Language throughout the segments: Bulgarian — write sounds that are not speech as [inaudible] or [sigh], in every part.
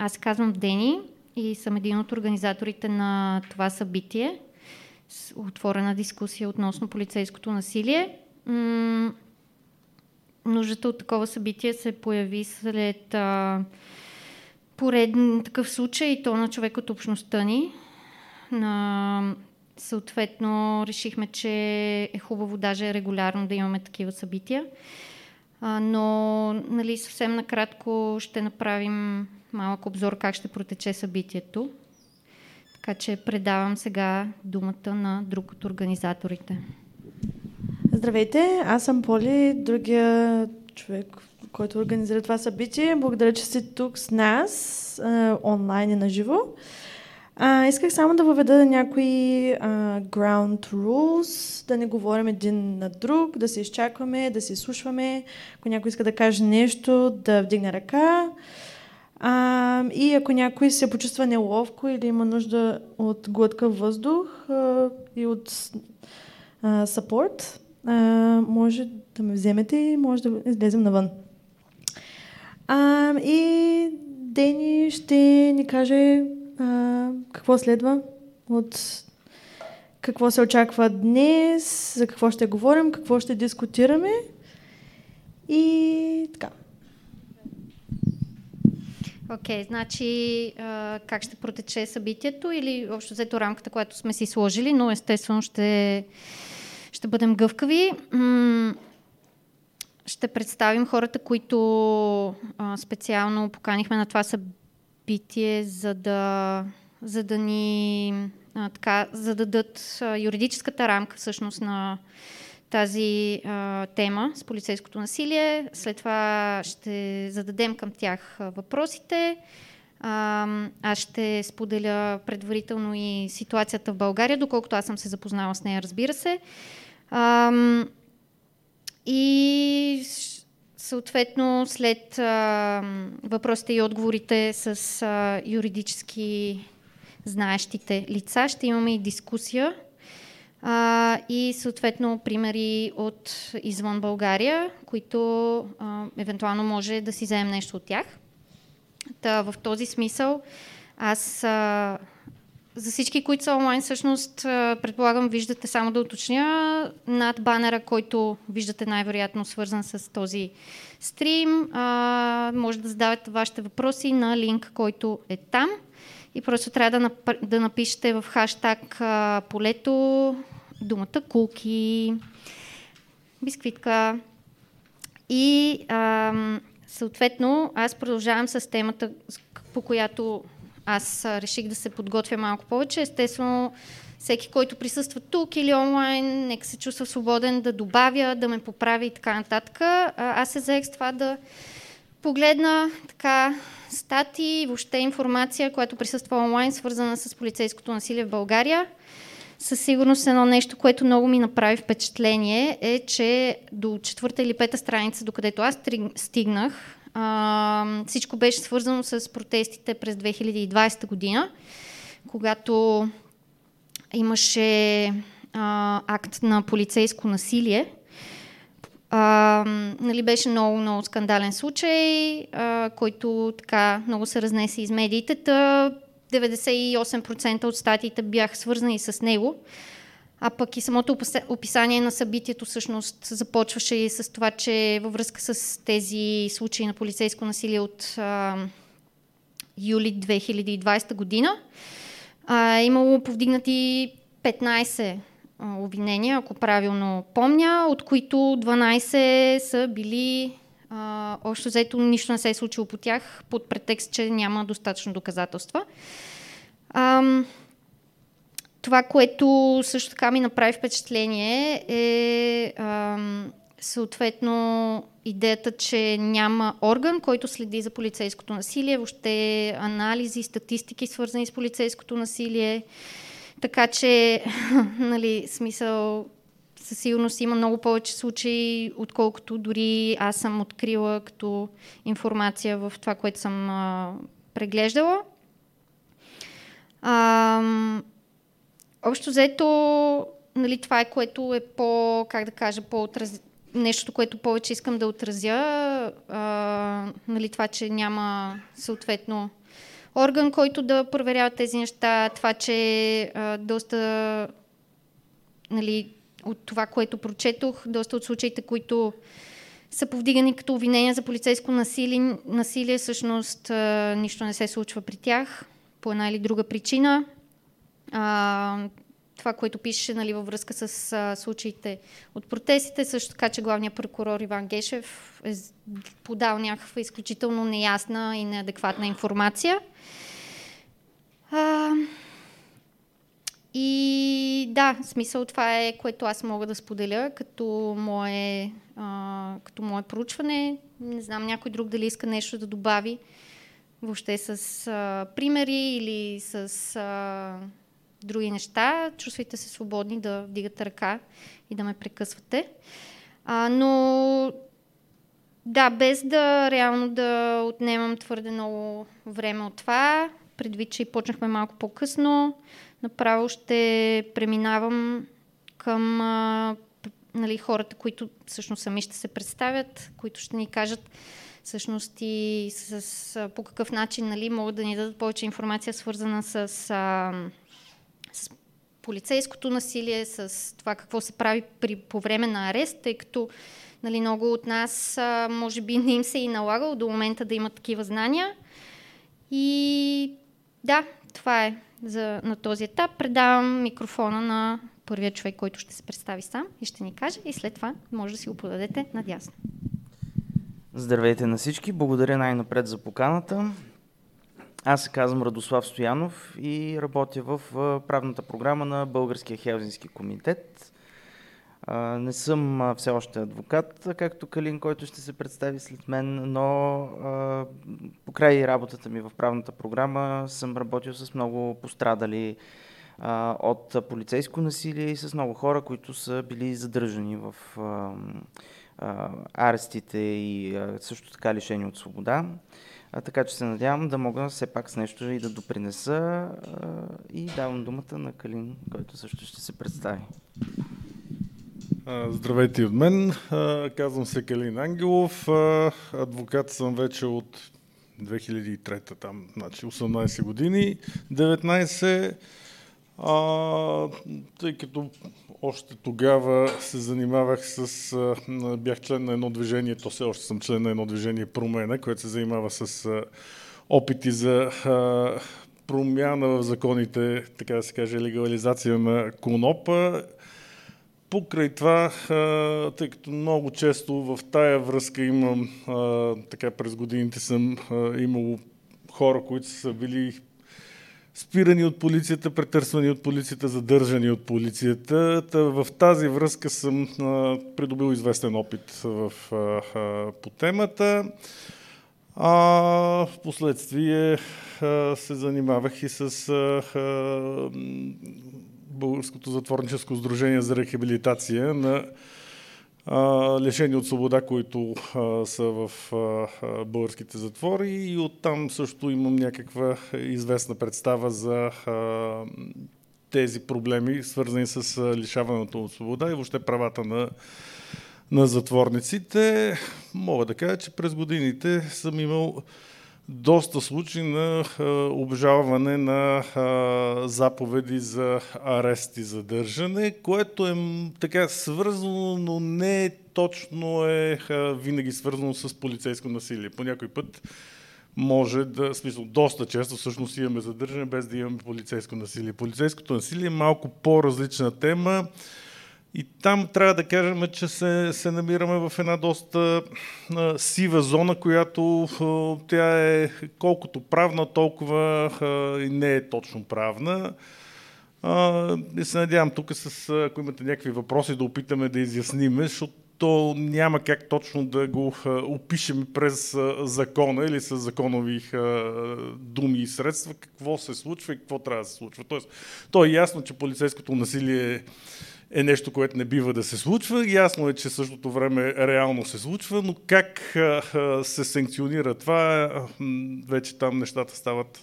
аз се казвам Дени и съм един от организаторите на това събитие. С отворена дискусия относно полицейското насилие. М- нуждата от такова събитие се появи след а, пореден такъв случай, и то на човек от общността ни. На, съответно, решихме, че е хубаво даже регулярно да имаме такива събития. А, но нали, съвсем накратко ще направим малък обзор как ще протече събитието. Така че предавам сега думата на друг от организаторите. Здравейте, аз съм Поли, другия човек, който организира това събитие. Благодаря, че сте тук с нас, онлайн и на живо. Исках само да въведа някои а, ground rules, да не говорим един на друг, да се изчакваме, да се слушваме. Ако някой иска да каже нещо, да вдигне ръка. А, и ако някой се почувства неловко или има нужда от глътка въздух а, и от а, може да ме вземете и може да излезем навън. А, и Дени ще ни каже а, какво следва от какво се очаква днес, за какво ще говорим, какво ще дискутираме и така. Окей, okay, значи как ще протече събитието или общо взето рамката, която сме си сложили, но естествено ще, ще бъдем гъвкави. Ще представим хората, които специално поканихме на това събитие, за да, за да ни а, така, зададат а, юридическата рамка всъщност на тази а, тема с полицейското насилие. След това ще зададем към тях въпросите. А, аз ще споделя предварително и ситуацията в България, доколкото аз съм се запознала с нея, разбира се. А, и съответно след а, въпросите и отговорите с а, юридически знаещите лица ще имаме и дискусия а, и съответно примери от извън България, които а, евентуално може да си вземем нещо от тях. Та, в този смисъл аз а, за всички, които са онлайн, всъщност, предполагам, виждате само да уточня над банера, който виждате най-вероятно свързан с този стрим. А, може да задавате вашите въпроси на линк, който е там. И просто трябва да, нап- да напишете в хаштаг а, полето думата кулки, бисквитка. И а, съответно аз продължавам с темата, по която аз реших да се подготвя малко повече. Естествено, всеки, който присъства тук или онлайн, нека се чувства свободен да добавя, да ме поправи и така нататък. Аз се заех с това да погледна така стати, въобще информация, която присъства онлайн, свързана с полицейското насилие в България. Със сигурност едно нещо, което много ми направи впечатление е, че до четвърта или пета страница, докъдето аз стигнах, всичко беше свързано с протестите през 2020 година, когато имаше акт на полицейско насилие. А, нали, беше много, много скандален случай, а, който така много се разнесе из медиите. Та 98% от статиите бяха свързани с него. А пък и самото описание на събитието всъщност започваше и с това, че във връзка с тези случаи на полицейско насилие от а, юли 2020 година а, имало повдигнати 15 обвинения, ако правилно помня, от които 12 са били а, общо взето нищо не се е случило по тях под претекст, че няма достатъчно доказателства. А, това, което също така ми направи впечатление е ам, съответно идеята, че няма орган, който следи за полицейското насилие, въобще анализи, статистики, свързани с полицейското насилие. Така че, [laughs] нали, смисъл, със сигурност има много повече случаи, отколкото дори аз съм открила като информация в това, което съм а, преглеждала. А, Общо взето, нали, това е което е по, как да кажа, по-отраз... нещото, което повече искам да отразя, а, нали, това, че няма съответно орган, който да проверява тези неща, това, че а, доста нали, от това, което прочетох, доста от случаите, които са повдигани като обвинения за полицейско насилие, насилие всъщност нищо не се случва при тях по една или друга причина. А, това, което пише нали, във връзка с а, случаите от протестите, също така, че главният прокурор Иван Гешев е подал някаква изключително неясна и неадекватна информация. А, и да, смисъл това е, което аз мога да споделя като мое, а, като мое проучване. Не знам някой друг дали иска нещо да добави въобще с а, примери или с а, други неща. Чувствайте се свободни да вдигате ръка и да ме прекъсвате. А, но да, без да реално да отнемам твърде много време от това, предвид, че и почнахме малко по-късно, направо ще преминавам към а, нали, хората, които всъщност сами ще се представят, които ще ни кажат всъщност и с, с, по какъв начин нали, могат да ни дадат повече информация, свързана с, а, полицейското насилие, с това какво се прави при, по време на арест, тъй като нали, много от нас а, може би [laughs] не им се е и налагало до момента да имат такива знания. И да, това е за, на този етап. Предавам микрофона на първия човек, който ще се представи сам и ще ни каже и след това може да си го подадете надясно. Здравейте на всички, благодаря най-напред за поканата. Аз се казвам Радослав Стоянов и работя в правната програма на Българския Хелзински комитет. Не съм все още адвокат, както Калин, който ще се представи след мен, но покрай работата ми в правната програма съм работил с много пострадали от полицейско насилие и с много хора, които са били задържани в арестите и също така лишени от свобода. А, така че се надявам да мога все пак с нещо и да допринеса а, и давам думата на Калин, който също ще се представи. Здравейте от мен. Казвам се Калин Ангелов. Адвокат съм вече от 2003 там, значи 18 години. 19 а, тъй като още тогава се занимавах с... А, бях член на едно движение, то все още съм член на едно движение Промена, което се занимава с а, опити за а, промяна в законите, така да се каже, легализация на конопа Покрай това, тъй като много често в тая връзка имам, така през годините съм имал хора, които са били спирани от полицията, претърсвани от полицията, задържани от полицията. в тази връзка съм придобил известен опит в, по темата. А в последствие се занимавах и с Българското затворническо сдружение за рехабилитация на лишени от свобода, които са в българските затвори и оттам също имам някаква известна представа за тези проблеми, свързани с лишаването от свобода и въобще правата на, на затворниците. Мога да кажа, че през годините съм имал доста случаи на обжалване на заповеди за арест и задържане, което е така свързано, но не точно е винаги свързано с полицейско насилие. По някой път може да, смисъл, доста често всъщност имаме задържане без да имаме полицейско насилие. Полицейското насилие е малко по-различна тема. И там трябва да кажем, че се, се намираме в една доста а, сива зона, която а, тя е колкото правна, толкова а, и не е точно правна. А, и се надявам тук, с, ако имате някакви въпроси, да опитаме да изясниме, защото то няма как точно да го опишем през закона или с законови думи и средства какво се случва и какво трябва да се случва. Тоест, то е ясно, че полицейското насилие е е нещо, което не бива да се случва. Ясно е, че същото време реално се случва, но как се санкционира това, вече там нещата стават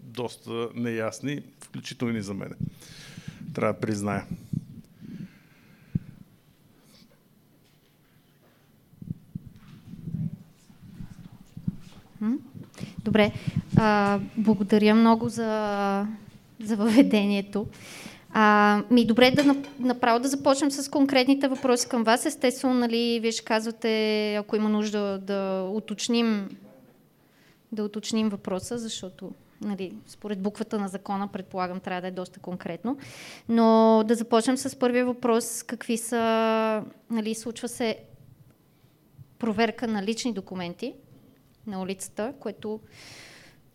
доста неясни, включително и за мен. Трябва да призная. Добре. А, благодаря много за, за въведението. А, ми добре да направо да започнем с конкретните въпроси към вас. Естествено, нали, вие ще казвате, ако има нужда да уточним, да уточним въпроса, защото нали, според буквата на закона, предполагам, трябва да е доста конкретно. Но да започнем с първия въпрос. Какви са, нали, случва се проверка на лични документи на улицата, което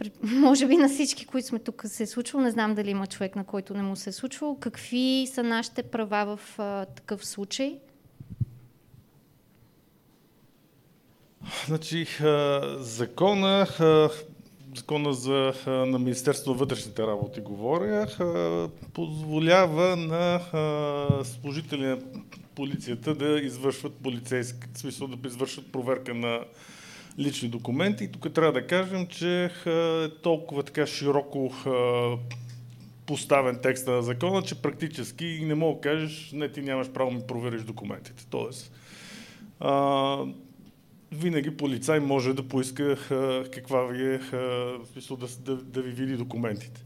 [laughs] може би на всички, които сме тук се е случвало. Не знам дали има човек, на който не му се е случвало. Какви са нашите права в а, такъв случай? Значи, а, закона, а, закона за, а, на Министерство на вътрешните работи говоря, а, позволява на а, служители на полицията да извършват полицейски, в смисъл да извършват проверка на лични документи. Тук трябва да кажем, че е толкова така широко поставен текста на закона, че практически не мога да кажеш, не ти нямаш право да ми провериш документите. Тоест, а, винаги полицай може да поиска а, каква ви е, а, да, да, да ви види документите.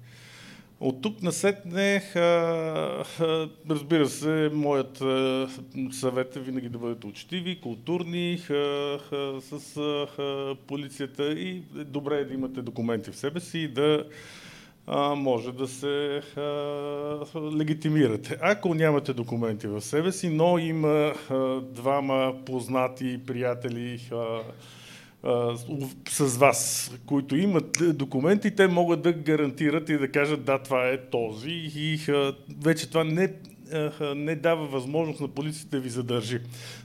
От тук насетне, разбира се, моят съвет е винаги да бъдете учтиви, културни с полицията и добре е да имате документи в себе си и да може да се легитимирате. Ако нямате документи в себе си, но има двама познати приятели, с вас, които имат документи, те могат да гарантират и да кажат да, това е този и вече това не, не дава възможност на полицията да ви задържи.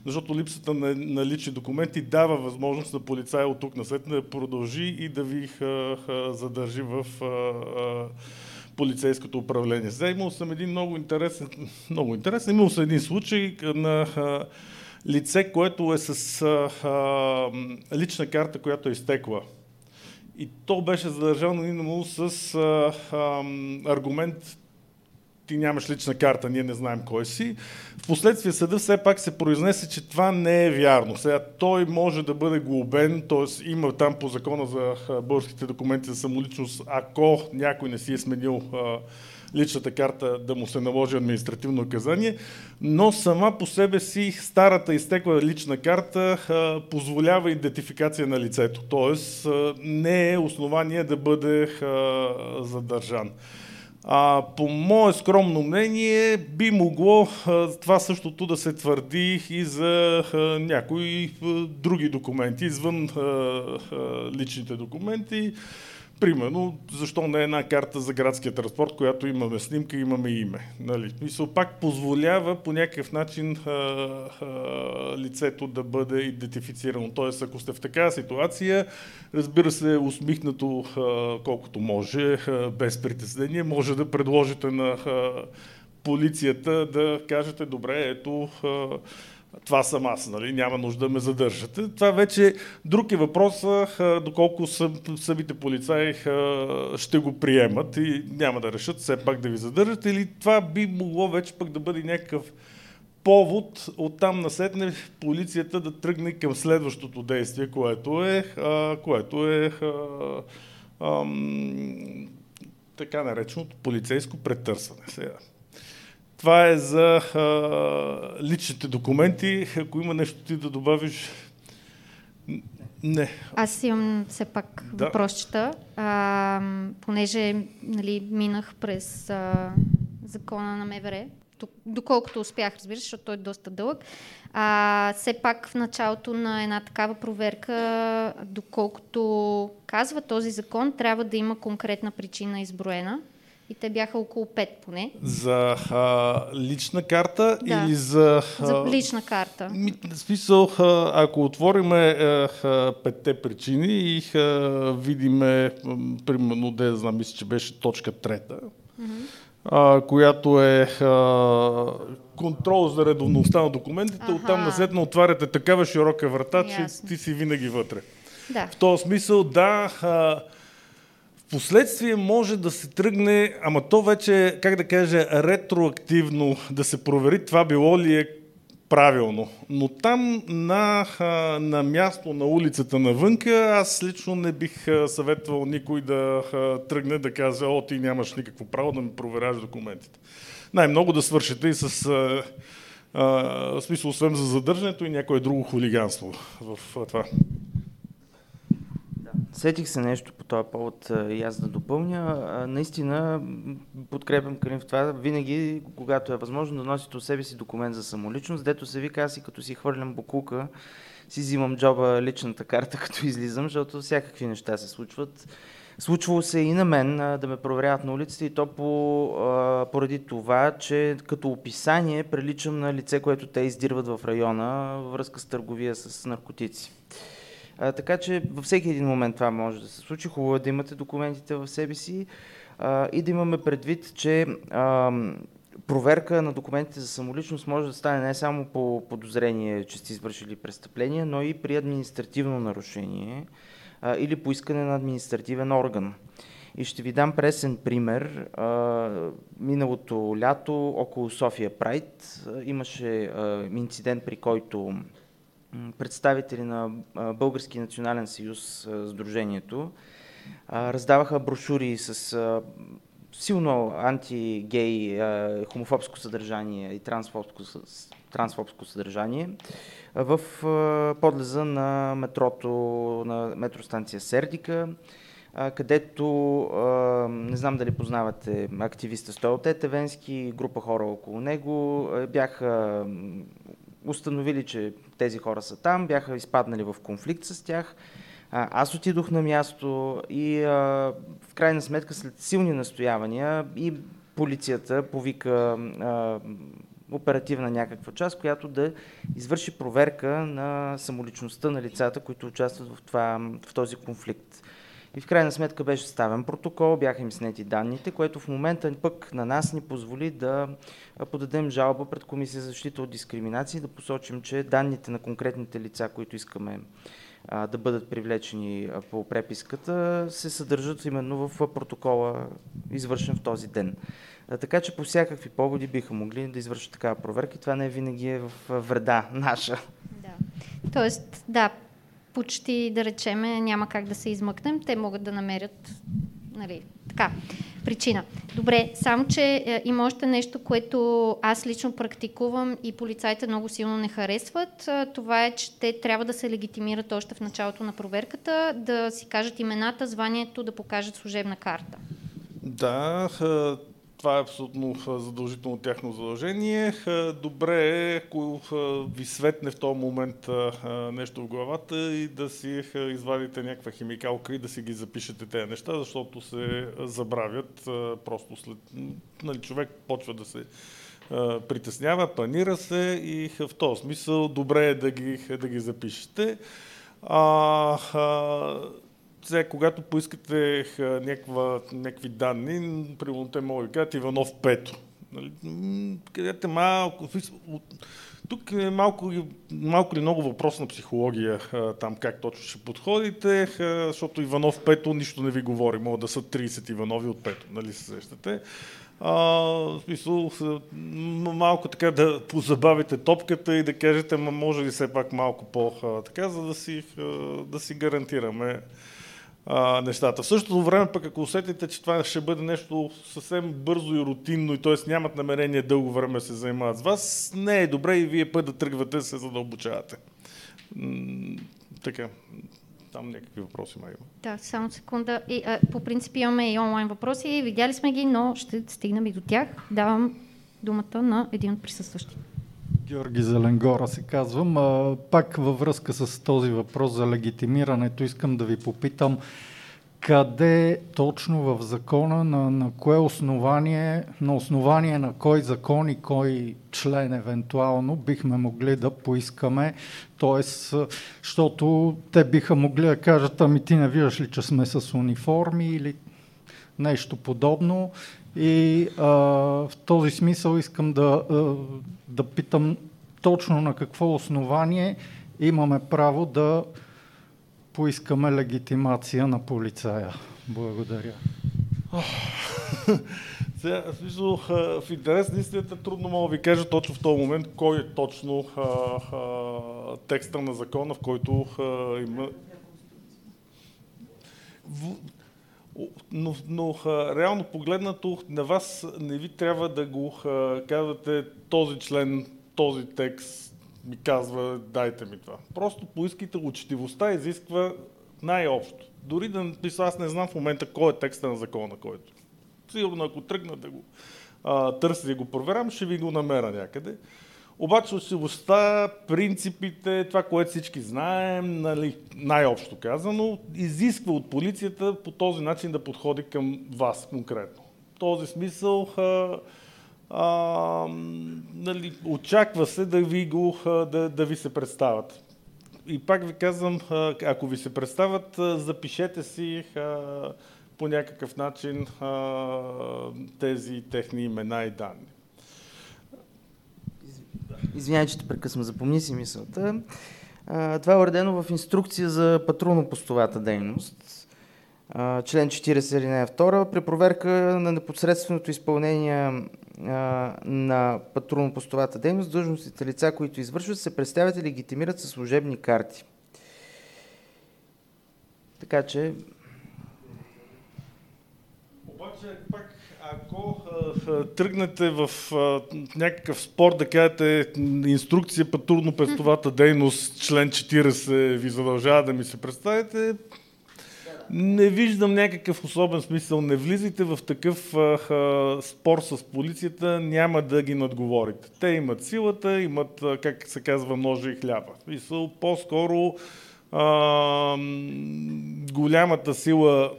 Защото липсата на, на лични документи дава възможност на полицая от тук на след да продължи и да ви задържи в полицейското управление. Сега имал съм един много интересен, много интересен, имал съм един случай на лице, което е с а, а, лична карта, която е изтекла. И то беше задържано именно с а, а, аргумент ти нямаш лична карта, ние не знаем кой си. Впоследствие съда все пак се произнесе, че това не е вярно. Сега той може да бъде глобен, т.е. има там по закона за българските документи за самоличност, ако някой не си е сменил а, личната карта да му се наложи административно наказание, но сама по себе си старата изтекла лична карта позволява идентификация на лицето, т.е. не е основание да бъде задържан. А, по мое скромно мнение би могло а, това същото да се твърди и за а, някои а, други документи, извън а, а, личните документи. Примерно, защо не една карта за градския транспорт, която имаме снимка, имаме име. Нали? Мисъл, пак позволява по някакъв начин а, а, лицето да бъде идентифицирано. Тоест, ако сте в такава ситуация, разбира се, усмихнато а, колкото може, а, без притеснение, може да предложите на а, полицията да кажете, добре, ето, а, това съм аз, нали? няма нужда да ме задържате. Това вече друг е въпрос, доколко самите полицаи ще го приемат и няма да решат все пак да ви задържат или това би могло вече пък да бъде някакъв повод от там насетне полицията да тръгне към следващото действие, което е, което е така нареченото полицейско претърсване. Сега. Това е за а, личните документи. Ако има нещо ти да добавиш... Не. Аз имам все пак да. въпросчета. А, понеже нали, минах през а, закона на МВР, доколкото успях, разбира се, защото той е доста дълъг. А, все пак в началото на една такава проверка, доколкото казва този закон, трябва да има конкретна причина изброена и те бяха около 5 поне. За а, лична карта да. или за... А, за лична карта. Ми, в смисъл, а, ако отвориме петте причини и а, видиме, примерно, да знам, мисля, че беше точка трета, mm-hmm. а, която е а, контрол за редовността на документите, ага. оттам наследно отваряте такава широка врата, Ясно. че ти си винаги вътре. Да. В този смисъл, да, а, Последствие може да се тръгне, ама то вече, как да кажа, ретроактивно [laughs] да се провери това било ли е правилно. Но там на, на място на улицата навънка, аз лично не бих съветвал никой да тръгне да каже, о, ти нямаш никакво право да ми проверяваш документите. Най-много да свършите и с а, в смисъл, освен за задържането и някое друго хулиганство в това. Сетих се нещо по този повод и аз да допълня. Наистина подкрепям Карин в това. Винаги, когато е възможно да носите от себе си документ за самоличност, дето се вика, аз и като си хвърлям букулка, си взимам джоба личната карта, [laughs] като излизам, защото всякакви неща се случват. Случвало се и на мен да ме проверяват на улицата и то по, поради това, че като описание приличам на лице, което те издирват в района във връзка с търговия с наркотици. А, така че във всеки един момент това може да се случи. Хубаво е да имате документите в себе си а, и да имаме предвид, че а, проверка на документите за самоличност може да стане не само по подозрение, че сте извършили престъпление, но и при административно нарушение а, или по искане на административен орган. И ще ви дам пресен пример. Миналото лято около София Прайд имаше инцидент, при който представители на Български национален съюз, Сдружението, раздаваха брошури с силно антигей, хомофобско съдържание и трансфобско, трансфобско съдържание в подлеза на метрото, на метростанция Сердика, където, не знам дали познавате активиста Стоял Тетевенски, група хора около него, бяха установили, че тези хора са там, бяха изпаднали в конфликт с тях. Аз отидох на място и а, в крайна сметка след силни настоявания и полицията повика а, оперативна някаква част, която да извърши проверка на самоличността на лицата, които участват в, това, в този конфликт. И в крайна сметка беше ставен протокол, бяха им снети данните, което в момента пък на нас ни позволи да подадем жалба пред Комисия за защита от дискриминация и да посочим, че данните на конкретните лица, които искаме да бъдат привлечени по преписката, се съдържат именно в протокола, извършен в този ден. Така че по всякакви поводи биха могли да извършат такава проверка и това не винаги е в вреда наша. Да. Тоест, да, почти, да речеме, няма как да се измъкнем. Те могат да намерят нали, така, причина. Добре, само, че е, има още нещо, което аз лично практикувам и полицайите много силно не харесват. Е, това е, че те трябва да се легитимират още в началото на проверката, да си кажат имената, званието, да покажат служебна карта. Да, е, това е абсолютно задължително тяхно задължение. Добре е, ако ви светне в този момент нещо в главата и да си извадите някаква химикалка и да си ги запишете тези неща, защото се забравят просто след... Нали, човек почва да се притеснява, панира се и в този смисъл добре е да ги, да ги запишете. А, а, сега, когато поискате някаква, някакви данни, примерно те могат да кажат Иванов Пето. Нали? Къдете малко... Тук е малко, малко ли много въпрос на психология там как точно ще подходите, защото Иванов Пето нищо не ви говори. Могат да са 30 Иванови от Пето, нали се сещате. А, в смисъл, малко така да позабавите топката и да кажете, може ли все пак малко по-така, за да си, да си гарантираме а, нещата. В същото време пък ако усетите, че това ще бъде нещо съвсем бързо и рутинно и т.е. нямат намерение дълго време да се занимават с вас, не е добре и вие път да тръгвате да се задълбочавате. М- така, там някакви въпроси ма има. Да, само секунда. И, а, по принцип имаме и онлайн въпроси, видяли сме ги, но ще стигнем и до тях. Давам думата на един от присъстващите. Георги Зеленгора се казвам. А, пак във връзка с този въпрос за легитимирането искам да ви попитам къде точно в закона, на, на кое основание, на основание на кой закон и кой член евентуално бихме могли да поискаме, т.е. защото те биха могли да кажат, ами ти не виждаш ли, че сме с униформи или нещо подобно и а, в този смисъл искам да, а, да питам точно на какво основание имаме право да поискаме легитимация на полицая. Благодаря. [laughs] Сега, в, смисъл, в интерес на истината трудно мога да ви кажа точно в този момент кой е точно а, а, текста на закона, в който а, има... В, но, но реално погледнато на вас не ви трябва да го казвате този член, този текст ми казва дайте ми това. Просто поискайте учтивостта изисква най-общо. Дори да написа, аз не знам в момента кой е текста на закона, който. Сигурно ако тръгна да го а, търся да го проверям, ще ви го намеря някъде. Обаче учтивостта, принципите, това, което всички знаем, нали, най-общо казано, изисква от полицията по този начин да подходи към вас конкретно. В този смисъл а, а, нали, очаква се да ви, го, да, да ви се представят. И пак ви казвам, ако ви се представят, запишете си по някакъв начин тези техни имена и данни. Извинявай, че те прекъсвам, запомни си мисълта. Това е уредено в инструкция за патрулно-постовата дейност. Член 40 алинея 2. При проверка на непосредственото изпълнение на патрулно-постовата дейност, длъжностите лица, които извършват, се представят и легитимират със служебни карти. Така че... Обаче, пак, ако тръгнете в някакъв спор да кажете инструкция патрулно-пестовата дейност, член 40 ви задължава да ми се представите, не виждам някакъв особен смисъл. Не влизайте в такъв а, а, спор с полицията, няма да ги надговорите. Те имат силата, имат, а, как се казва, ножа и хляба. Смисъл, по-скоро а, голямата сила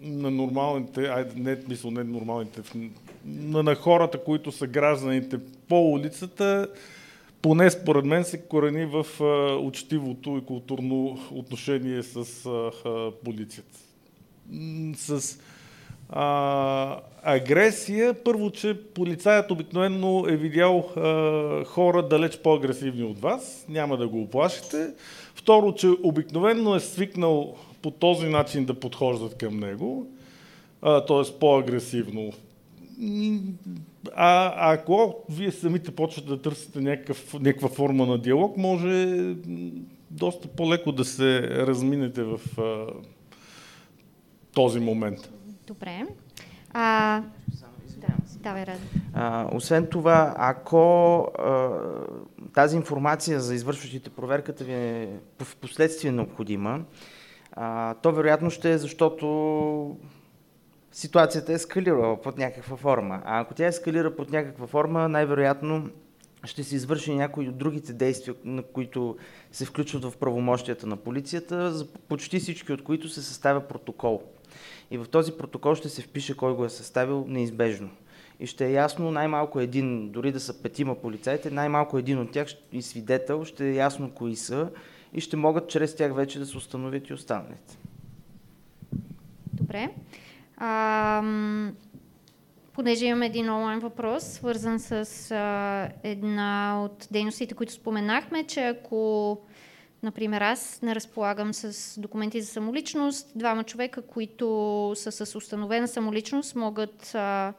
на нормалните, айде, не мисъл, не нормалните, на, на хората, които са гражданите по улицата, поне според мен се корени в а, учтивото и културно отношение с а, полицията. С а, агресия, първо, че полицаят обикновено е видял а, хора далеч по-агресивни от вас, няма да го оплашите. Второ, че обикновено е свикнал по този начин да подхождат към него, т.е. по-агресивно а ако вие самите почвате да търсите някакъв, някаква форма на диалог, може доста по-леко да се разминете в а, този момент. Добре. А, да, давай, Ради. А, освен това, ако а, тази информация за извършващите проверката ви е в последствие необходима, а, то вероятно ще е защото ситуацията е ескалирала под някаква форма. А ако тя ескалира под някаква форма, най-вероятно ще се извърши някои от другите действия, на които се включват в правомощията на полицията, за почти всички от които се съставя протокол. И в този протокол ще се впише кой го е съставил неизбежно. И ще е ясно най-малко един, дори да са петима полицаите, най-малко един от тях и свидетел ще е ясно кои са и ще могат чрез тях вече да се установят и останалите. Добре. А, понеже имам един онлайн въпрос, свързан с а, една от дейностите, които споменахме, че ако, например, аз не разполагам с документи за самоличност, двама човека, които са с установена самоличност, могат а,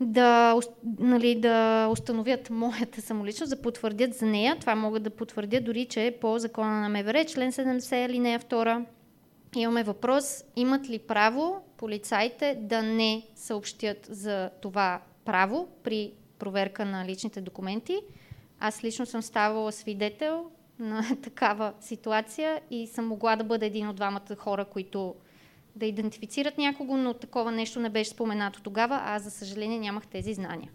да, нали, да установят моята самоличност, да потвърдят за нея. Това могат да потвърдят дори, че е по закона на МВР, член 70, алинея 2. Имаме въпрос, имат ли право полицайите да не съобщят за това право при проверка на личните документи. Аз лично съм ставала свидетел на [laughs] такава ситуация и съм могла да бъда един от двамата хора, които да идентифицират някого, но такова нещо не беше споменато тогава, а аз за съжаление нямах тези знания.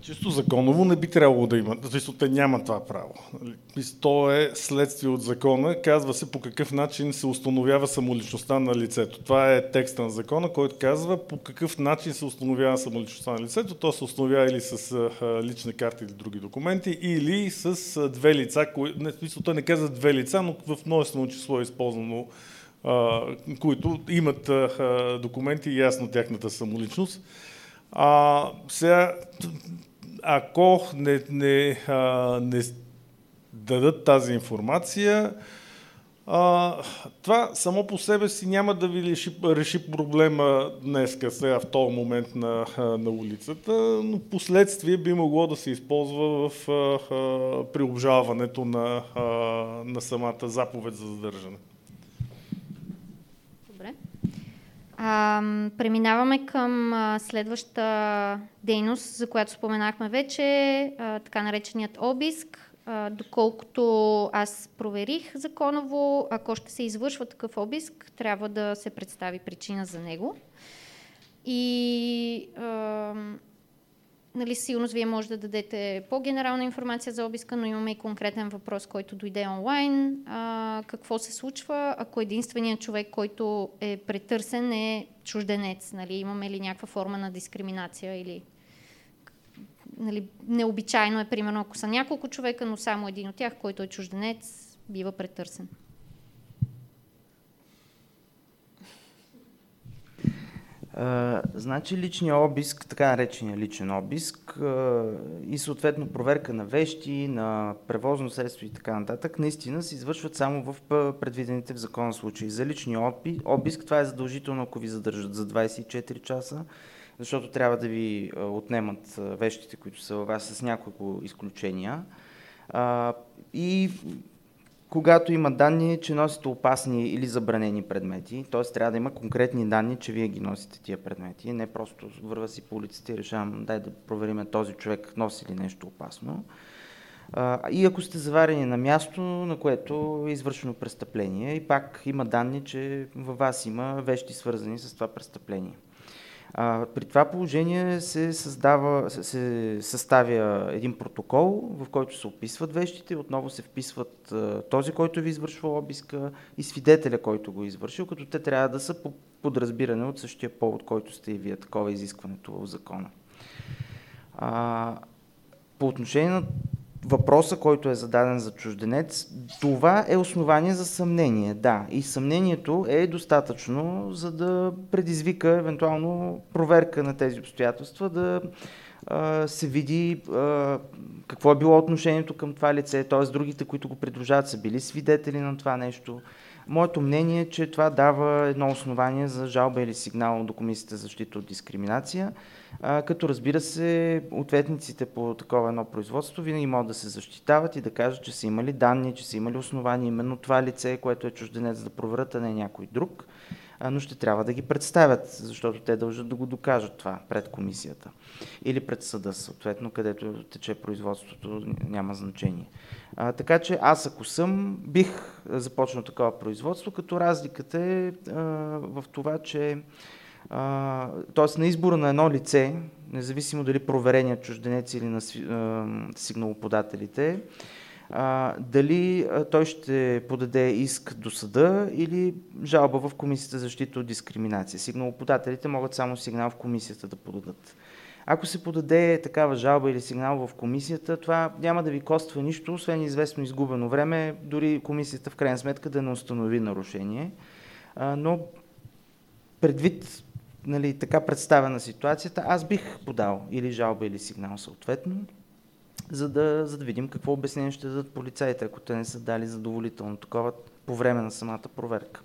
Чисто законово не би трябвало да има. Защото те няма това право. Нали? То е следствие от закона. Казва се по какъв начин се установява самоличността на лицето. Това е текста на закона, който казва по какъв начин се установява самоличността на лицето. То се установява или с лични карти или други документи, или с две лица. Кои... Не, смисъл, той не казва две лица, но в множествено число е използвано които имат документи и ясно тяхната самоличност. А, сега, ако не, не, а, не дадат тази информация, А, това само по себе си няма да ви реши, реши проблема днес, сега в този момент на, на улицата, но последствие би могло да се използва в а, а, при обжалването на, а, на самата заповед за задържане. Добре. А, преминаваме към а, следващата дейност, за която споменахме вече, а, така нареченият обиск доколкото аз проверих законово, ако ще се извършва такъв обиск, трябва да се представи причина за него. И а, нали, сигурно вие може да дадете по-генерална информация за обиска, но имаме и конкретен въпрос, който дойде онлайн. А, какво се случва, ако единственият човек, който е претърсен е чужденец? Нали, имаме ли някаква форма на дискриминация или нали, необичайно е, примерно, ако са няколко човека, но само един от тях, който е чужденец, бива претърсен. Значи личния обиск, така наречения личен обиск и съответно проверка на вещи, на превозно средство и така нататък, наистина се извършват само в предвидените в закона случаи. За личния обиск това е задължително, ако ви задържат за 24 часа защото трябва да ви отнемат вещите, които са във вас с няколко изключения. И когато има данни, че носите опасни или забранени предмети, т.е. трябва да има конкретни данни, че вие ги носите тия предмети, не просто върва си по улиците и решавам, дай да проверим този човек носи ли нещо опасно. И ако сте заварени на място, на което е извършено престъпление, и пак има данни, че във вас има вещи свързани с това престъпление. А, при това положение се, създава, се съставя един протокол, в който се описват вещите, отново се вписват а, този, който ви извършва обиска и свидетеля, който го е извършил, като те трябва да са по подразбиране от същия повод, който сте и вие. Такова е изискването в закона. А, по отношение на въпроса, който е зададен за чужденец, това е основание за съмнение. Да, и съмнението е достатъчно, за да предизвика евентуално проверка на тези обстоятелства, да а, се види а, какво е било отношението към това лице, т.е. другите, които го придружават, са били свидетели на това нещо. Моето мнение е, че това дава едно основание за жалба или сигнал до Комисията за защита от дискриминация а, като разбира се, ответниците по такова едно производство винаги могат да се защитават и да кажат, че са имали данни, че са имали основания именно това лице, което е чужденец да проверят, а не някой друг, а, но ще трябва да ги представят, защото те дължат да го докажат това пред комисията или пред съда, съответно, където тече производството, няма значение. А, така че аз ако съм, бих започнал такова производство, като разликата е а, в това, че т.е. на избора на едно лице, независимо дали проверения чужденец или на сигналоподателите, а, дали а, той ще подаде иск до съда или жалба в Комисията за защита от дискриминация. Сигналоподателите могат само сигнал в комисията да подадат. Ако се подаде такава жалба или сигнал в комисията, това няма да ви коства нищо, освен известно изгубено време, дори комисията в крайна сметка да не установи нарушение. А, но предвид нали, така представена ситуацията, аз бих подал или жалба, или сигнал съответно, за да, за да видим какво обяснение ще дадат полицаите, ако те не са дали задоволително такова по време на самата проверка.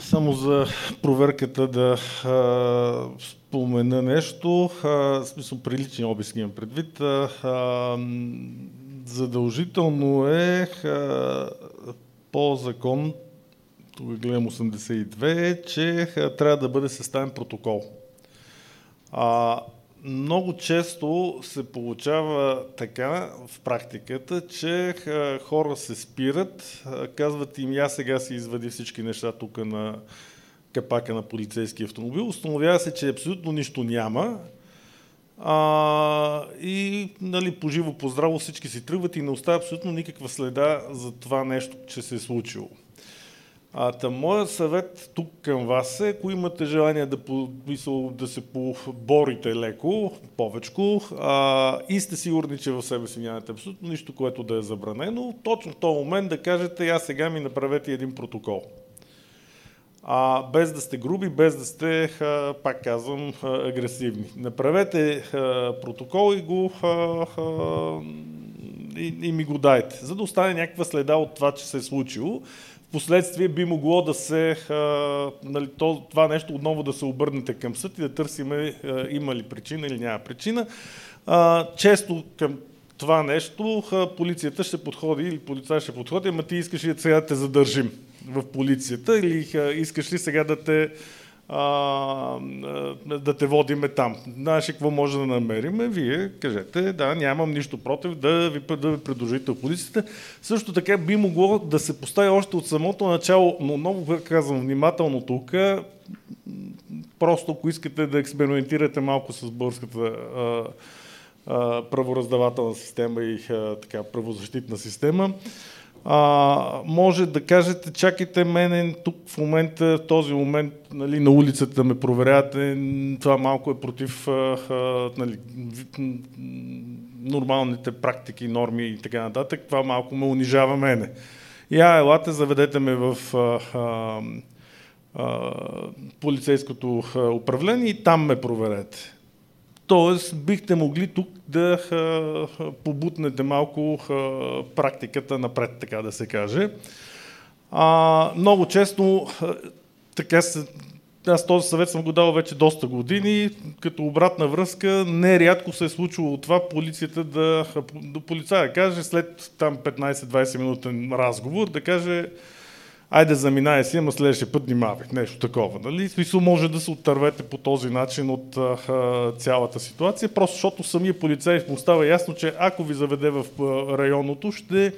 Само за проверката да а, спомена нещо. А, смисъл прилични обиски имам предвид. А, а, задължително е а, по закон тук гледам 82, че трябва да бъде съставен протокол. А, много често се получава така в практиката, че хора се спират, казват им, я сега си извади всички неща тук на капака на полицейски автомобил, установява се, че абсолютно нищо няма а, и нали, по живо, по здраво всички си тръгват и не остава абсолютно никаква следа за това нещо, че се е случило. А, та, моят съвет тук към вас е, ако имате желание да, да се поборите леко, повечко, а, и сте сигурни, че в себе си нямате абсолютно нищо, което да е забранено, точно в този момент да кажете, я сега ми направете един протокол. А, без да сте груби, без да сте, а, пак казвам, а, агресивни. Направете а, протокол и го а, а, и, и ми го дайте, за да остане някаква следа от това, че се е случило. Впоследствие би могло да се, а, нали, то, това нещо отново да се обърнете към съд и да търсиме а, има ли причина или няма причина. А, често към това нещо полицията ще подходи или полицай ще подходи, ама ти искаш ли сега да те задържим в полицията или искаш ли сега да те а, да те водиме там. Знаеш какво може да намериме? Вие кажете, да, нямам нищо против да ви, да ви предложите в полицията. Също така би могло да се постави още от самото начало, но много казвам внимателно тук, просто ако искате да експериментирате малко с българската а, а, правораздавателна система и а, така, правозащитна система, а, може да кажете, чакайте мене тук в момента, в този момент нали, на улицата да ме проверявате, това малко е против а, а, нали, нормалните практики, норми и така нататък, това малко ме унижава мене. Я, елате, заведете ме в а, а, а, полицейското управление и там ме проверете. Тоест, бихте могли тук да побутнете малко практиката напред, така да се каже. А, много често, така се, аз този съвет съм го дал вече доста години, като обратна връзка, нерядко се е случвало това полицията да, да полицая каже след там 15-20 минутен разговор, да каже айде заминай си, ама следващия път внимавай. Нещо такова. Нали? Смисъл може да се оттървете по този начин от а, цялата ситуация, просто защото самия полицай му става ясно, че ако ви заведе в районното, ще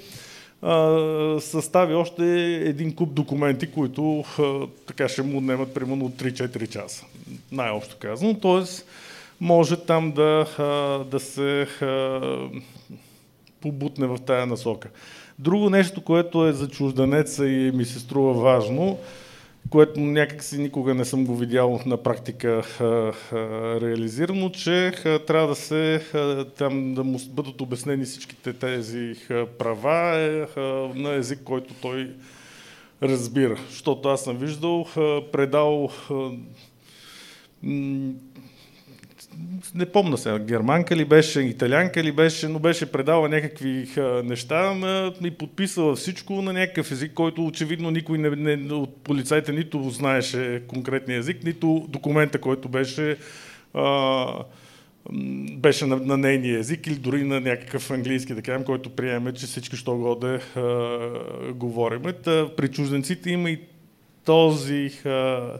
а, състави още един куп документи, които а, така ще му отнемат примерно 3-4 часа. Най-общо казано. Тоест, може там да, а, да се а, побутне в тая насока. Друго нещо, което е за чужденеца и ми се струва важно, което някакси никога не съм го видял на практика реализирано, че трябва да се там да му бъдат обяснени всичките тези права е, на език, който той разбира. Защото аз съм виждал, предал не помна се, германка ли беше, италянка ли беше, но беше предала някакви неща и подписала всичко на някакъв език, който очевидно никой не, не, от полицайите нито знаеше конкретния език, нито документа, който беше а, беше на, на нейния език или дори на някакъв английски, да кажем, който приеме, че всички що го да говорим. Та, при чужденците има и този а,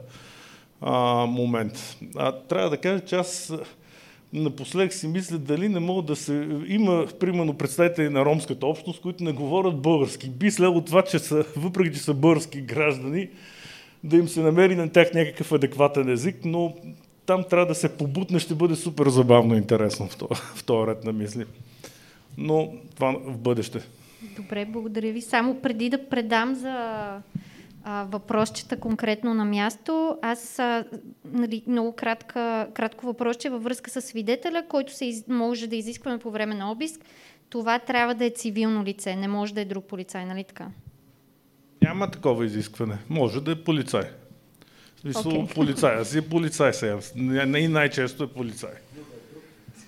а, момент. А, трябва да кажа, че аз напоследък си мисля дали не мога да се... Има, примерно, представители на ромската общност, които не говорят български. Би следвало това, че са, [laughs] въпреки че са български граждани, да им се намери на тях някакъв адекватен език, но там трябва да се побутне, ще бъде супер забавно интересно в този, [laughs] в този ред на мисли. Но това в бъдеще. Добре, благодаря ви. Само преди да предам за а, въпросчета конкретно на място. Аз а, нали, много кратка, кратко въпросче във връзка с свидетеля, който се из, може да изискваме по време на обиск. Това трябва да е цивилно лице, не може да е друг полицай, нали така? Няма такова изискване. Може да е полицай. Смисъл, okay. полицай. Аз е полицай сега. И най-често е полицай.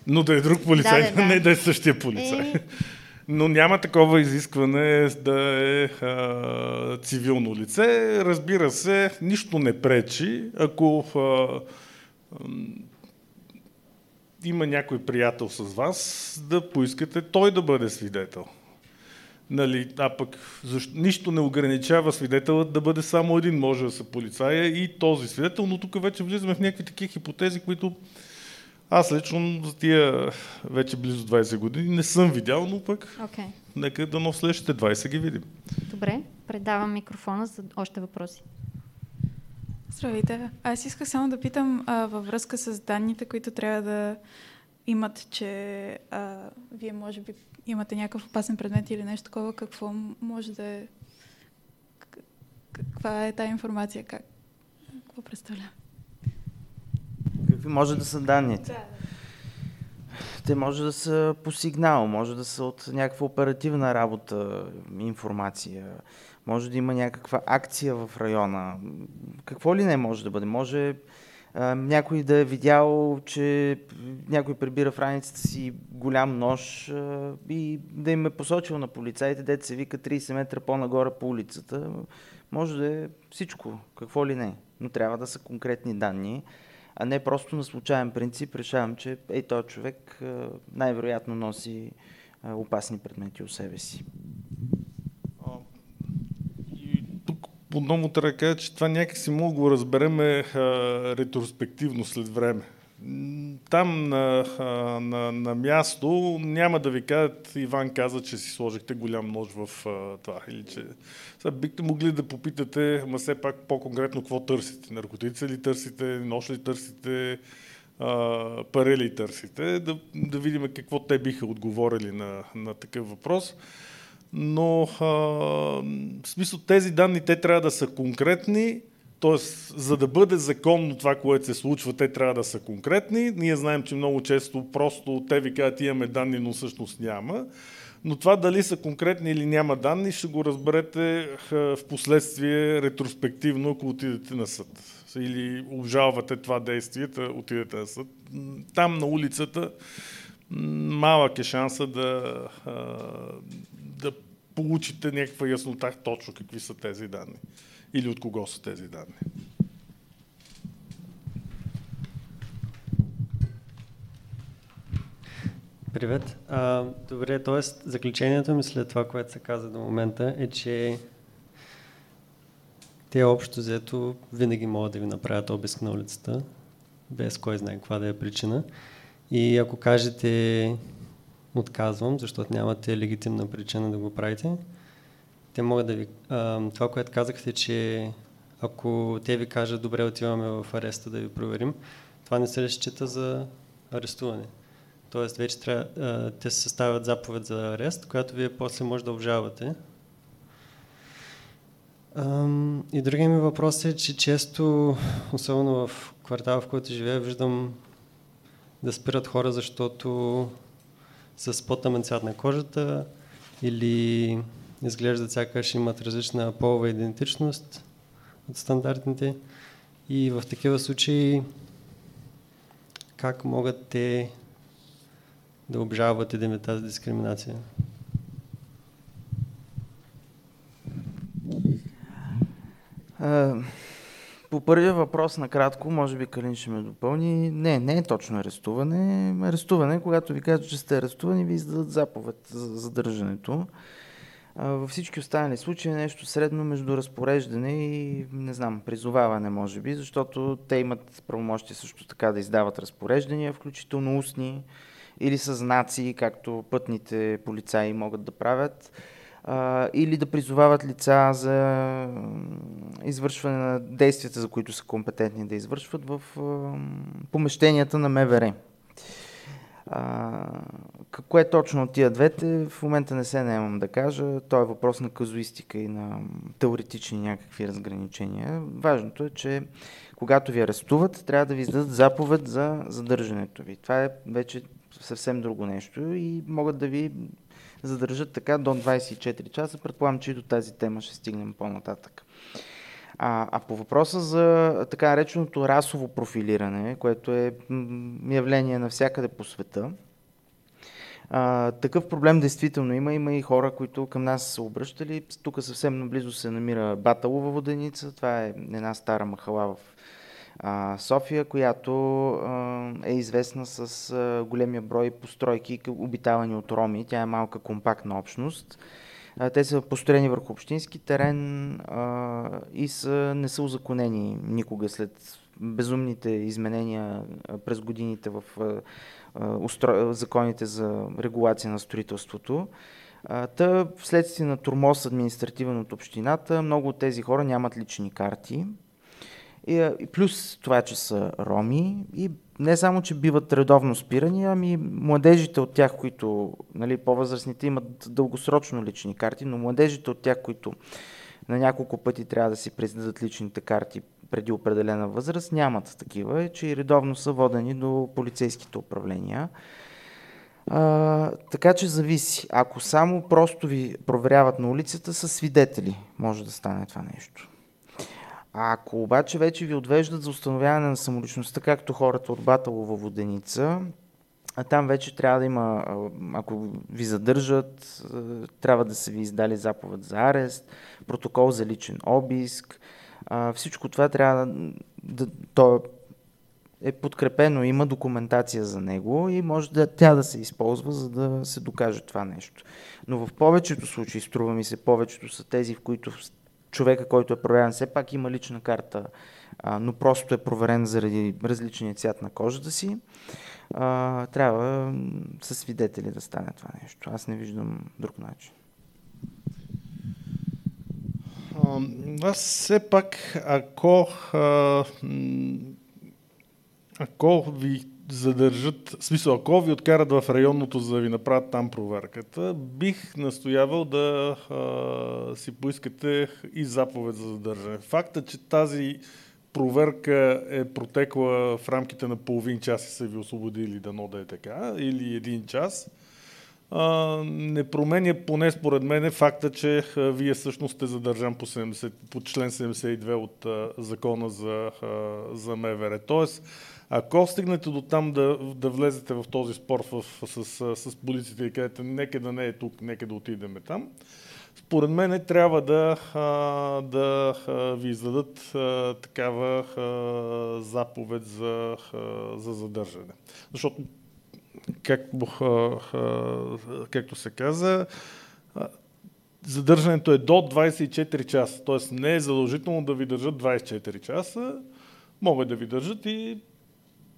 Но да е друг полицай, да, да, да. [laughs] не да е същия полицай. Е, но няма такова изискване да е а, цивилно лице. Разбира се, нищо не пречи, ако а, а, има някой приятел с вас, да поискате той да бъде свидетел. Нали, а пък защо, нищо не ограничава свидетелът да бъде само един, може да са полицая и този свидетел, но тук вече влизаме в някакви такива хипотези, които аз лично за тия вече близо 20 години не съм видял, но пък okay. нека да но следващите 20 ги видим. Добре, предавам микрофона за още въпроси. Здравейте. Аз исках само да питам а, във връзка с данните, които трябва да имат, че а, вие може би имате някакъв опасен предмет или нещо такова, какво може да е... Каква е тази информация? Как? Какво представлява? Какви може да са данните? Те може да са по сигнал, може да са от някаква оперативна работа, информация, може да има някаква акция в района. Какво ли не може да бъде? Може А, някой да е видял, че някой прибира в раницата си голям нож а, и да им е посочил на полицаите, дете се вика 30 метра по-нагоре по улицата. Може да е всичко, какво ли не. Но трябва да са конкретни данни, а не просто на случайен принцип решавам, че ей, този човек най-вероятно носи опасни предмети у себе си. отново трябва да кажа, че това някакси мога го разберем ретроспективно след време. Там на, на, на място няма да ви кажат, Иван каза, че си сложихте голям нож в а, това. Или че... Сега бихте могли да попитате, ма все пак по-конкретно какво търсите. Наркотици ли търсите, нож ли търсите, а, пари ли търсите, да, да видим какво те биха отговорили на, на такъв въпрос но а, в смисъл тези данни те трябва да са конкретни, т.е. за да бъде законно това, което се случва, те трябва да са конкретни. Ние знаем, че много често просто те ви казват имаме данни, но всъщност няма. Но това дали са конкретни или няма данни, ще го разберете в последствие ретроспективно, ако отидете на съд. Или обжалвате това действие, отидете на съд. Там на улицата малък е шанса да, да получите някаква яснота точно какви са тези данни или от кого са тези данни. Привет. А, добре, т.е. заключението ми след това, което се каза до момента е, че те общо взето винаги могат да ви направят обиск на улицата, без кой знае каква да е причина. И ако кажете отказвам, защото нямате легитимна причина да го правите, те могат да ви... А, това, което казахте, че ако те ви кажат, добре, отиваме в ареста да ви проверим, това не се счита за арестуване. Тоест, вече трябва, а, те се съставят заповед за арест, която вие после може да обжавате. и другия ми въпрос е, че често, особено в квартала, в който живея, виждам да спират хора, защото с по-тъмен цвят на кожата или изглеждат сякаш имат различна полова идентичност от стандартните. И в такива случаи как могат те да обжалват и тази дискриминация? По първия въпрос, накратко, може би Калин ще ме допълни. Не, не е точно арестуване. Арестуване, когато ви кажат, че сте арестувани, ви издадат заповед за задържането. Във всички останали случаи е нещо средно между разпореждане и, не знам, призоваване, може би, защото те имат правомощие също така да издават разпореждания, включително устни или с знаци, както пътните полицаи могат да правят или да призовават лица за извършване на действията, за които са компетентни да извършват в помещенията на МВР. А, какво е точно от тия двете, в момента не се наемам да кажа. То е въпрос на казуистика и на теоретични някакви разграничения. Важното е, че когато ви арестуват, трябва да ви издадат заповед за задържането ви. Това е вече съвсем друго нещо и могат да ви задържат така до 24 часа. Предполагам, че и до тази тема ще стигнем по-нататък. А, а по въпроса за така нареченото расово профилиране, което е явление навсякъде по света, а, такъв проблем действително има. Има и хора, които към нас са обръщали. Тук съвсем наблизо се намира Баталова воденица. Това е една стара махала в а, София, която а, е известна с а, големия брой постройки, обитавани от роми. Тя е малка компактна общност. А, те са построени върху общински терен а, и са, не са узаконени никога след безумните изменения през годините в а, устро... законите за регулация на строителството. Та, вследствие на турмоз административен от общината, много от тези хора нямат лични карти. И, и плюс това, че са роми и не само, че биват редовно спирани, ами младежите от тях, които, нали, по-възрастните имат дългосрочно лични карти, но младежите от тях, които на няколко пъти трябва да си признадат личните карти преди определена възраст, нямат такива, че и редовно са водени до полицейските управления. А, така че зависи. Ако само просто ви проверяват на улицата, са свидетели, може да стане това нещо. А ако обаче вече ви отвеждат за установяване на самоличността, както хората от във Воденица, а там вече трябва да има, ако ви задържат, трябва да са ви издали заповед за арест, протокол за личен обиск. Всичко това трябва да, то е подкрепено, има документация за него и може да тя да се използва, за да се докаже това нещо. Но в повечето случаи, струва ми се, повечето са тези, в които човека, който е проверен, все пак има лична карта, но просто е проверен заради различния цвят на кожата си трябва със свидетели да стане това нещо. Аз не виждам друг начин. Аз все пак, ако, ако ви задържат, смисъл, ако ви откарат в районното, за да ви направят там проверката, бих настоявал да а, си поискате и заповед за задържане. Факта, че тази проверка е протекла в рамките на половин час и са ви освободили дано да е така, или един час, не променя поне според мен факта, че вие всъщност сте задържан по, 70, по член 72 от закона за, за МВР. Тоест, ако стигнете до там да, да влезете в този спор в, с, с, с полицията и кажете, нека да не е тук, нека да отидеме там, според мен трябва да, да ви издадат такава заповед за, за задържане. Защото, как, както се каза, задържането е до 24 часа. Т.е. не е задължително да ви държат 24 часа. Могат да ви държат и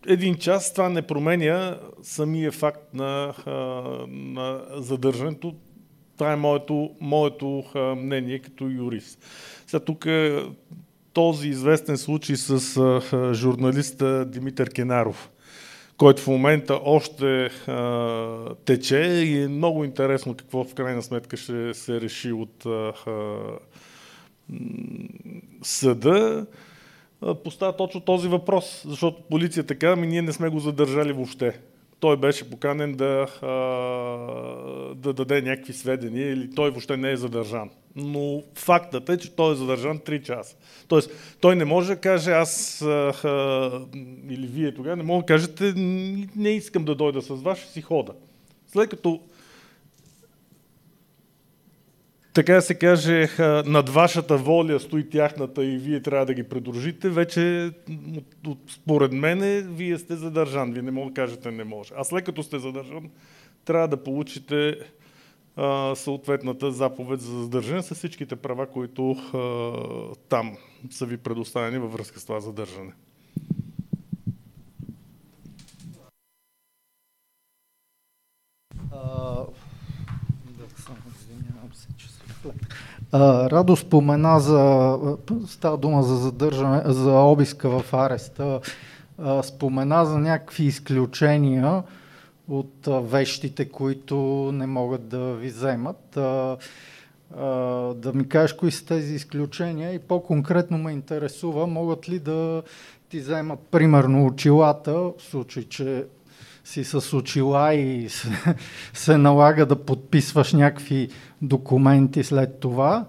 един час. Това не променя самия факт на, на задържането това е моето, моето мнение като юрист. Сега тук е този известен случай с журналиста Димитър Кенаров, който в момента още тече и е много интересно какво в крайна сметка ще се реши от съда поставя точно този въпрос, защото полицията казва, ми ние не сме го задържали въобще той беше поканен да, да даде някакви сведения или той въобще не е задържан. Но фактът е, че той е задържан 3 часа. Тоест, той не може да каже аз или вие тогава не може да кажете не искам да дойда с вас, ще си хода. След като така да се каже, над вашата воля стои тяхната и вие трябва да ги придружите, вече според мен вие сте задържан. Вие не може да кажете не може. А след като сте задържан, трябва да получите а, съответната заповед за задържане с всичките права, които а, там са ви предоставени във връзка с това задържане. Радо спомена за, става дума за задържане, за обиска в ареста, спомена за някакви изключения от вещите, които не могат да ви вземат. Да ми кажеш кои са тези изключения и по-конкретно ме интересува, могат ли да ти вземат примерно очилата, в случай, че си с очила и [laughs] се, налага да подписваш някакви документи след това.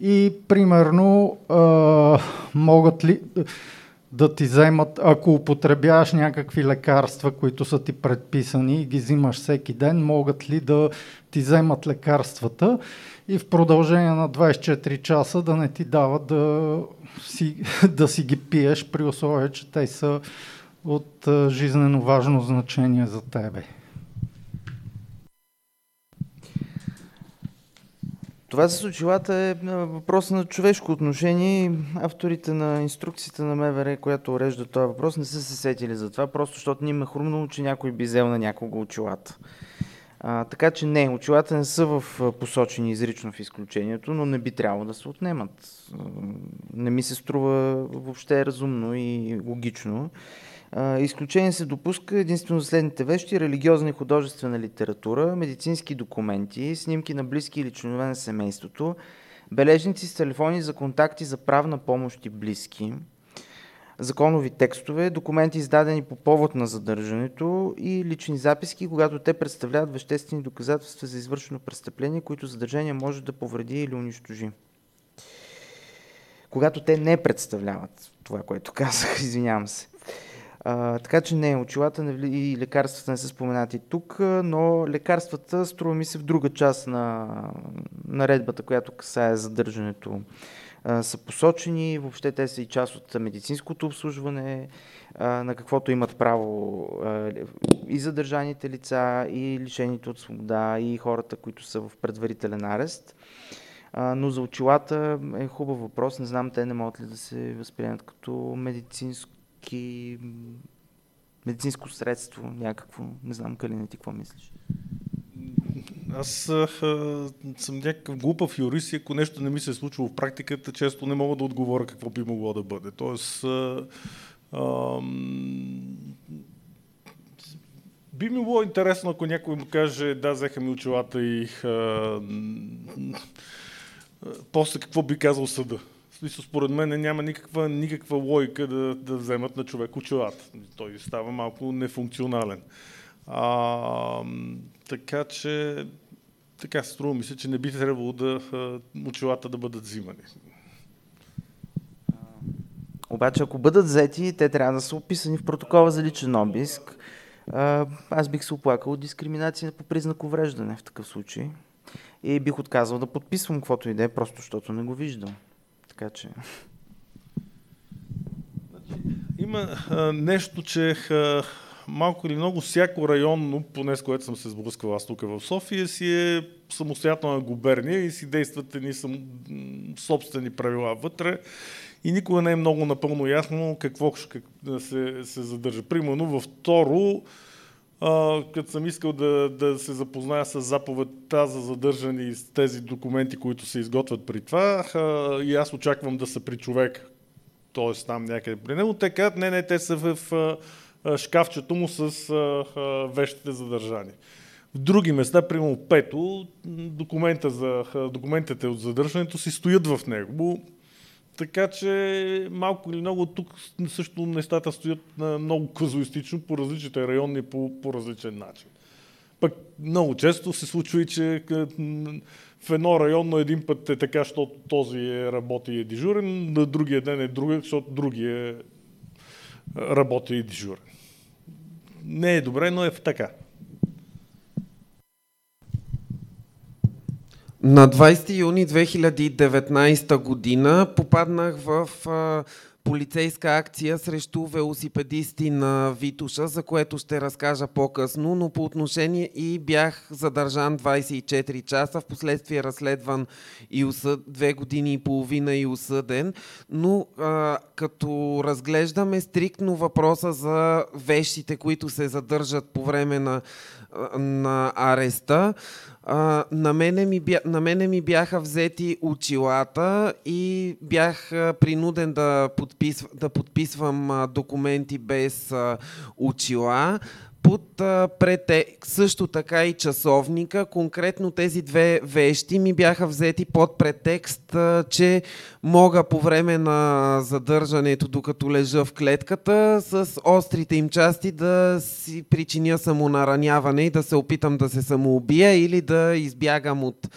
И примерно а, могат ли да ти вземат, ако употребяваш някакви лекарства, които са ти предписани и ги взимаш всеки ден, могат ли да ти вземат лекарствата и в продължение на 24 часа да не ти дават да си, [laughs] да си ги пиеш при условие, че те са от жизнено важно значение за тебе? Това с очилата е въпрос на човешко отношение. Авторите на инструкцията на МВР, която урежда този въпрос, не са се сетили за това, просто защото ни ме хрумнало, че някой би взел на някого очилата. А, така че не, очилата не са в посочени изрично в изключението, но не би трябвало да се отнемат. Не ми се струва въобще разумно и логично. Изключение се допуска единствено за следните вещи, религиозна и художествена литература, медицински документи, снимки на близки или членове на семейството, бележници с телефони за контакти за правна помощ и близки, законови текстове, документи издадени по повод на задържането и лични записки, когато те представляват веществени доказателства за извършено престъпление, които задържание може да повреди или унищожи. когато те не представляват това, което казах, [laughs] извинявам се. А, така че не, очилата и лекарствата не са споменати тук, но лекарствата, струва ми се, в друга част на наредбата, която касае задържането, а, са посочени. Въобще те са и част от медицинското обслужване, а, на каквото имат право а, и задържаните лица, и лишените от свобода, и хората, които са в предварителен арест. Но за очилата е хубав въпрос. Не знам, те не могат ли да се възприемат като медицински, медицинско средство някакво. Не знам, Калина, ти какво мислиш? Аз а, съм някакъв глупав юрист и ако нещо не ми се е случило в практиката, често не мога да отговоря какво би могло да бъде. Тоест, а, а, би ми било интересно, ако някой му каже, да, взеха ми очилата и а, после какво би казал съда. Смисъл, според мен няма никаква, никаква логика да, да вземат на човек очилата. Той става малко нефункционален. А, така че, така струва ми се, че не би трябвало да очилата да бъдат взимани. Обаче, ако бъдат взети, те трябва да са описани в протокола за личен обиск. Аз бих се оплакал от дискриминация по признак увреждане в такъв случай. И бих отказал да подписвам каквото и да е, просто защото не го виждам. Така че... Значи, има а, нещо, че а, малко или много всяко районно, поне с което съм се сблъсквал аз тук в София, си е самостоятелна губерния и си действат едни сам, собствени правила вътре и никога не е много напълно ясно какво ще се, се задържа. Примерно във второ, като съм искал да, да се запозная с заповедта за задържане и с тези документи, които се изготвят при това, а, и аз очаквам да са при човек, т.е. там някъде при него, те казват, не, не, те са в а, шкафчето му с а, а, вещите за държане. В други места, примерно пето, документа за, документите от задържането си стоят в него. Така че малко или много тук също нещата стоят много казуистично по различните райони по, по различен начин. Пък много често се случва и, че в едно районно един път е така, защото този е работи и е дежурен, на другия ден е друг, защото другия е работи и дежурен. Не е добре, но е така. На 20 юни 2019 година попаднах в а, полицейска акция срещу велосипедисти на Витуша, за което ще разкажа по-късно, но по отношение и бях задържан 24 часа, в последствие разследван и осъд, две години и половина и осъден, но а, като разглеждаме стриктно въпроса за вещите, които се задържат по време на, на ареста, а, на, мене ми бя, на мене ми бяха взети очилата и бях принуден да, подписв, да подписвам а, документи без а, очила под а, прете... също така и часовника. Конкретно тези две вещи ми бяха взети под претекст, че мога по време на задържането, докато лежа в клетката, с острите им части да си причиня самонараняване и да се опитам да се самоубия или да избягам от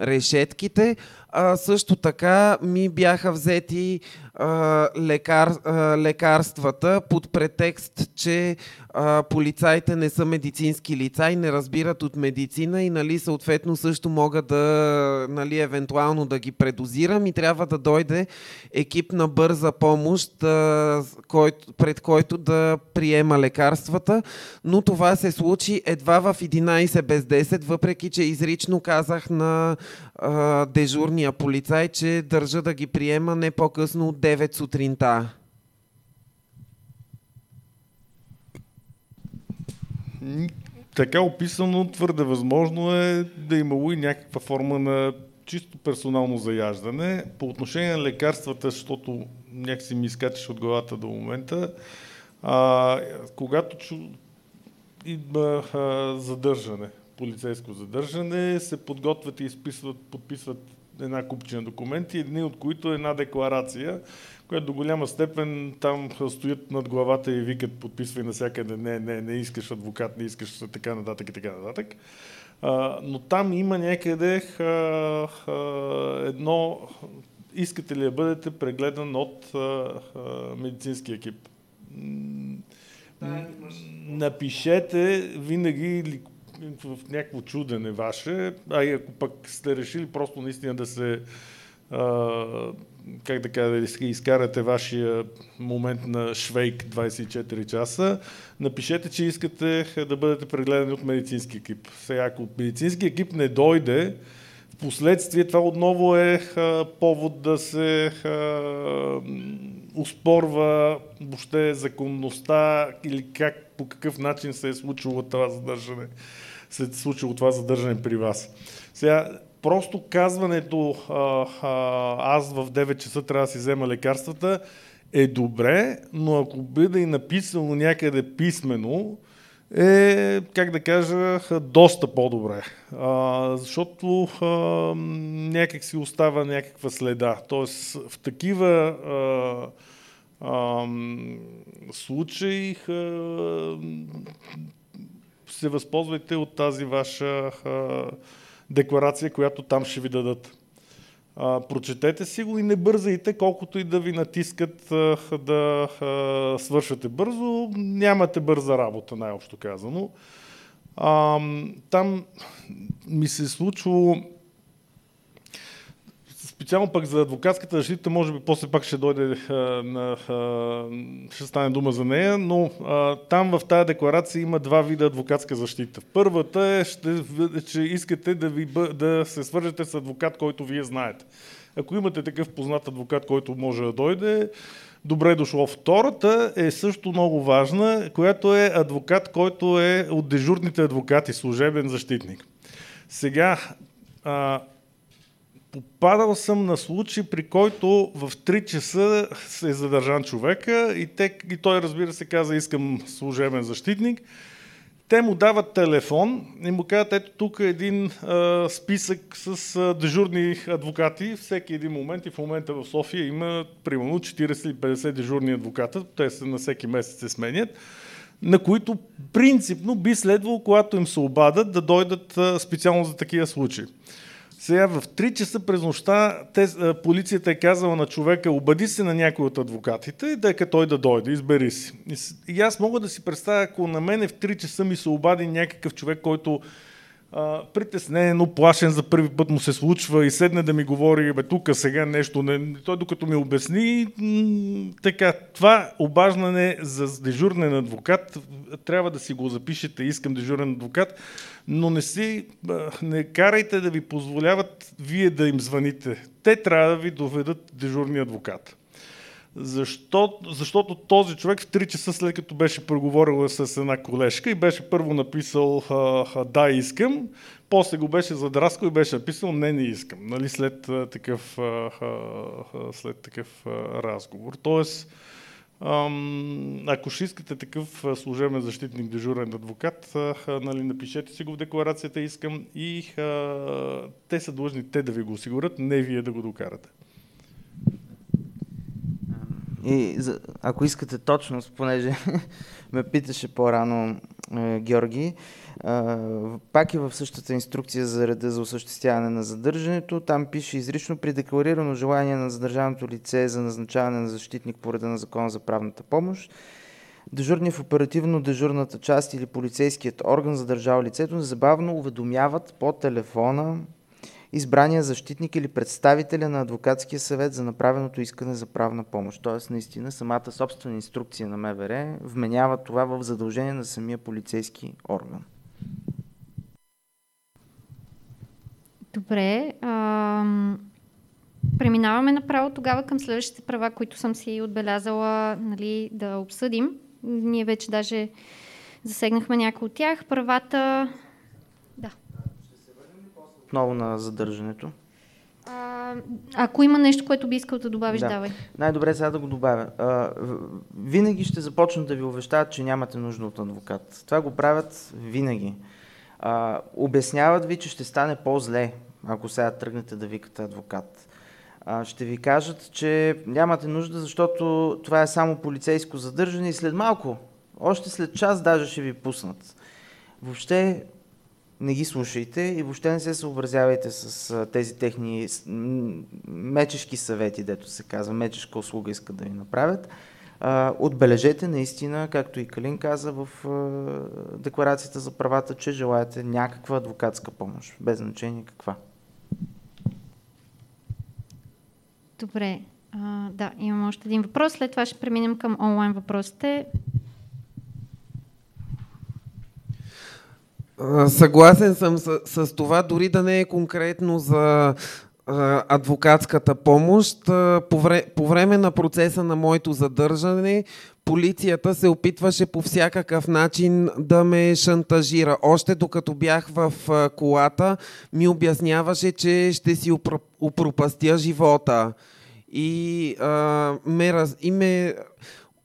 решетките. А, също така ми бяха взети а, лекар, а, лекарствата под претекст, че а, полицаите не са медицински лица и не разбират от медицина и нали, съответно също мога да, нали, евентуално да ги предозирам и трябва да дойде екип на бърза помощ, а, който, пред който да приема лекарствата, но това се случи едва в 11 без 10, въпреки че изрично казах на дежурния полицай, че държа да ги приема не по-късно от 9 сутринта. Така описано, твърде възможно е да имало и някаква форма на чисто персонално заяждане. По отношение на лекарствата, защото някакси ми изкачаш от главата до момента, а, когато чу... идва а, задържане, полицейско задържане, се подготвят и изписват, подписват една купчина документи, едни от които е една декларация, която до голяма степен там стоят над главата и викат подписвай навсякъде, не, не, не искаш адвокат, не искаш така нататък и така нататък. А, но там има някъде а, а, едно искате ли да бъдете прегледан от а, а, медицински екип. Напишете винаги в някакво чудене ваше, а и ако пък сте решили просто наистина да се а, как да кажа, да изкарате вашия момент на швейк 24 часа, напишете, че искате да бъдете прегледани от медицински екип. Сега, ако медицински екип не дойде, в последствие това отново е а, повод да се а, успорва въобще законността или как, по какъв начин се е случило това задържане, се е случило това задържане при вас. Сега, просто казването аз в 9 часа трябва да си взема лекарствата е добре, но ако бъде и написано някъде писмено, е, как да кажа, доста по-добре. А, защото а, някак си остава някаква следа. Тоест в такива а, а, случаи а, се възползвайте от тази ваша а, декларация, която там ще ви дадат. А, прочетете си го и не бързайте, колкото и да ви натискат а, да а, свършате бързо. Нямате бърза работа, най-общо казано. А, там ми се е случило Специално пък за адвокатската защита, може би после пак ще дойде, на, ще стане дума за нея, но а, там в тази декларация има два вида адвокатска защита. Първата е, ще, че искате да, ви, да се свържете с адвокат, който вие знаете. Ако имате такъв познат адвокат, който може да дойде, добре е дошло. Втората е също много важна, която е адвокат, който е от дежурните адвокати, служебен защитник. Сега, а, попадал съм на случай, при който в 3 часа е задържан човека и, те, и той разбира се каза искам служебен защитник. Те му дават телефон и му казват, ето тук е един а, списък с а, дежурни адвокати. Всеки един момент и в момента в София има примерно 40 или 50 дежурни адвоката. Те се на всеки месец се сменят на които принципно би следвало, когато им се обадат, да дойдат специално за такива случаи. Сега в 3 часа през нощта те, полицията е казала на човека, обади се на някой от адвокатите, дека той да дойде, избери си. И, аз мога да си представя, ако на мене в 3 часа ми се обади някакъв човек, който притеснен, но плашен за първи път му се случва и седне да ми говори, бе, тук сега нещо, не, той докато ми обясни, м- така, това обаждане за дежурен адвокат, трябва да си го запишете, искам дежурен адвокат, но не си, не карайте да ви позволяват вие да им звъните. Те трябва да ви доведат дежурния адвокат. Защо, защото този човек в 3 часа след като беше преговорил с една колежка и беше първо написал да искам, после го беше задраскал и беше написал не не искам, нали, след такъв, след такъв разговор. Тоест, ако ще искате такъв служебен защитник, дежурен адвокат, нали, напишете си го в декларацията искам и те са длъжни те да ви го осигурят, не вие да го докарате. И за, ако искате точност, понеже [laughs] ме питаше по-рано е, Георги, е, пак е в същата инструкция за реда за осъществяване на задържането. Там пише изрично при декларирано желание на задържаното лице за назначаване на защитник по реда на Закона за правната помощ. Дежурният в оперативно-дежурната част или полицейският орган задържал лицето незабавно уведомяват по телефона избрания защитник или представителя на адвокатския съвет за направеното искане за правна помощ. Тоест, наистина, самата собствена инструкция на МВР вменява това в задължение на самия полицейски орган. Добре. А, преминаваме направо тогава към следващите права, които съм си отбелязала нали, да обсъдим. Ние вече даже засегнахме някои от тях. Правата отново на задържането. А, ако има нещо, което би искал да добавиш, да. давай. Най-добре сега да го добавя. А, винаги ще започнат да ви увещават, че нямате нужда от адвокат. Това го правят винаги. А, обясняват ви, че ще стане по-зле, ако сега тръгнете да викате адвокат. А, ще ви кажат, че нямате нужда, защото това е само полицейско задържане и след малко, още след час даже ще ви пуснат. Въобще не ги слушайте и въобще не се съобразявайте с тези техни мечешки съвети, дето се казва, мечешка услуга искат да ви направят. отбележете наистина, както и Калин каза в Декларацията за правата, че желаете някаква адвокатска помощ, без значение каква. Добре. А, да, имам още един въпрос. След това ще преминем към онлайн въпросите. Съгласен съм с, с това, дори да не е конкретно за адвокатската помощ. По, вре, по време на процеса на моето задържане, полицията се опитваше по всякакъв начин да ме шантажира. Още докато бях в колата, ми обясняваше, че ще си упропастя живота. И, а, ме, и ме,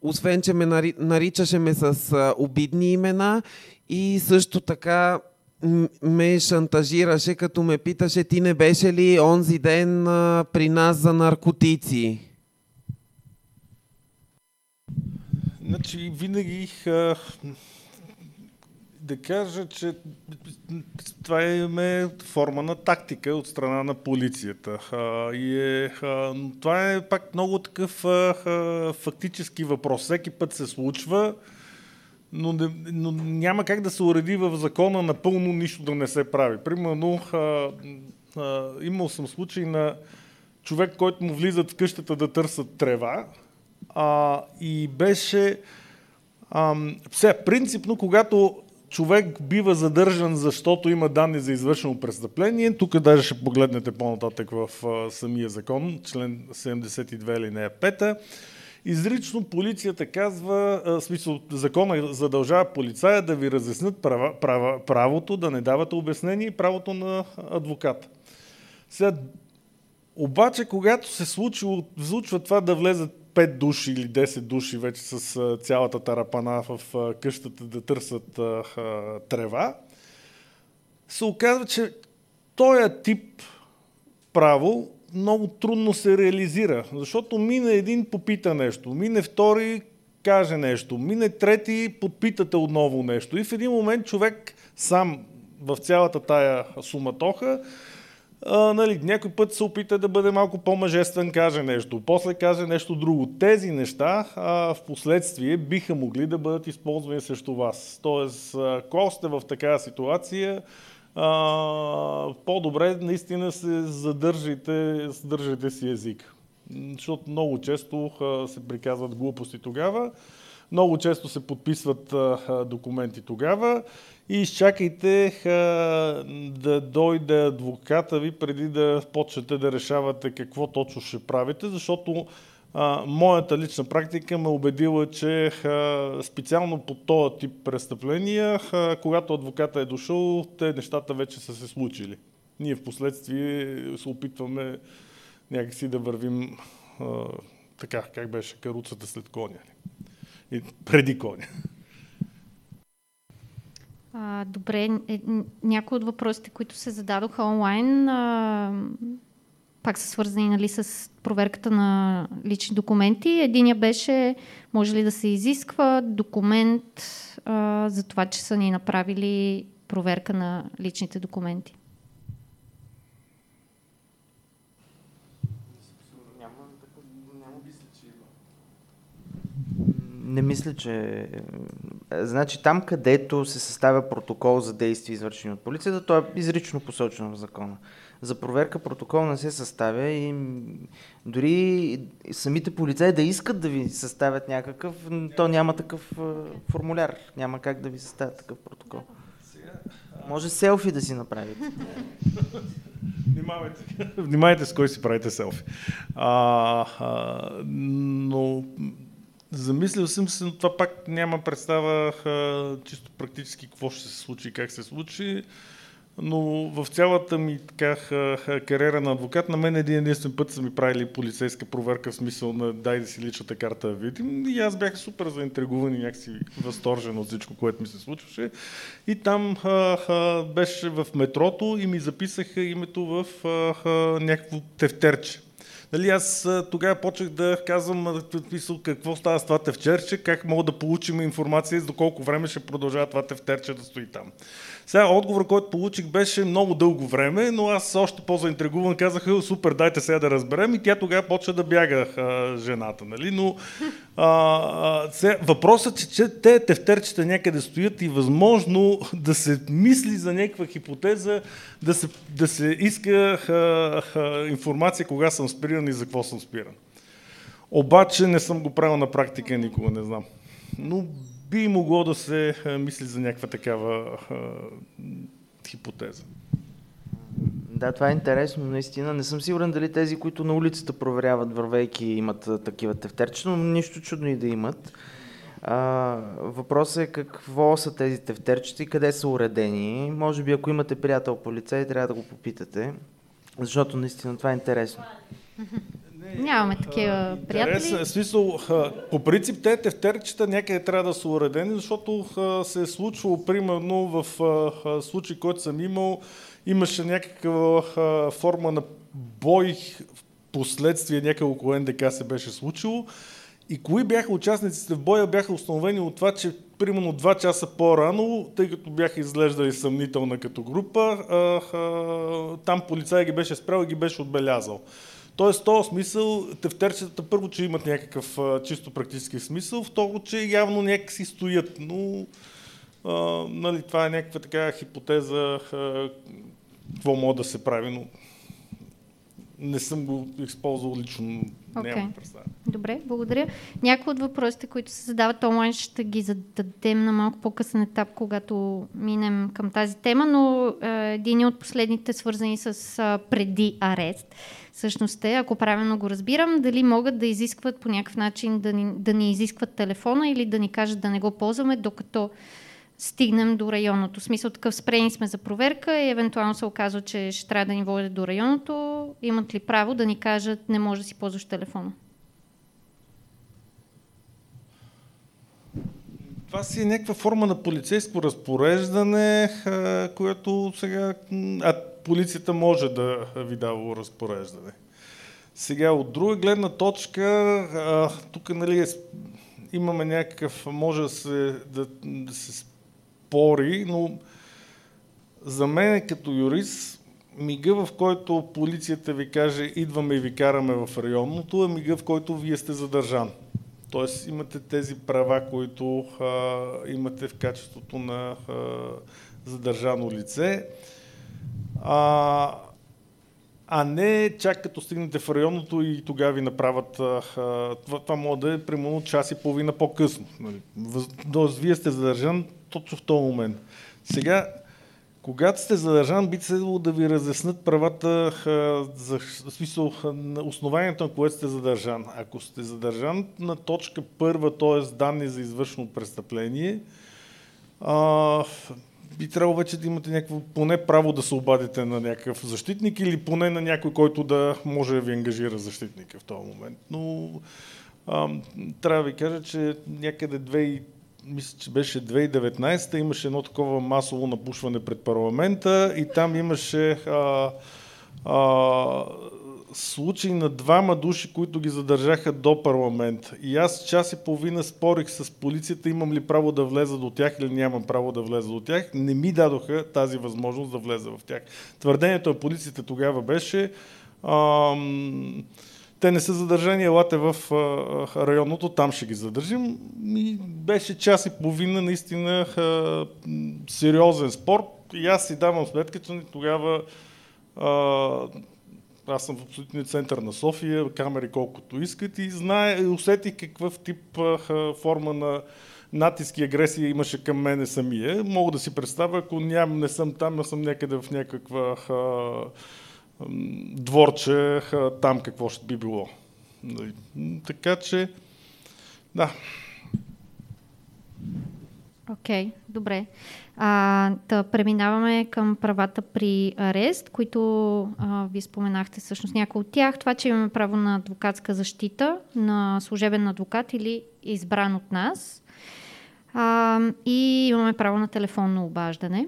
освен, че ме наричаше ме с обидни имена и също така ме шантажираше, като ме питаше ти не беше ли онзи ден а, при нас за наркотици? Значи винаги а, да кажа, че това е форма на тактика от страна на полицията. А, и е, а, това е пак много такъв а, а, фактически въпрос. Всеки път се случва, но, не, но няма как да се уреди в закона напълно нищо да не се прави. Примерно, а, а, имал съм случай на човек, който му влизат в къщата да търсят трева а, и беше... Все, принципно, когато човек бива задържан, защото има данни за извършено престъпление. Тук даже ще погледнете по-нататък в а, самия закон, член 72 линия 5. Изрично полицията казва, в смисъл, закона задължава полицая да ви разяснат права, права, правото да не давате обяснение и правото на адвоката. Сега, обаче, когато се случва, случва това да влезат 5 души или 10 души вече с цялата тарапана в къщата да търсят трева, се оказва, че този тип право много трудно се реализира, защото мине един попита нещо, мине втори каже нещо, мине трети подпитате отново нещо и в един момент човек сам в цялата тая суматоха а, нали, някой път се опита да бъде малко по-мъжествен, каже нещо, после каже нещо друго. Тези неща а, в последствие биха могли да бъдат използвани срещу вас. Тоест, ако сте в такава ситуация, по-добре наистина се задържите, задържайте си език. Защото много често се приказват глупости тогава, много често се подписват документи тогава и изчакайте да дойде адвоката ви преди да почнете да решавате какво точно ще правите, защото моята лична практика ме убедила, че специално по този тип престъпления, когато адвоката е дошъл, те нещата вече са се случили. Ние в последствие се опитваме някакси да вървим така, как беше каруцата след коня. И преди коня. Добре, е, някои от въпросите, които се зададоха онлайн, пак са свързани нали, с проверката на лични документи. Единия беше, може ли да се изисква документ а, за това, че са ни направили проверка на личните документи. Не мисля, че... Значи там, където се съставя протокол за действия, извършени от полицията, то е изрично посочено в закона. За проверка протокол не се съставя и дори самите полицаи да искат да ви съставят някакъв, то няма такъв формуляр. Няма как да ви съставят такъв протокол. Може селфи да си направите. [laughs] Внимавайте, внимавайте с кой си правите селфи. А, а, но Замислил съм се, но това пак няма представа а, чисто практически какво ще се случи как се случи. Но в цялата ми така, кариера на адвокат, на мен един единствен път са ми правили полицейска проверка в смисъл на дай да си личната карта да видим. И аз бях супер заинтригуван и някакси възторжен от всичко, което ми се случваше. И там а, а, беше в метрото и ми записаха името в а, а, някакво тефтерче. Нали, аз тогава почнах да казвам какво става с това тефтерче, как мога да получим информация, за колко време ще продължава това тефтерче да стои там. Сега отговор, който получих, беше много дълго време, но аз още по-заинтригуван казах, супер, дайте сега да разберем и тя тогава почва да бяга а, жената. Нали? Но а, а, сега, въпросът е, че те тефтерчета някъде стоят и възможно да се мисли за някаква хипотеза, да се, да се иска а, а, информация кога съм спиран и за какво съм спиран. Обаче не съм го правил на практика никога, не знам. Но би могло да се мисли за някаква такава а, хипотеза. Да, това е интересно, наистина. Не съм сигурен дали тези, които на улицата проверяват вървейки, имат такива тефтерчета, но нищо чудно и да имат. А, въпросът е какво са тези тефтерчета и къде са уредени. Може би ако имате приятел полицай, трябва да го попитате, защото наистина това е интересно. [laughs] Нямаме такива приятели. смисъл, по принцип те тефтерчета някъде трябва да са уредени, защото се е случвало примерно в случай, който съм имал, имаше някаква форма на бой в последствие някъде около НДК се беше случило. И кои бяха участниците в боя бяха установени от това, че примерно два часа по-рано, тъй като бяха изглеждали съмнителна като група, там полицай ги беше спрял и ги беше отбелязал. Тоест, в този смисъл, тефтерчетата първо, че имат някакъв а, чисто практически смисъл, второ, че явно някакси стоят, но а, нали, това е някаква така хипотеза, а, какво може да се прави, но не съм го използвал лично, okay. нямам представа. Добре, благодаря. Някои от въпросите, които се задават онлайн, ще ги зададем на малко по-късен етап, когато минем към тази тема, но е, един от последните свързани с е, преди арест всъщност е, ако правилно го разбирам, дали могат да изискват по някакъв начин да ни, да ни изискват телефона или да ни кажат да не го ползваме, докато стигнем до районното. В смисъл такъв спрени сме за проверка и евентуално се оказва, че ще трябва да ни водят до районното. Имат ли право да ни кажат не може да си ползваш телефона? Това си е някаква форма на полицейско разпореждане, което сега... А полицията може да ви дава разпореждане. Сега, от друга гледна точка, тук нали, имаме някакъв, може да се, да, да се спори, но за мен като юрист, мига в който полицията ви каже идваме и ви караме в районното, е мига в който вие сте задържан. Тоест имате тези права, които а, имате в качеството на а, задържано лице а, а не чак като стигнете в районното и тогава ви направят. А, това, това може да е примерно час и половина по-късно. Нали? Тоест, вие сте задържан точно в този момент. Сега, когато сте задържан, би следвало да ви разяснат правата за смисъл, на основанието, на което сте задържан. Ако сте задържан на точка първа, т.е. данни за извършено престъпление, а, би трябвало вече да имате някакво, поне право да се обадите на някакъв защитник или поне на някой, който да може да ви ангажира защитника в този момент. Но а, трябва да ви кажа, че някъде 2, мисля, че беше 2019, имаше едно такова масово напушване пред парламента и там имаше а, а, случай на двама души, които ги задържаха до парламент. И аз час и половина спорих с полицията, имам ли право да влеза до тях или нямам право да влеза до тях. Не ми дадоха тази възможност да влеза в тях. Твърдението на полицията тогава беше ам, те не са задържани, елате в а, районното, там ще ги задържим. И беше час и половина наистина а, сериозен спор. И аз си давам сметка, че тогава а, аз съм в абсолютния център на София, камери колкото искат и знае, усетих какъв тип а, форма на натиск и агресия имаше към мене самия. Мога да си представя, ако ням, не съм там, а съм някъде в някаква а, дворче, там какво ще би било. Нали, така че, да. Окей, okay, добре. А, да преминаваме към правата при арест, които а, ви споменахте всъщност някои от тях. Това, че имаме право на адвокатска защита, на служебен адвокат или избран от нас. А, и имаме право на телефонно обаждане.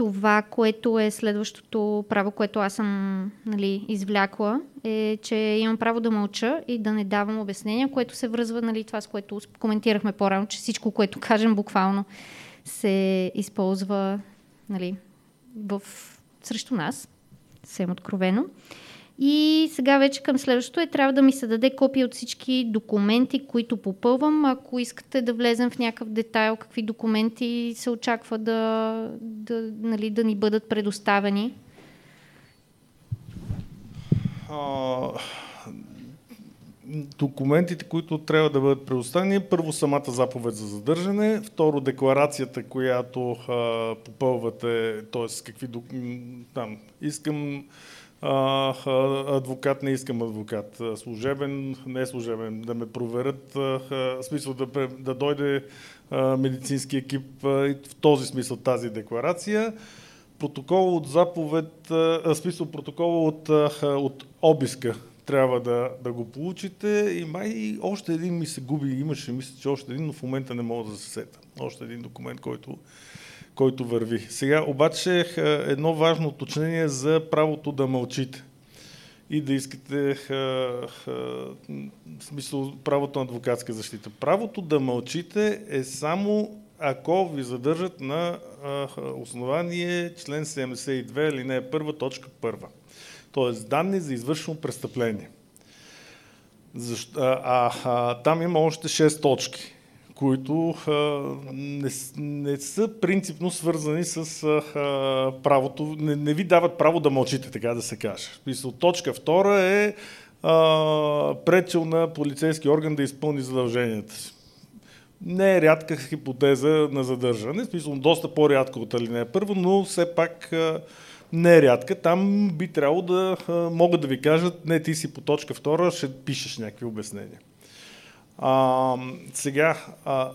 Това, което е следващото право, което аз съм нали, извлякла, е, че имам право да мълча и да не давам обяснения, което се връзва нали, това, с което коментирахме по-рано, че всичко, което кажем буквално се използва нали, в... срещу нас, съвсем откровено. И сега вече към следващото е, трябва да ми се даде копия от всички документи, които попълвам. Ако искате да влезем в някакъв детайл, какви документи се очаква да, да, нали, да ни бъдат предоставени. А, документите, които трябва да бъдат предоставени, първо самата заповед за задържане, второ декларацията, която а, попълвате, т.е. какви там, искам а, адвокат, не искам адвокат, служебен, не служебен, да ме проверят, в смисъл да, да дойде а, медицински екип в този смисъл тази декларация. Протокол от заповед, а, смисъл протокол от, от обиска трябва да, да го получите. И май още един ми се губи, имаше, мисля, че още един, но в момента не мога да се сета. Още един документ, който който върви. Сега обаче е, едно важно уточнение за правото да мълчите и да искате ха, е, ха, е, в смисъл правото на адвокатска защита. Правото да мълчите е само ако ви задържат на а, основание член 72 или не първа точка първа. Тоест данни за извършено престъпление. Защо, а, а, а, там има още 6 точки които не, не са принципно свързани с правото, не, не ви дават право да мълчите, така да се каже. Мисъл, точка втора е а, пречил на полицейски орган да изпълни задълженията си. Не е рядка хипотеза на задържане, смисъл доста по-рядко от алинея първо, но все пак а, не е рядка. Там би трябвало да могат да ви кажат, не ти си по точка втора, ще пишеш някакви обяснения. А, сега, а,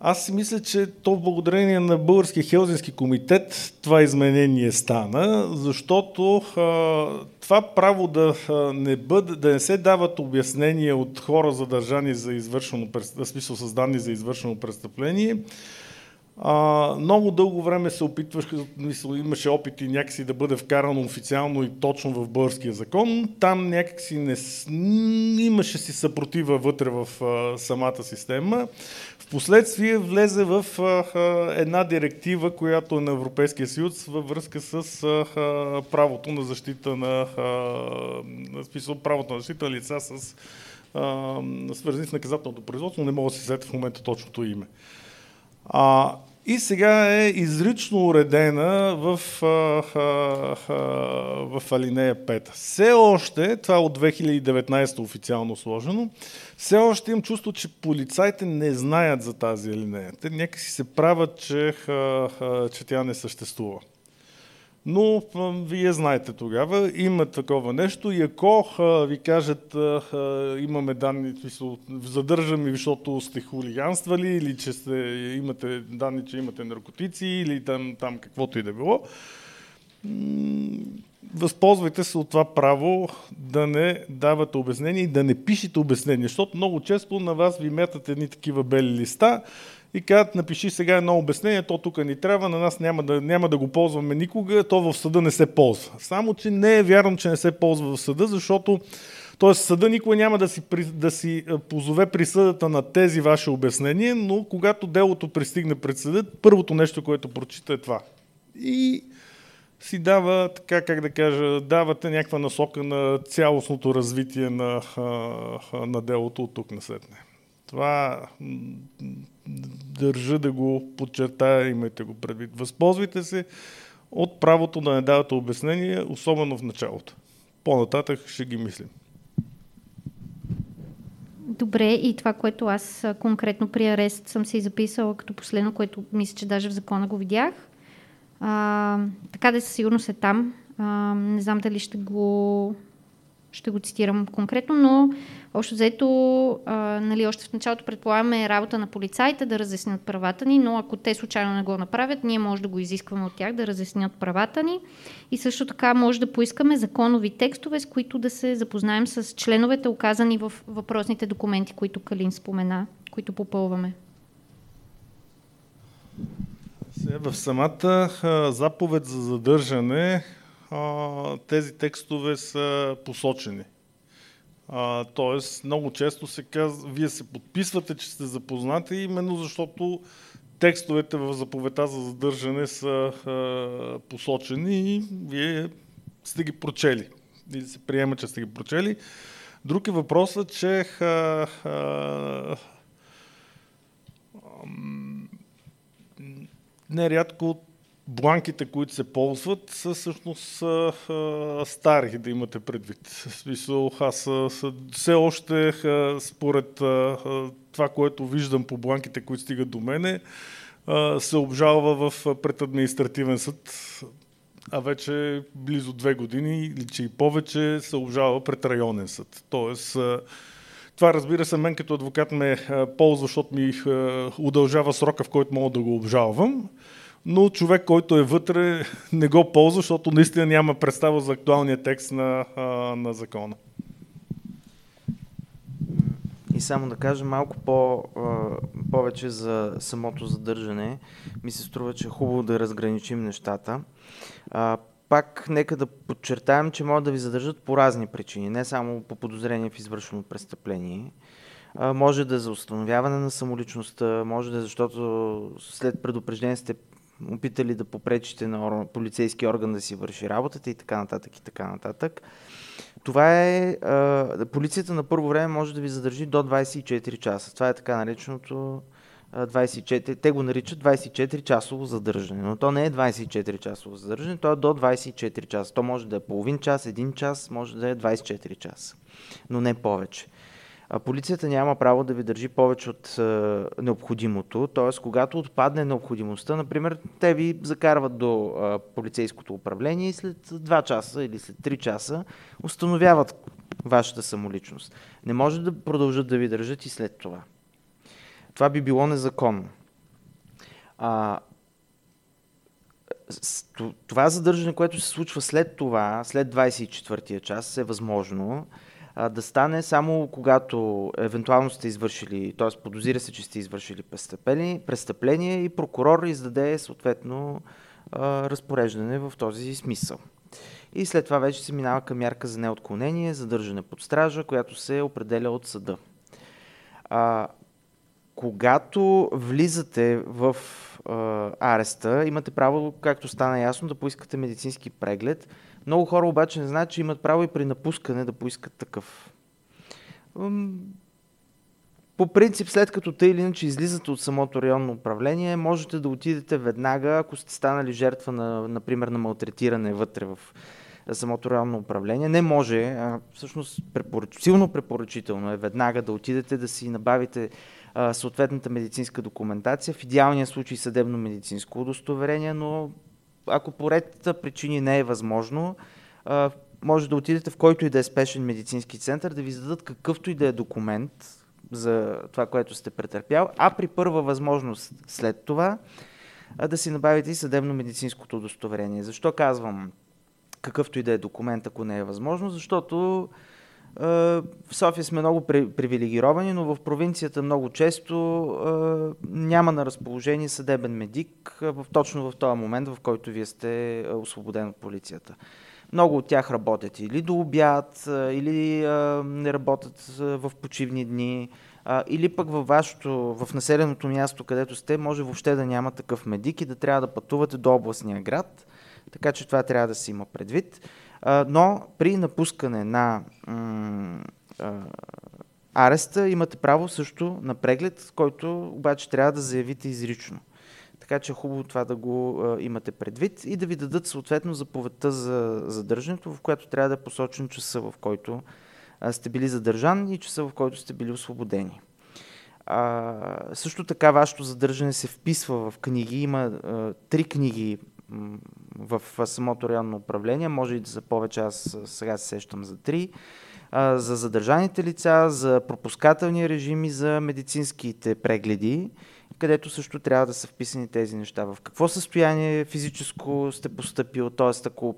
аз си мисля, че то благодарение на Българския Хелзински комитет това изменение стана, защото а, това право да не, бъде, да не се дават обяснения от хора задържани за извършено, смисъл с данни за извършено престъпление, а, много дълго време се опитваш, мисля, имаше опити някакси да бъде вкарано официално и точно в българския закон. Там някакси не, имаше си съпротива вътре в а, самата система. Впоследствие влезе в а, една директива, която е на Европейския съюз във връзка с а, правото на защита на а, смисъл, правото на защита на лица с а, свързани с наказателното производство, не мога да си сета в момента точното име. А, и сега е изрично уредена в, а, а, а, в алинея 5. Все още, това е от 2019 официално сложено, все още имам чувство, че полицайите не знаят за тази алинея. Те някакси се правят, че, а, а, че тя не съществува. Но вие знаете тогава, има такова нещо и ако а, ви кажат а, имаме данни, задържаме защото сте хулиганствали или че сте, имате данни, че имате наркотици или там, там каквото и да било, възползвайте се от това право да не давате обяснение и да не пишете обяснение, защото много често на вас ви метат едни такива бели листа и казват, напиши сега едно обяснение, то тук ни трябва, на нас няма да, няма да го ползваме никога, то в съда не се ползва. Само, че не е вярно, че не се ползва в съда, защото т.е. съда никой няма да си, да си позове присъдата на тези ваши обяснения, но когато делото пристигне пред съда, първото нещо, което прочита е това. И си дава, така как да кажа, давате някаква насока на цялостното развитие на, на делото от тук на сетне. Това държа да го подчертая, имайте го предвид. Възползвайте се от правото да не давате обяснение, особено в началото. По-нататък ще ги мислим. Добре, и това, което аз конкретно при арест съм си записала като последно, което мисля, че даже в закона го видях. А, така да със сигурност е там. А, не знам дали ще го ще го цитирам конкретно, но общо взето, а, нали, още в началото предполагаме работа на полицаите да разяснят правата ни, но ако те случайно не го направят, ние може да го изискваме от тях да разяснят правата ни и също така може да поискаме законови текстове, с които да се запознаем с членовете, оказани в въпросните документи, които Калин спомена, които попълваме. В самата заповед за задържане тези текстове са посочени. тоест, много често се казва, вие се подписвате, че сте запознати, именно защото текстовете в заповедта за задържане са посочени и вие сте ги прочели. Или се приема, че сте ги прочели. Друг е въпросът, че ха, ха, нерядко бланките, които се ползват, са всъщност а, стари, да имате предвид. В смисъл, аз все още, а, според а, това, което виждам по бланките, които стигат до мене, а, се обжалва в пред административен съд, а вече близо две години или че и повече се обжалва пред районен съд. Тоест, а, това разбира се, мен като адвокат ме ползва, защото ми удължава срока, в който мога да го обжалвам но човек, който е вътре, не го ползва, защото наистина няма представа за актуалния текст на, на закона. И само да кажа малко по, повече за самото задържане. Ми се струва, че е хубаво да разграничим нещата. Пак нека да подчертаем, че могат да ви задържат по разни причини, не само по подозрение в извършено престъпление. Може да е за установяване на самоличността, може да е защото след предупреждение сте опитали да попречите на полицейски орган да си върши работата и така нататък и така нататък. Това е... А, полицията на първо време може да ви задържи до 24 часа. Това е така нареченото 24, те го наричат 24 часово задържане, но то не е 24 часово задържане, то е до 24 часа. То може да е половин час, един час, може да е 24 часа, но не повече. Полицията няма право да ви държи повече от а, необходимото, т.е. когато отпадне необходимостта, например, те ви закарват до а, полицейското управление и след 2 часа или след 3 часа установяват вашата самоличност. Не може да продължат да ви държат и след това. Това би било незаконно. А, това задържане, което се случва след това, след 24-я час, е възможно а, да стане само когато евентуално сте извършили, т.е. подозира се, че сте извършили престъпление и прокурор издаде съответно а, разпореждане в този смисъл. И след това вече се минава към мярка за неотклонение, задържане под стража, която се определя от съда. А, когато влизате в а, ареста, имате право, както стана ясно, да поискате медицински преглед. Много хора обаче не знаят, че имат право и при напускане да поискат такъв. По принцип, след като тъй или иначе излизате от самото районно управление, можете да отидете веднага, ако сте станали жертва на, например, на малтретиране вътре в самото районно управление. Не може, а всъщност препоръч... силно препоръчително е веднага да отидете да си набавите съответната медицинска документация, в идеалния случай съдебно-медицинско удостоверение, но ако по ред причини не е възможно, може да отидете в който и да е спешен медицински център, да ви зададат какъвто и да е документ за това, което сте претърпял, а при първа възможност след това да си набавите и съдебно-медицинското удостоверение. Защо казвам какъвто и да е документ, ако не е възможно? Защото в София сме много привилегировани, но в провинцията много често няма на разположение съдебен медик в, точно в този момент, в който вие сте освободен от полицията. Много от тях работят или до обяд, или не работят в почивни дни, или пък във вашето, в населеното място, където сте, може въобще да няма такъв медик и да трябва да пътувате до областния град. Така че това трябва да се има предвид но при напускане на ареста имате право също на преглед, който обаче трябва да заявите изрично. Така че е хубаво това да го а, имате предвид и да ви дадат съответно заповедта за задържането, в която трябва да е посочен часа, в който а, сте били задържан и часа, в който сте били освободени. А, също така вашето задържане се вписва в книги. Има а, три книги в самото районно управление. Може и да са повече, аз сега се сещам за три. За задържаните лица, за пропускателни режими, за медицинските прегледи, където също трябва да са вписани тези неща. В какво състояние физическо сте поступил, т.е. ако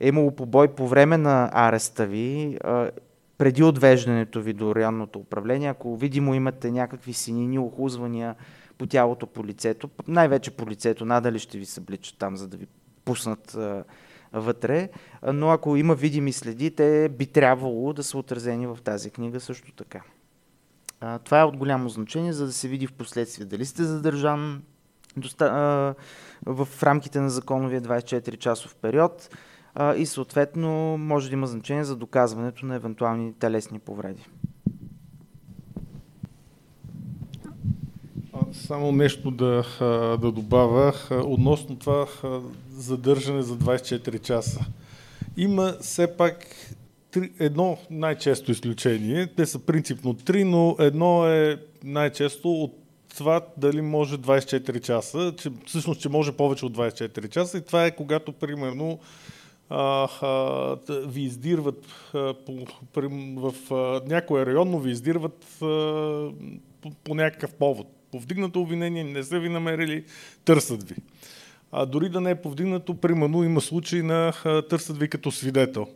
е имало побой по време на ареста ви, преди отвеждането ви до районното управление, ако видимо имате някакви синини, охузвания, по тялото, по лицето, най-вече по лицето, надали ще ви събличат там, за да ви пуснат а, вътре, но ако има видими следи, те би трябвало да са отразени в тази книга също така. А, това е от голямо значение, за да се види в последствие дали сте задържан доста, а, в рамките на законовия 24-часов период а, и съответно може да има значение за доказването на евентуални телесни повреди. Само нещо да, да добавя относно това задържане за 24 часа. Има все пак три, едно най-често изключение. Те са принципно три, но едно е най-често от това дали може 24 часа, че, всъщност, че може повече от 24 часа и това е когато, примерно, ви издирват по, в а, някой район, но ви издирват по, по някакъв повод. Повдигнато обвинение, не са ви намерили, търсят ви. А дори да не е повдигнато, примерно има случаи на търсят ви като свидетел.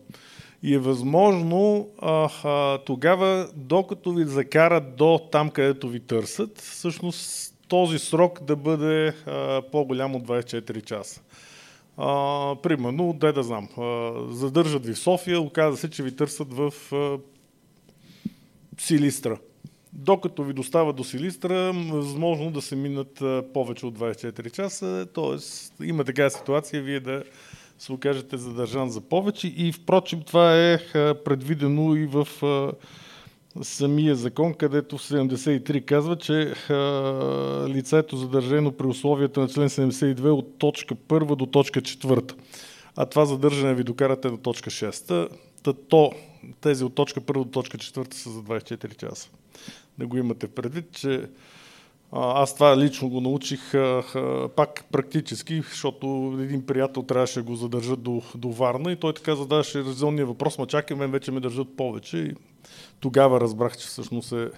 И е възможно а, а, тогава, докато ви закарат до там, където ви търсят, всъщност този срок да бъде а, по-голям от 24 часа. А, примерно, дай да знам, а, задържат ви в София, оказа се, че ви търсят в а, Силистра. Докато ви достава до Силистра, възможно да се минат повече от 24 часа, т.е. има такава ситуация, вие да се окажете задържан за повече и впрочем това е предвидено и в самия закон, където в 73 казва, че лицето задържано при условията на член 72 от точка 1 до точка 4. А това задържане ви докарате до точка 6. то, тези от точка 1 до точка 4 са за 24 часа. Да го имате предвид, че аз това лично го научих пак практически, защото един приятел трябваше да го задържат до, до Варна и той така задаваше резонния въпрос, ма чакай, мен вече ме държат повече и тогава разбрах, че всъщност е,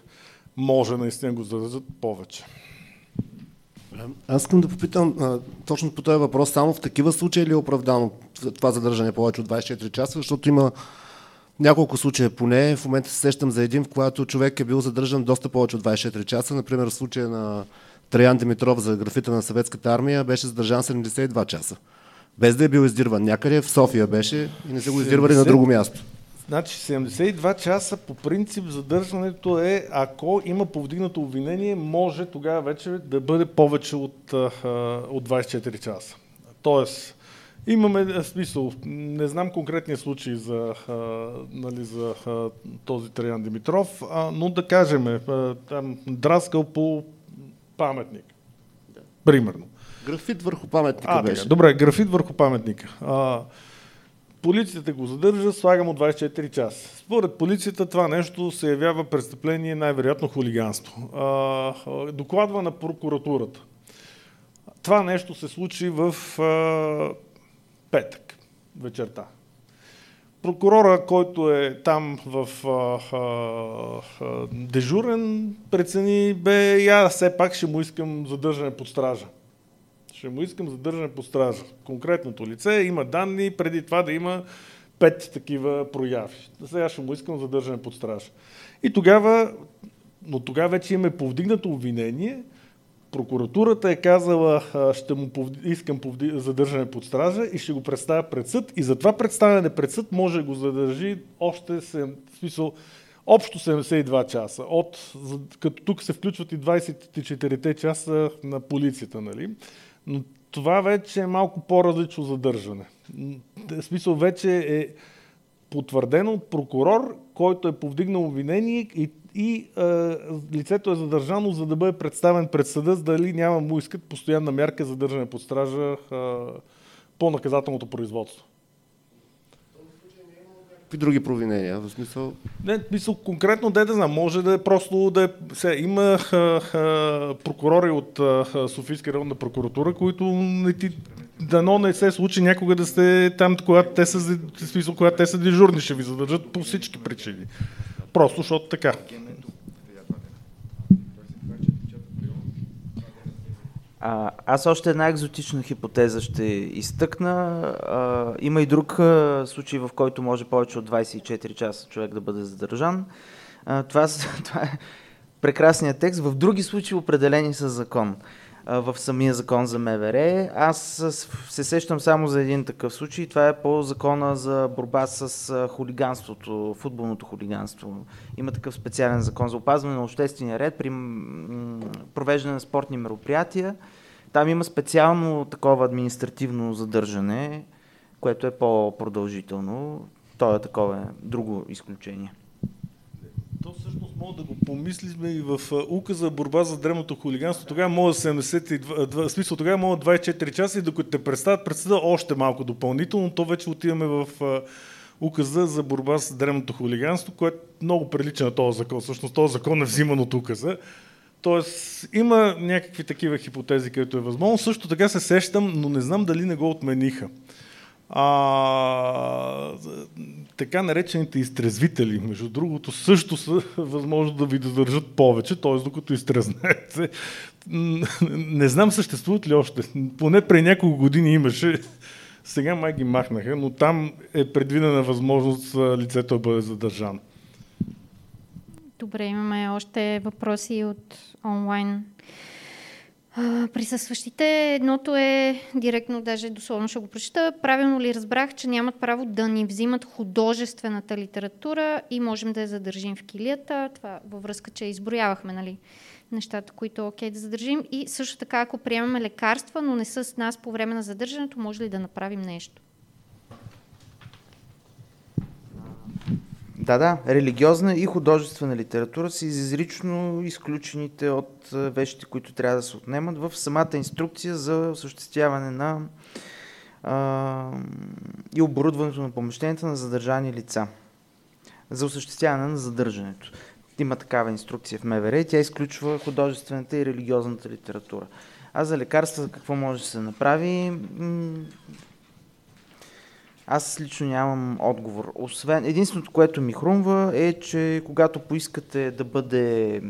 може наистина го задържат повече. Аз искам да попитам а, точно по този въпрос, само в такива случаи ли е оправдано това задържане повече от 24 часа, защото има няколко случая поне. В момента се сещам за един, в който човек е бил задържан доста повече от 24 часа. Например, в случая на Траян Димитров за графита на съветската армия беше задържан 72 часа. Без да е бил издирван някъде, в София беше и не са го издирвали 70... на друго място. Значи 72 часа по принцип задържането е, ако има повдигнато обвинение, може тогава вече да бъде повече от, от 24 часа. Тоест, Имаме смисъл. Не знам конкретния случай за, а, нали, за а, този Траян Димитров, а, но да кажем, а, там драскал по паметник. Да. Примерно. Графит върху паметника а, беше. Така, добре, графит върху паметника. А, полицията го задържа, слага му 24 часа. Според полицията това нещо се явява престъпление, най-вероятно хулиганство. А, докладва на прокуратурата. Това нещо се случи в а, петък вечерта. Прокурора, който е там в а, а, а, дежурен, прецени, бе, я все пак ще му искам задържане под стража. Ще му искам задържане под стража. Конкретното лице има данни, преди това да има пет такива прояви. Сега ще му искам задържане под стража. И тогава, но тогава вече имаме повдигнато обвинение – прокуратурата е казала, ще му повди, искам повди, задържане под стража и ще го представя пред съд. И за това представяне пред съд може да го задържи още, в смисъл, общо 72 часа. От, като тук се включват и 24-те часа на полицията, нали? Но това вече е малко по-различно задържане. В смисъл вече е потвърдено от прокурор, който е повдигнал обвинение и и а, лицето е задържано, за да бъде представен пред съда, за дали няма му искат постоянна мярка за държане под стража а, по наказателното производство. Какви други провинения? В смисъл? Не, смисъл конкретно, да, да знам, може да е просто да е... Сега, има а, а, прокурори от Софийска районна прокуратура, които не ти дано не се случи някога да сте там, когато те са, смисъл, когато те са дежурни, ще ви задържат по всички причини. Просто защото така. А, аз още една екзотична хипотеза ще изтъкна. А, има и друг а, случай, в който може повече от 24 часа човек да бъде задържан. А, това, [laughs] това е прекрасния текст, в други случаи определени с закон в самия закон за МВР. Аз се сещам само за един такъв случай. Това е по закона за борба с хулиганството, футболното хулиганство. Има такъв специален закон за опазване на обществения ред при провеждане на спортни мероприятия. Там има специално такова административно задържане, което е по-продължително. То е такова друго изключение. Мога да го помислиме и в указа за борба за древното хулиганство. Тогава мога 72, смисъл, тогава мога 24 часа и докато те представят председа още малко допълнително, то вече отиваме в указа за борба с древното хулиганство, което много прилича на този закон. Всъщност този закон е взиман от указа. Тоест, има някакви такива хипотези, където е възможно. Също така се сещам, но не знам дали не го отмениха. А, така наречените изтрезвители, между другото, също са [laughs] възможно да ви задържат повече, т.е. докато изтрезнаете. Не знам съществуват ли още. Поне при няколко години имаше. Сега май ги махнаха, но там е предвидена възможност лицето да бъде задържано. Добре, имаме още въпроси от онлайн присъстващите. Едното е директно, даже дословно ще го прочита. Правилно ли разбрах, че нямат право да ни взимат художествената литература и можем да я задържим в килията? Това във връзка, че изброявахме нали, нещата, които е окей да задържим. И също така, ако приемаме лекарства, но не са с нас по време на задържането, може ли да направим нещо? Да, да. Религиозна и художествена литература са изрично изключените от вещите, които трябва да се отнемат в самата инструкция за осъществяване на а, и оборудването на помещенията на задържани лица. За осъществяване на задържането. Има такава инструкция в МВР и тя изключва художествената и религиозната литература. А за лекарства какво може да се направи? Аз лично нямам отговор. Освен, единственото, което ми хрумва е, че когато поискате да бъде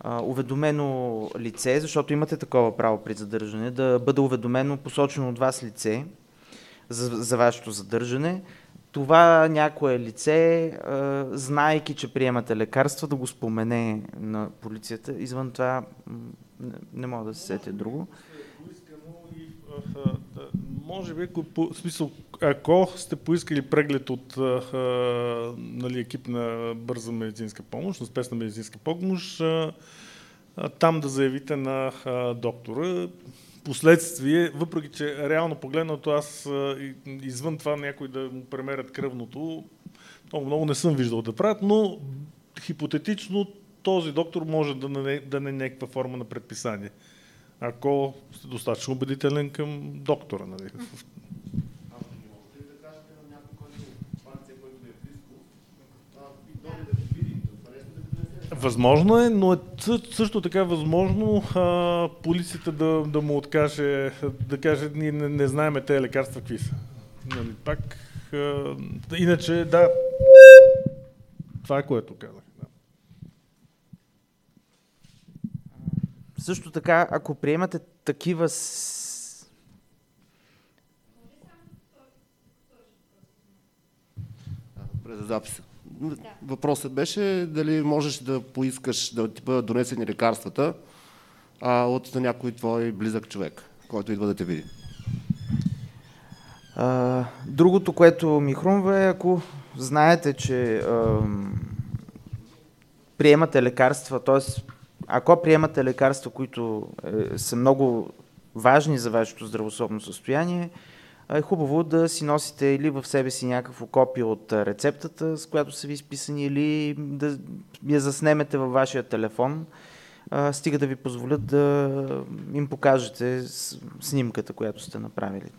а, уведомено лице, защото имате такова право при задържане, да бъде уведомено посочено от вас лице за, за вашето задържане, това някое лице, а, знайки, че приемате лекарства, да го спомене на полицията. Извън това не, не мога да се сетя друго може би, ако, смисъл, ако сте поискали преглед от а, нали, екип на бърза медицинска помощ, на спешна медицинска помощ, а, там да заявите на а, доктора. Последствие, въпреки че реално погледнато аз извън това някой да му премерят кръвното, много, много не съм виждал да правят, но хипотетично този доктор може да не, да не някаква форма на предписание ако сте достатъчно убедителен към доктора. Нали? Възможно е, но е също така възможно а, полицията да, да му откаже, да каже, ние не, не знаеме тези лекарства какви са. Нали, пак, а, иначе, да, това е което казах. Също така, ако приемате такива През записа. Да. Въпросът беше дали можеш да поискаш да ти бъдат донесени лекарствата а, от някой твой близък човек, който идва да те види. А, другото, което ми хрумва е, ако знаете, че а, приемате лекарства, т.е ако приемате лекарства, които е, са много важни за вашето здравословно състояние, е хубаво да си носите или в себе си някакво копие от рецептата, с която са ви изписани, или да я заснемете във вашия телефон, стига да ви позволят да им покажете снимката, която сте направили.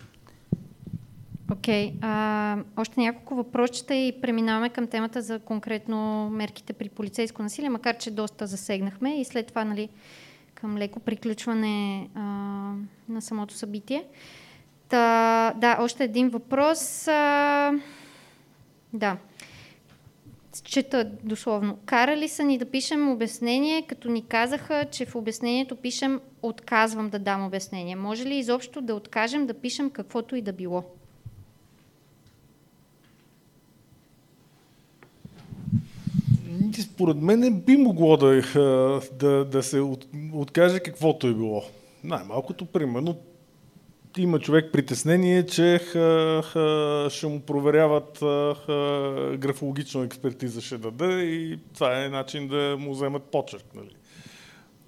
Окей. Okay. още няколко въпросчета и преминаваме към темата за конкретно мерките при полицейско насилие, макар че доста засегнахме и след това нали, към леко приключване а, на самото събитие. Та, да, още един въпрос. А, да. Чета дословно. Карали са ни да пишем обяснение, като ни казаха, че в обяснението пишем отказвам да дам обяснение. Може ли изобщо да откажем да пишем каквото и да било? според мен не би могло да, да, да се от, откаже каквото е било. Най-малкото, примерно, има човек притеснение, че ха, ха, ще му проверяват ха, графологична експертиза ще даде и това е начин да му вземат почерк. Нали?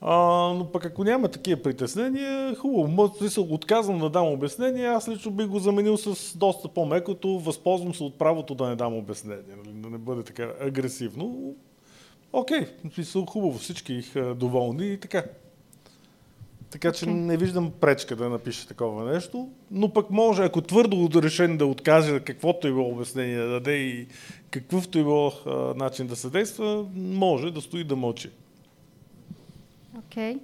А, но пък ако няма такива притеснения, хубаво. се отказвам да дам обяснение, аз лично би го заменил с доста по-мекото, възползвам се от правото да не дам обяснение, нали? да не бъде така агресивно. Окей, okay, хубаво, всички доволни и така. Така че okay. не виждам пречка да напише такова нещо, но пък може, ако твърдо решен да откаже каквото е било обяснение да даде и какъвто е било а, начин да се действа, може да стои да мълчи. Окей.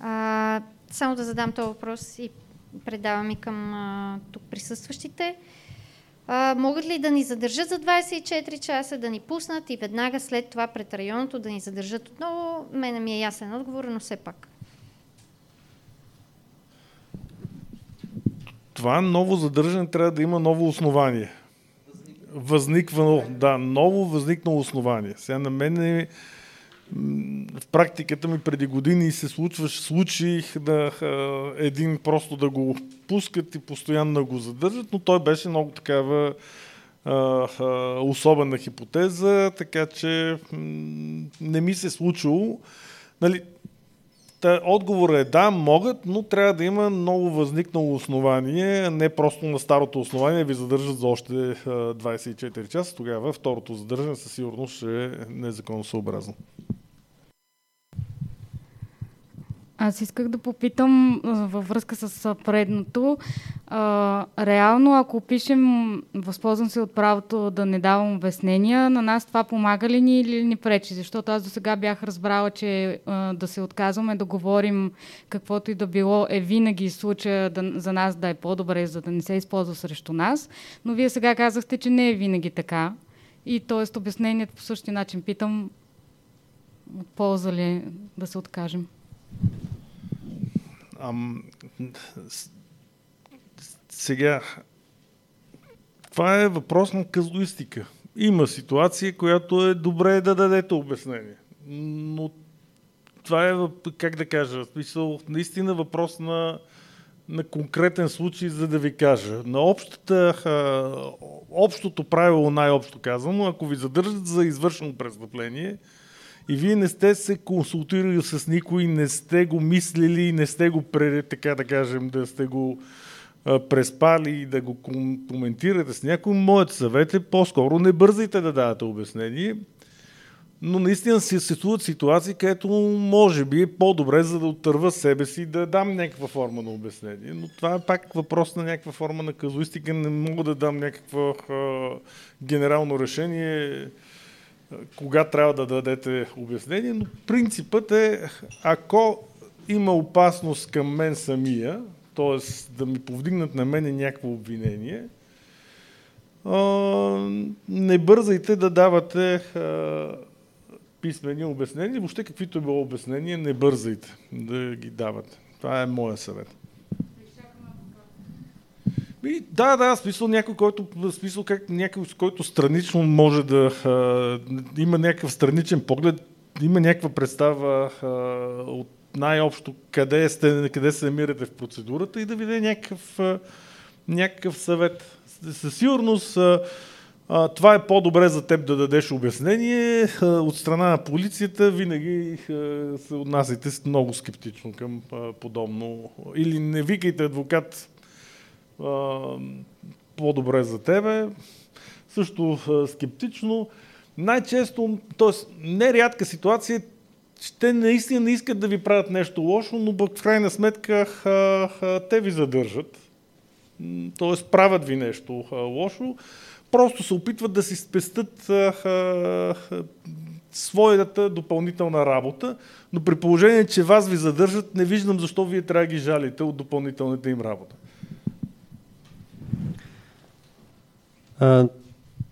Okay. само да задам този въпрос и предавам и към а, тук присъстващите. А, могат ли да ни задържат за 24 часа, да ни пуснат и веднага след това пред районното да ни задържат отново? Мене ми е ясен отговор, но все пак. Това ново задържане трябва да има ново основание. Възниквано, да, ново възникнало основание. Сега на мен е, в практиката ми преди години се случваше, случих да един просто да го пускат и постоянно да го задържат, но той беше много такава особена хипотеза, така че не ми се е случило. Нали, Та, отговор е да, могат, но трябва да има ново възникнало основание, не просто на старото основание ви задържат за още 24 часа. Тогава второто задържане със сигурност ще е незаконосъобразно. Аз исках да попитам във връзка с предното. А, реално, ако пишем, възползвам се от правото да не давам обяснения, на нас това помага ли ни или ни пречи? Защото аз до сега бях разбрала, че а, да се отказваме да говорим каквото и да било е винаги случая да, за нас да е по-добре, за да не се използва срещу нас. Но вие сега казахте, че не е винаги така. И т.е. обяснението по същия начин питам, от полза ли да се откажем? Ам, сега, това е въпрос на казуистика. Има ситуация, която е добре да дадете обяснение. Но това е, как да кажа, смисъл, наистина въпрос на, на конкретен случай, за да ви кажа. На общата, общото правило, най-общо казано, ако ви задържат за извършено престъпление, и вие не сте се консултирали с никой, не сте го мислили, не сте го, така да кажем, да сте го преспали и да го коментирате с някой. Моят съвет е по-скоро не бързайте да давате обяснение, но наистина се съществуват ситуации, където може би е по-добре, за да оттърва себе си да дам някаква форма на обяснение. Но това е пак въпрос на някаква форма на казуистика. Не мога да дам някакво генерално решение кога трябва да дадете обяснение, но принципът е, ако има опасност към мен самия, т.е. да ми повдигнат на мене някакво обвинение, не бързайте да давате писмени обяснения, въобще каквито е било обяснение, не бързайте да ги давате. Това е моя съвет. И, да, да, смисъл някой, който, смисъл как някой, който странично може да а, има някакъв страничен поглед, има някаква представа а, от най-общо къде, сте, къде се намирате в процедурата и да ви даде някакъв, а, някакъв съвет. Със сигурност а, а, това е по-добре за теб да дадеш обяснение. А, от страна на полицията винаги а, се отнасяйте много скептично към а, подобно. Или не викайте адвокат по-добре за тебе. Също скептично. Най-често, т.е. нерядка ситуация, те наистина не искат да ви правят нещо лошо, но в крайна сметка ха, ха, те ви задържат. Т.е. правят ви нещо ха, лошо. Просто се опитват да си спестат ха, ха, своята допълнителна работа, но при положение, че вас ви задържат, не виждам защо вие трябва да ги жалите от допълнителната им работа. А,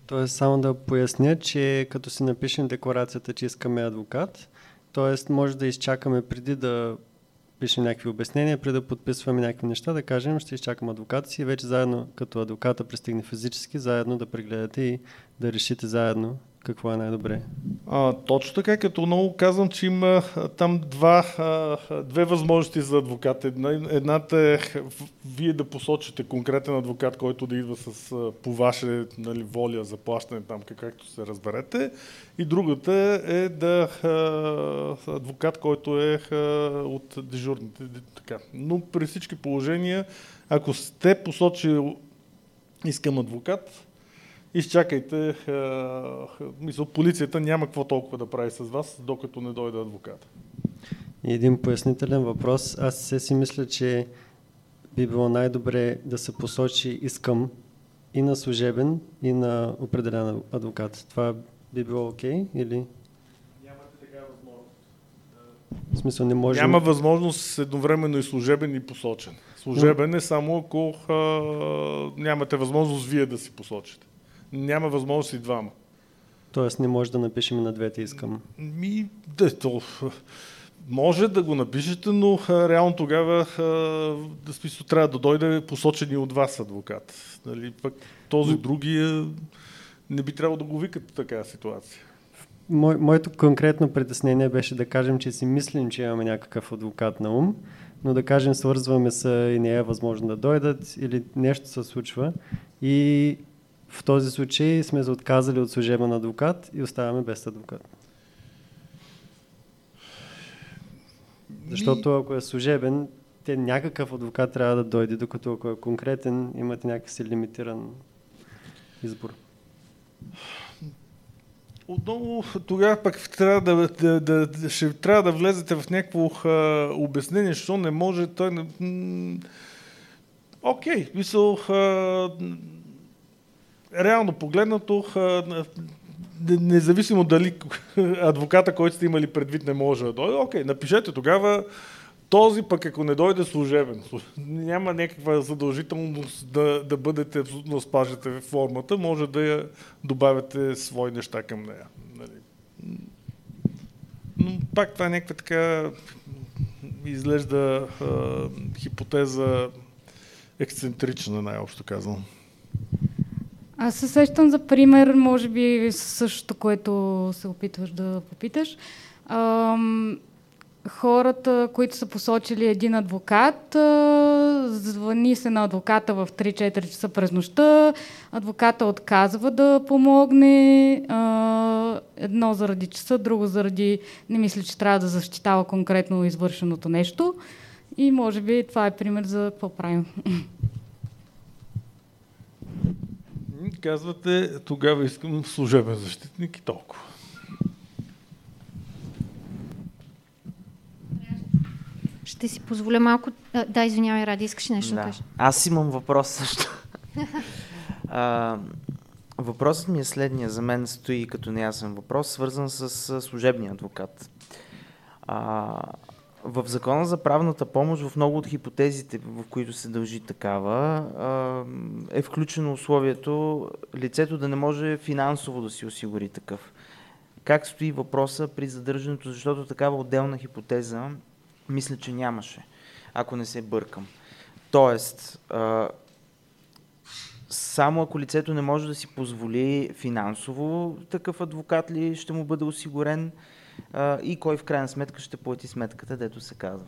тоест, само да поясня, че като си напишем декларацията, че искаме адвокат, т.е. може да изчакаме преди да пишем някакви обяснения, преди да подписваме някакви неща, да кажем, ще изчакам адвоката си и вече заедно, като адвоката пристигне физически, заедно да прегледате и да решите заедно какво е най-добре? А, точно така, като много казвам, че има там два, две възможности за адвокат. Една, едната е вие да посочите конкретен адвокат, който да идва с по ваше нали, воля за плащане там, както се разберете. И другата е да адвокат, който е от дежурните. Така. Но при всички положения, ако сте посочили искам адвокат, изчакайте, мисля, полицията няма какво толкова да прави с вас, докато не дойде адвокат. И един пояснителен въпрос. Аз се си мисля, че би било най-добре да се посочи искам и на служебен, и на определен адвокат. Това би било окей okay, или? Нямате такава възможност. В смисъл не може... Няма възможност едновременно и служебен и посочен. Служебен е само ако а, нямате възможност вие да си посочите няма възможност и двама. Тоест не може да напишем на двете искам. Ми, да, то, може да го напишете, но а, реално тогава да смисъл, трябва да дойде посочени от вас адвокат. Нали, пък този другия не би трябвало да го викат така ситуация. Мо, моето конкретно притеснение беше да кажем, че си мислим, че имаме някакъв адвокат на ум, но да кажем свързваме се и не е възможно да дойдат или нещо се случва и в този случай сме се отказали от служебен адвокат и оставаме без адвокат. Защото ако е служебен, те някакъв адвокат трябва да дойде, докато ако е конкретен, имате някакъв лимитиран избор. Отново тогава пък трябва да, да, да, ще трябва да влезете в някакво а, обяснение, защо не може той... Окей, okay, мисъл, реално погледнато, независимо дали [laughs] адвоката, който сте имали предвид, не може да дойде, окей, напишете тогава този пък ако не дойде служебен, няма някаква задължителност да, да бъдете, да спажете формата, може да я добавяте свои неща към нея. Нали. Но пак това е някаква така изглежда хипотеза ексцентрична, най-общо казвам. Аз се сещам за пример, може би същото, което се опитваш да попиташ. Ам, хората, които са посочили един адвокат, звъни се на адвоката в 3-4 часа през нощта, адвоката отказва да помогне, а, едно заради часа, друго заради не мисля, че трябва да защитава конкретно извършеното нещо. И може би това е пример за какво правим. Казвате, тогава искам служебен защитник и толкова. Ще си позволя малко... Да, извинявай, Ради, искаш нещо да, да кажеш? Аз имам въпрос също. [laughs] а, въпросът ми е следния. За мен стои като неясен въпрос, свързан с служебния адвокат. А, в Закона за правната помощ, в много от хипотезите, в които се дължи такава, е включено условието лицето да не може финансово да си осигури такъв. Как стои въпроса при задържането, защото такава отделна хипотеза мисля, че нямаше, ако не се бъркам. Тоест, само ако лицето не може да си позволи финансово такъв адвокат ли ще му бъде осигурен, а, и кой в крайна сметка ще плати сметката, дето се казва?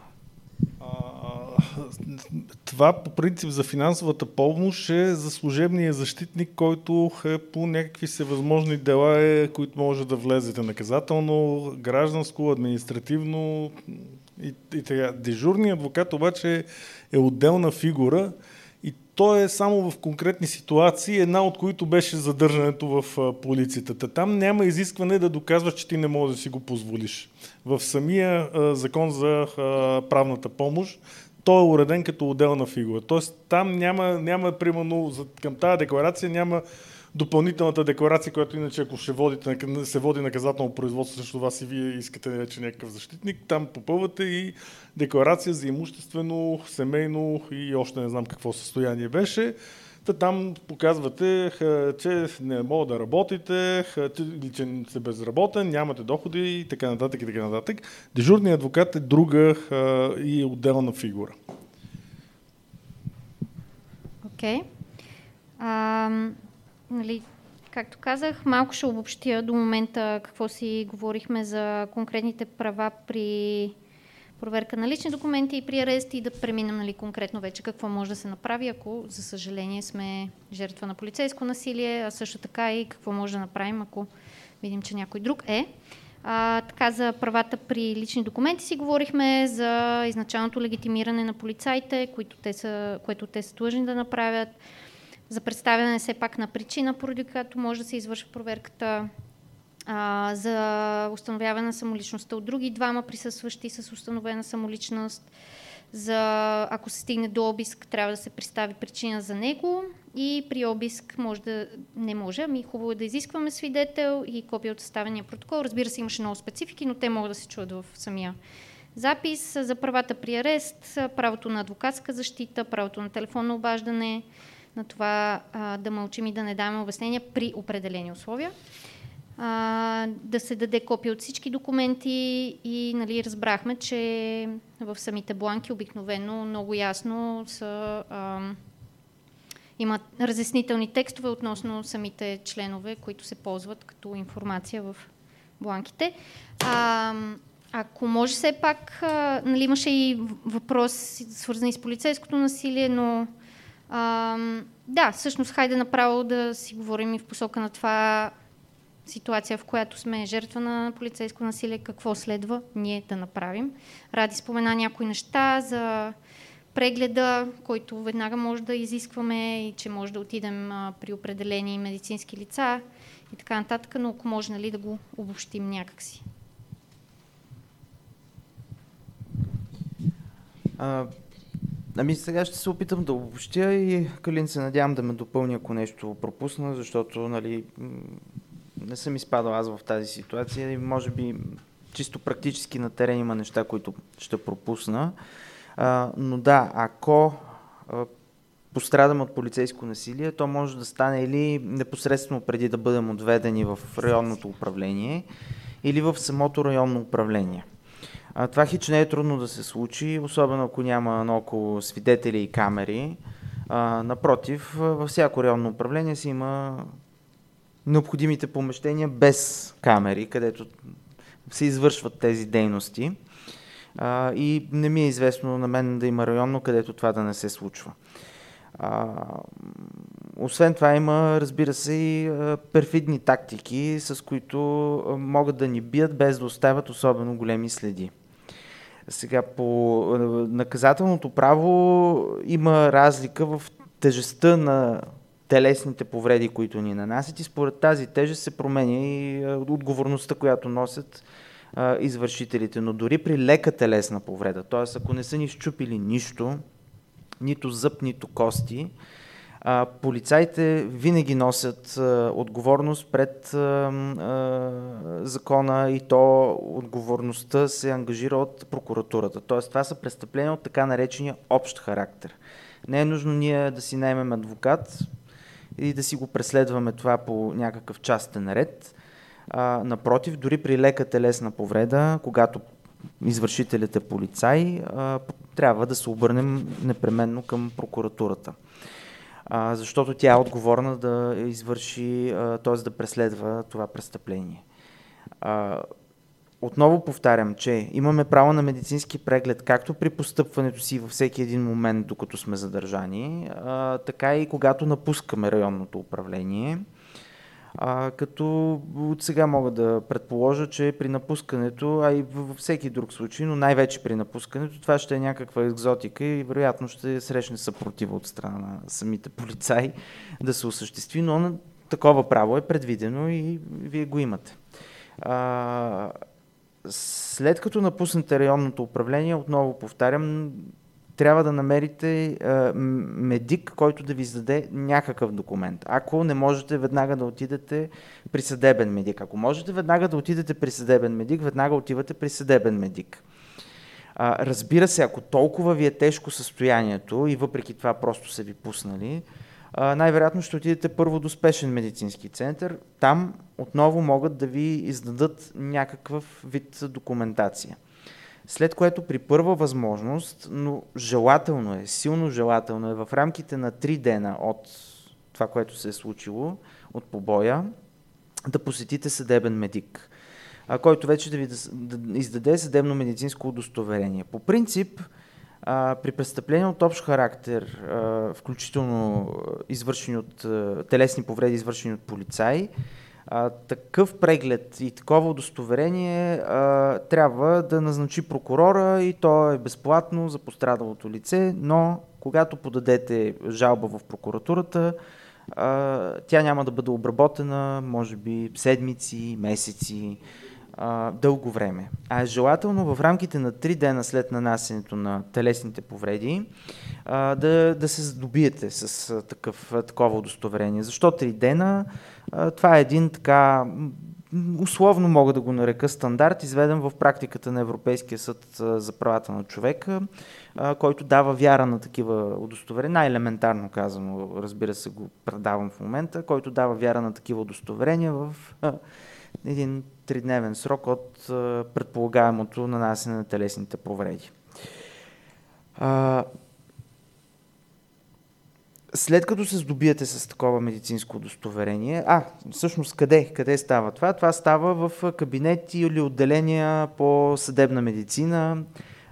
Това по принцип за финансовата помощ е за служебния защитник, който е по някакви всевъзможни дела, е, които може да влезете наказателно, гражданско, административно и, и така. Дежурният адвокат обаче е отделна фигура, то е само в конкретни ситуации, една от които беше задържането в полицията. Там няма изискване да доказваш, че ти не можеш да си го позволиш. В самия закон за правната помощ той е уреден като отделна фигура. Тоест там няма, няма примерно, към тази декларация няма допълнителната декларация, която иначе ако ще водите, се води наказателно производство срещу вас и вие искате вече някакъв защитник, там попълвате и декларация за имуществено, семейно и още не знам какво състояние беше. Та там показвате, че не мога да работите, че сте безработен, нямате доходи и така нататък и така нататък. Дежурният адвокат е друга и отделна фигура. Окей. Okay. Нали, както казах, малко ще обобщя до момента какво си говорихме за конкретните права при проверка на лични документи и при арест и да преминем нали, конкретно вече какво може да се направи, ако за съжаление сме жертва на полицейско насилие, а също така и какво може да направим, ако видим, че някой друг е. А, така за правата при лични документи си говорихме за изначалното легитимиране на полицаите, които те са, което те са длъжни да направят, за представяне все пак на причина, поради която може да се извършва проверката, а, за установяване на самоличността от други двама присъстващи с установена самоличност, за ако се стигне до обиск, трябва да се представи причина за него и при обиск може да не може, ами хубаво е да изискваме свидетел и копия от съставения протокол. Разбира се, имаше много специфики, но те могат да се чуят в самия запис за правата при арест, правото на адвокатска защита, правото на телефонно обаждане, на това а, да мълчим и да не даваме обяснения при определени условия. А, да се даде копия от всички документи и нали, разбрахме, че в самите бланки обикновено много ясно са, а, имат разяснителни текстове относно самите членове, които се ползват като информация в бланките. А, ако може все пак, а, нали, имаше и въпрос свързани с полицейското насилие, но а, да, всъщност хайде направо да си говорим и в посока на това ситуация, в която сме жертва на полицейско насилие, какво следва ние да направим. Ради спомена някои неща за прегледа, който веднага може да изискваме и че може да отидем а, при определени медицински лица и така нататък, но ако може нали, да го обобщим някакси. А, ами сега ще се опитам да обобщя и Калин се надявам да ме допълни, ако нещо пропусна, защото нали, не съм изпадал аз в тази ситуация и може би чисто практически на терен има неща, които ще пропусна. А, но да, ако а, пострадам от полицейско насилие, то може да стане или непосредствено преди да бъдем отведени в районното управление, или в самото районно управление. А, това хич не е трудно да се случи, особено ако няма наоколо свидетели и камери. А, напротив, във всяко районно управление си има необходимите помещения без камери, където се извършват тези дейности. А, и не ми е известно на мен да има районно, където това да не се случва. А, освен това има, разбира се, и перфидни тактики, с които могат да ни бият без да оставят особено големи следи. Сега по а, наказателното право има разлика в тежестта на телесните повреди, които ни нанасят и според тази тежест се променя и а, отговорността, която носят а, извършителите. Но дори при лека телесна повреда, т.е. ако не са ни щупили нищо, нито зъб, нито кости, а, полицаите винаги носят а, отговорност пред а, закона и то отговорността се ангажира от прокуратурата. Т.е. това са престъпления от така наречения общ характер. Не е нужно ние да си наймем адвокат, и да си го преследваме това по някакъв частен ред. А, напротив, дори при лека телесна повреда, когато извършителят е полицай, а, трябва да се обърнем непременно към прокуратурата. А, защото тя е отговорна да извърши, т.е. да преследва това престъпление. А, отново повтарям, че имаме право на медицински преглед както при постъпването си във всеки един момент, докато сме задържани, а, така и когато напускаме районното управление. А, като от сега мога да предположа, че при напускането, а и във всеки друг случай, но най-вече при напускането, това ще е някаква екзотика и вероятно ще срещне съпротива от страна на самите полицаи да се осъществи, но такова право е предвидено и вие го имате. А, след като напуснете районното управление, отново повтарям, трябва да намерите а, медик, който да ви издаде някакъв документ. Ако не можете веднага да отидете при съдебен медик. Ако можете веднага да отидете при съдебен медик, веднага отивате при съдебен медик. А, разбира се, ако толкова ви е тежко състоянието и въпреки това просто са ви пуснали, най-вероятно ще отидете първо до спешен медицински център. Там отново могат да ви издадат някакъв вид документация. След което при първа възможност, но желателно е, силно желателно е в рамките на 3 дена от това, което се е случило, от побоя, да посетите съдебен медик, който вече да ви да, да издаде съдебно-медицинско удостоверение. По принцип, при престъпления от общ характер, включително извършени от телесни повреди, извършени от полицаи, а, такъв преглед и такова удостоверение а, трябва да назначи прокурора и то е безплатно за пострадалото лице, но когато подадете жалба в прокуратурата, а, тя няма да бъде обработена, може би седмици, месеци, а, дълго време. А е желателно в рамките на 3 дена след нанасенето на телесните повреди а, да, да се здобиете с такъв, такова удостоверение. Защо 3 дена? Това е един така условно мога да го нарека стандарт, изведен в практиката на Европейския съд за правата на човека, който дава вяра на такива удостоверения, най-елементарно казано, разбира се, го предавам в момента, който дава вяра на такива удостоверения в един тридневен срок от предполагаемото нанасене на телесните повреди. След като се здобиете с такова медицинско удостоверение, а, всъщност къде? Къде става това? Това става в кабинети или отделения по съдебна медицина.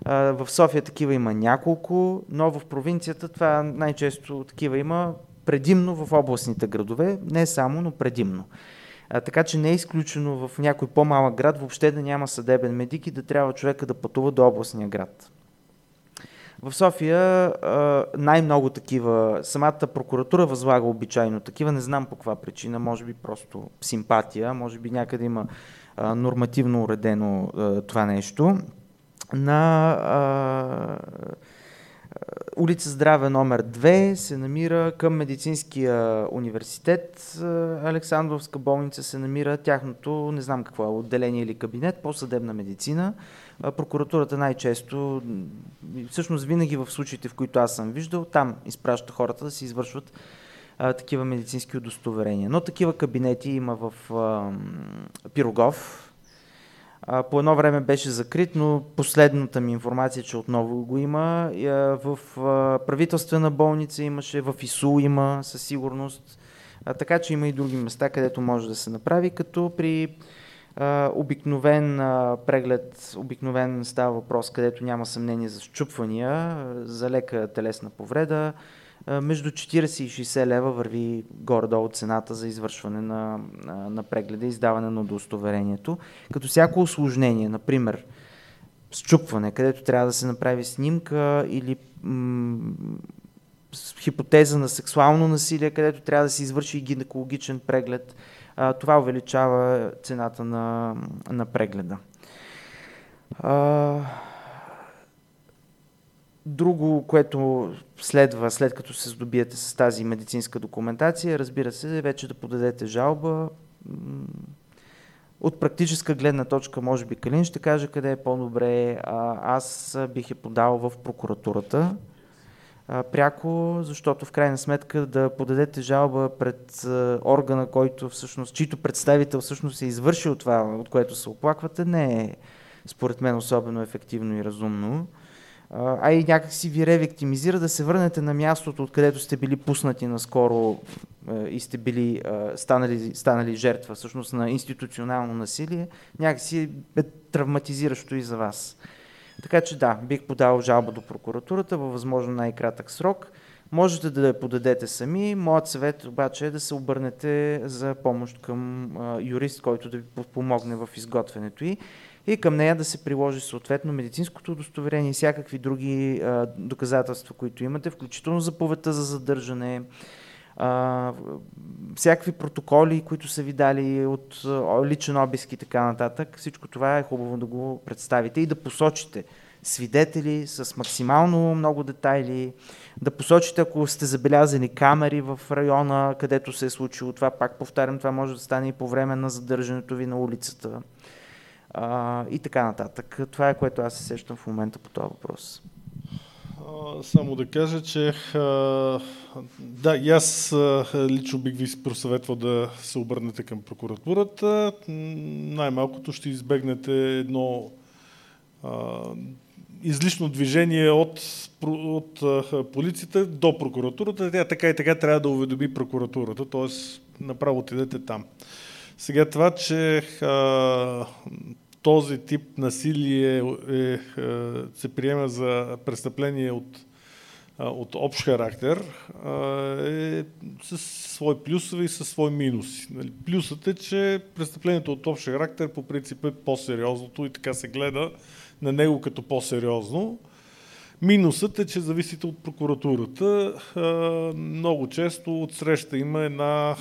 В София такива има няколко, но в провинцията това най-често такива има предимно в областните градове, не само, но предимно. А, така че не е изключено в някой по-малък град въобще да няма съдебен медик и да трябва човека да пътува до областния град. В София най-много такива, самата прокуратура възлага обичайно такива, не знам по каква причина, може би просто симпатия, може би някъде има нормативно уредено това нещо. На улица Здраве номер 2 се намира към Медицинския университет. Александровска болница се намира тяхното, не знам какво е, отделение или кабинет по съдебна медицина. Прокуратурата най-често, всъщност винаги в случаите, в които аз съм виждал, там изпраща хората да си извършват а, такива медицински удостоверения. Но такива кабинети има в а, Пирогов, а, по едно време беше закрит, но последната ми информация, че отново го има. В а, правителствена болница имаше, в ИСУ има със сигурност. А, така че има и други места, където може да се направи, като при а, обикновен преглед, обикновен става въпрос, където няма съмнение за щупвания, за лека телесна повреда, между 40 и 60 лева върви горе-долу цената за извършване на, на прегледа и издаване на удостоверението. Като всяко осложнение, например, счупване, където трябва да се направи снимка или м- хипотеза на сексуално насилие, където трябва да се извърши и гинекологичен преглед, това увеличава цената на, на прегледа. А, Друго, което следва след като се здобиете с тази медицинска документация, разбира се, е вече да подадете жалба. От практическа гледна точка, може би Калин ще каже къде е по-добре. Аз бих я подал в прокуратурата пряко, защото в крайна сметка да подадете жалба пред органа, който всъщност, чийто представител всъщност е извършил това, от което се оплаквате, не е според мен особено ефективно и разумно а и някак си ви ревиктимизира да се върнете на мястото, откъдето сте били пуснати наскоро и сте били станали, станали жертва всъщност на институционално насилие, някак си е травматизиращо и за вас. Така че да, бих подал жалба до прокуратурата във възможно най-кратък срок. Можете да я подадете сами. Моят съвет обаче е да се обърнете за помощ към юрист, който да ви помогне в изготвянето й и към нея да се приложи съответно медицинското удостоверение и всякакви други доказателства, които имате, включително заповедта за задържане, а, всякакви протоколи, които са ви дали от личен обиск и така нататък. Всичко това е хубаво да го представите и да посочите свидетели с максимално много детайли, да посочите, ако сте забелязани камери в района, където се е случило това, пак повтарям, това може да стане и по време на задържането ви на улицата а, и така нататък. Това е което аз се сещам в момента по този въпрос. Само да кажа, че да, и аз лично бих ви просъветвал да се обърнете към прокуратурата. Най-малкото ще избегнете едно излишно движение от, от полицията до прокуратурата. Тя така и така трябва да уведоми прокуратурата. Тоест, направо отидете там. Сега това, че този тип насилие е, е, се приема за престъпление от, от общ характер, е с свои плюсове и със свои минуси. Нали, плюсът е, че престъплението от общ характер по принцип е по-сериозното и така се гледа на него като по-сериозно. Минусът е, че зависите от прокуратурата. Много често от среща има една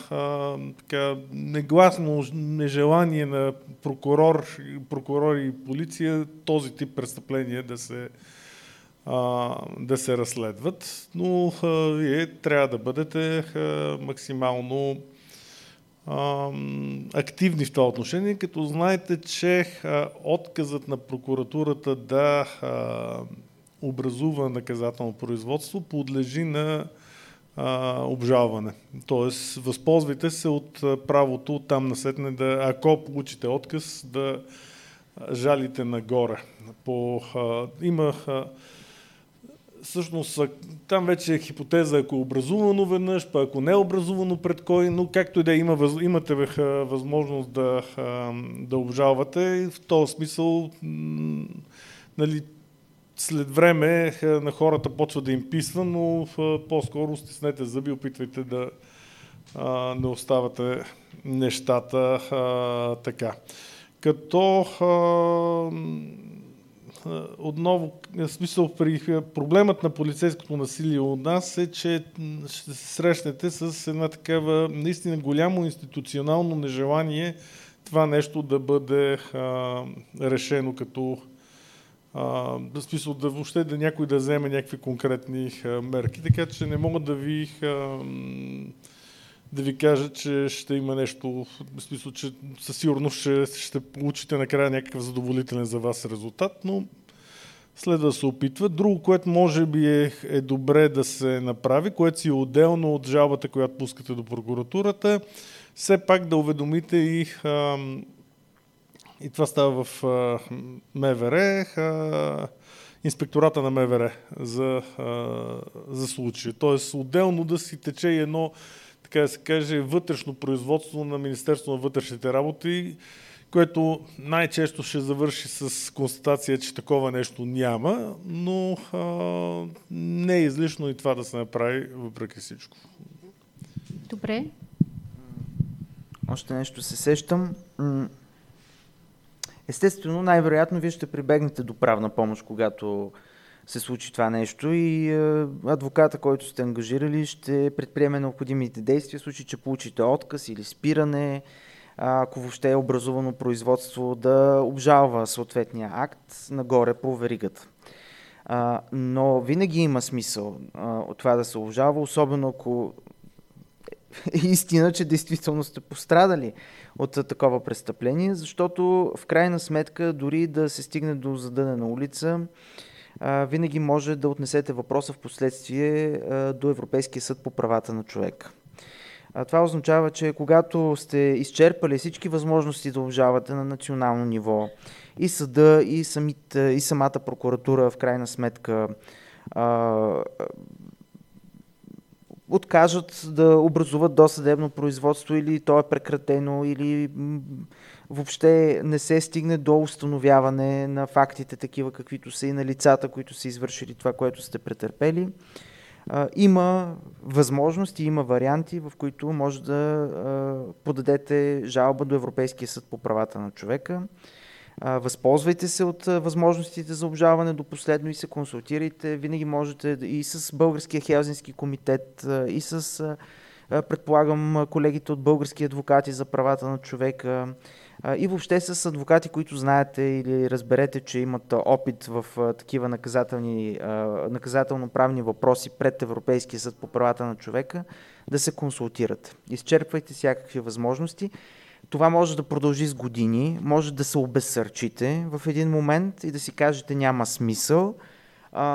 така, негласно нежелание на прокурор, прокурор и полиция този тип престъпления да се, да се разследват. Но вие трябва да бъдете максимално активни в това отношение, като знаете, че отказът на прокуратурата да образува наказателно производство, подлежи на а, обжалване. Тоест, възползвайте се от правото там насетне да, ако получите отказ, да жалите нагоре. По, а, има а, всъщност там вече е хипотеза, ако е образувано веднъж, па ако не е образувано пред кой, но както и да е, има, имате възможност да, да обжалвате в този смисъл нали, след време на хората почва да им писва, но по-скоро стиснете зъби, опитвайте да не оставате нещата а, така. Като а, отново, в смисъл, при проблемът на полицейското насилие у нас е, че ще се срещнете с една такава наистина голямо институционално нежелание това нещо да бъде а, решено като в смисъл да въобще да някой да вземе някакви конкретни а, мерки, така че не мога да ви а, да ви кажа, че ще има нещо, в смисъл, че със сигурност ще, ще получите накрая някакъв задоволителен за вас резултат, но следва да се опитва. Друго, което може би е, е добре да се направи, което си е отделно от жалбата, която пускате до прокуратурата, все пак да уведомите и а, и това става в а, МВР, а, инспектората на МВР за, а, за случая. Тоест отделно да си тече едно, така да се каже, вътрешно производство на Министерство на вътрешните работи, което най-често ще завърши с констатация, че такова нещо няма, но а, не е излишно и това да се направи въпреки всичко. Добре. Още нещо се сещам. Естествено, най-вероятно вие ще прибегнете до правна помощ, когато се случи това нещо и е, адвоката, който сте ангажирали, ще предприеме необходимите действия в случай, че получите отказ или спиране, ако въобще е образувано производство, да обжалва съответния акт нагоре по веригата. но винаги има смисъл от това да се обжалва, особено ако [laughs] истина, че действително сте пострадали от такова престъпление, защото в крайна сметка дори да се стигне до задънена улица, винаги може да отнесете въпроса в последствие до Европейския съд по правата на човека. Това означава, че когато сте изчерпали всички възможности да обжавате на национално ниво, и съда, и, самите, и самата прокуратура в крайна сметка откажат да образуват досъдебно производство или то е прекратено или въобще не се стигне до установяване на фактите такива каквито са и на лицата, които са извършили това, което сте претърпели. Има възможности, има варианти, в които може да подадете жалба до Европейския съд по правата на човека. Възползвайте се от възможностите за обжалване до последно и се консултирайте. Винаги можете и с Българския Хелзински комитет, и с, предполагам, колегите от Български адвокати за правата на човека, и въобще с адвокати, които знаете или разберете, че имат опит в такива наказателни, наказателно-правни въпроси пред Европейския съд по правата на човека, да се консултират. Изчерпвайте всякакви възможности. Това може да продължи с години, може да се обезсърчите в един момент и да си кажете няма смисъл,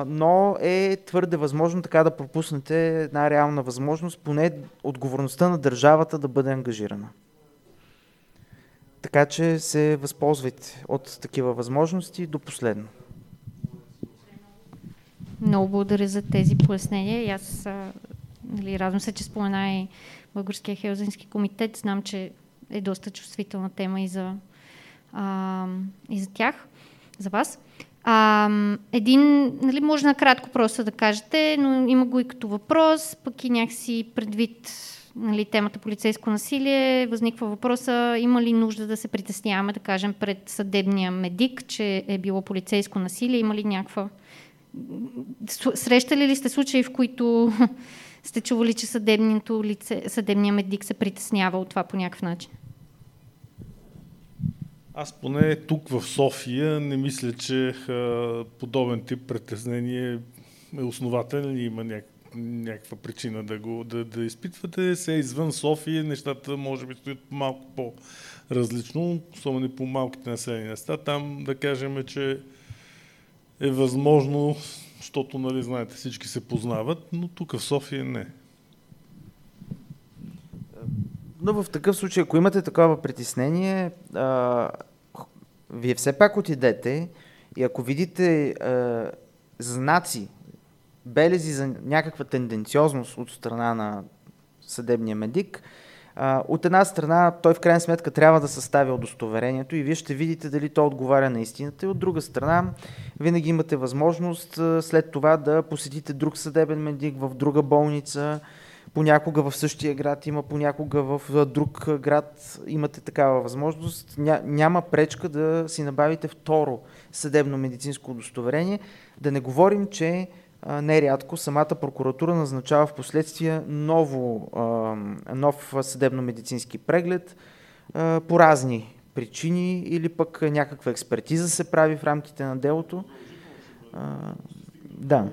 но е твърде възможно така да пропуснете една реална възможност, поне отговорността на държавата да бъде ангажирана. Така че се възползвайте от такива възможности до последно. Много благодаря за тези пояснения. И аз нали, радвам се, че спомена и Българския хелзински комитет. Знам, че е доста чувствителна тема и за, а, и за тях, за вас. А, един, нали, може накратко просто да кажете, но има го и като въпрос, пък и някакси предвид нали, темата полицейско насилие, възниква въпроса има ли нужда да се притесняваме, да кажем, пред съдебния медик, че е било полицейско насилие, има ли някаква... Срещали ли сте случаи, в които [laughs] сте чували, че съдебният лице, съдебния медик се притеснява от това по някакъв начин? Аз поне тук в София не мисля, че а, подобен тип притеснение е основателен и има някакъв някаква причина да го да, да изпитвате. Се извън София нещата може би стоят малко по-различно, особено по малките населени места. Там да кажем, че е възможно, защото, нали, знаете, всички се познават, но тук в София не. Но в такъв случай, ако имате такова притеснение, а, вие все пак отидете и ако видите а, знаци белези за някаква тенденциозност от страна на съдебния медик. От една страна, той в крайна сметка трябва да състави удостоверението и вие ще видите дали то отговаря на истината. И от друга страна, винаги имате възможност след това да посетите друг съдебен медик в друга болница, понякога в същия град има, понякога в друг град имате такава възможност. няма пречка да си набавите второ съдебно медицинско удостоверение. Да не говорим, че нерядко самата прокуратура назначава в последствие ново, нов съдебно-медицински преглед по разни причини или пък някаква експертиза се прави в рамките на делото. Да.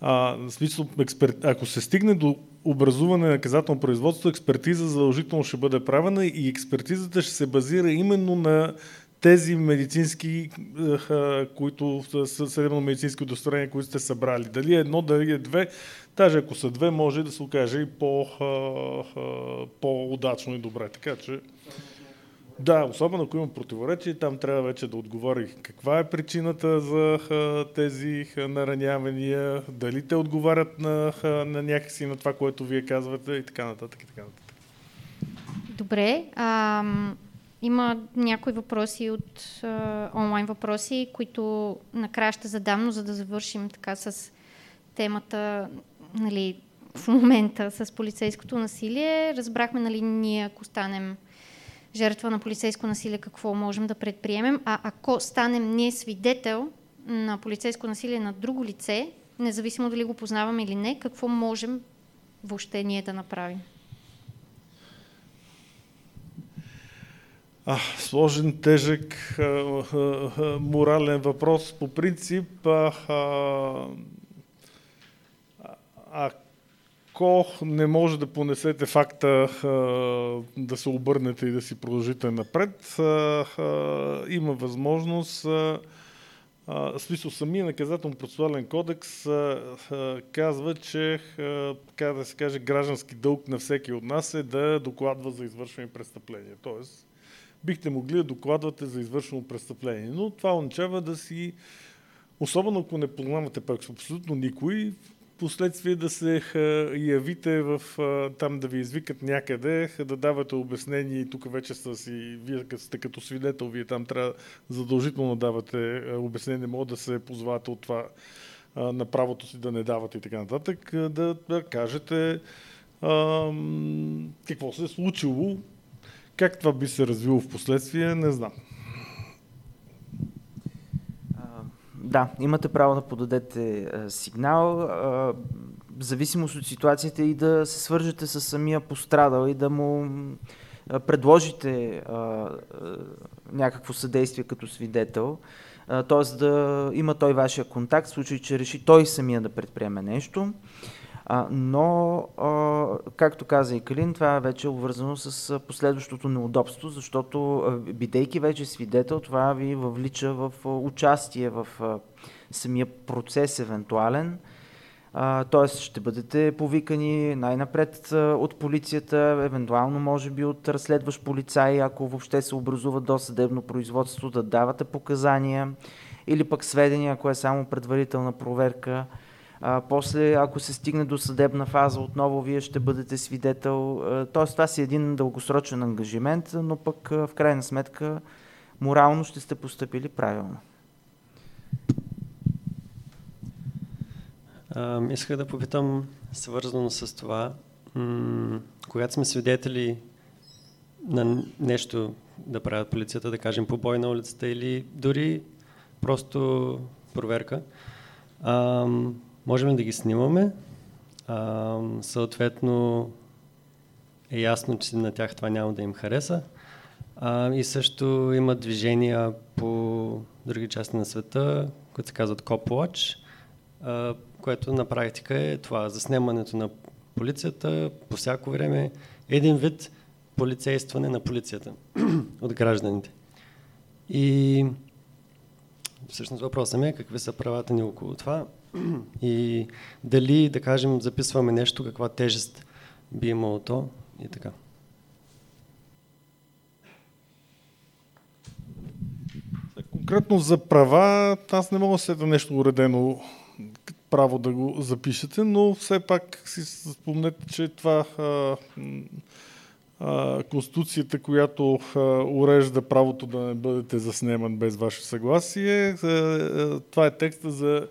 А, смисъл, експерт, ако се стигне до образуване на наказателно производство, експертиза задължително ще бъде правена и експертизата ще се базира именно на тези медицински, които съдебно-медицински удостоверения, които сте събрали. Дали е едно, дали е две, даже ако са две, може да се окаже и по, по-удачно и добре. Така че, да, особено ако има противоречие, там трябва вече да отговори каква е причината за тези наранявания, дали те отговарят на, на някакси на това, което вие казвате и така нататък. И така нататък. Добре. Ам... Има някои въпроси от а, онлайн въпроси, които накрая ще задам, но за да завършим така с темата нали, в момента с полицейското насилие. Разбрахме, нали, ние ако станем жертва на полицейско насилие, какво можем да предприемем, а ако станем ние свидетел на полицейско насилие на друго лице, независимо дали го познаваме или не, какво можем въобще ние да направим? А, сложен, тежък а, а, морален въпрос. По принцип, а, ако не може да понесете факта да се обърнете и да си продължите напред, има възможност. Смисъл, самия наказателно-процесуален кодекс а, а, казва, че, така да се каже, граждански дълг на всеки от нас е да докладва за извършване престъпления. Тоест, бихте могли да докладвате за извършено престъпление. Но това означава да си, особено ако не познавате пък абсолютно никой, последствие да се явите в, там да ви извикат някъде, да давате обяснение и тук вече са си, вие сте като свидетел, вие там трябва задължително да давате обяснение, не могат да се позвавате от това на правото си да не давате и така нататък, да, да кажете а, какво се е случило, как това би се развило в последствие, не знам. Да, имате право да подадете сигнал. В зависимост от ситуацията и да се свържете с самия пострадал и да му предложите някакво съдействие като свидетел. Т.е. да има той вашия контакт, в случай, че реши той самия да предприеме нещо. А, но, а, както каза и Калин, това е вече обвързано с последващото неудобство, защото бидейки вече свидетел, това ви въвлича в участие в а, самия процес евентуален. Т.е. ще бъдете повикани най-напред от полицията, евентуално може би от разследващ полицай, ако въобще се образува досъдебно производство, да давате показания или пък сведения, ако е само предварителна проверка. А, после, ако се стигне до съдебна фаза, отново вие ще бъдете свидетел. Тоест, това си един дългосрочен ангажимент, но пък в крайна сметка морално ще сте поступили правилно. А, исках да попитам, свързано с това, когато сме свидетели на нещо да правят полицията, да кажем побой на улицата или дори просто проверка, а, можем да ги снимаме? А, съответно е ясно, че на тях това няма да им хареса. А, и също има движения по други части на света, които се казват Copwatch, а, което на практика е това, заснемането на полицията по всяко време, един вид полицействане на полицията [clears throat] от гражданите. И всъщност въпросът ми е какви са правата ни около това [clears throat] и дали, да кажем, записваме нещо, каква тежест би имало то и така. Конкретно за права, аз не мога да седа нещо уредено право да го запишете, но все пак си спомнете, че това Конституцията, която урежда правото да не бъдете заснеман без ваше съгласие, това е текста за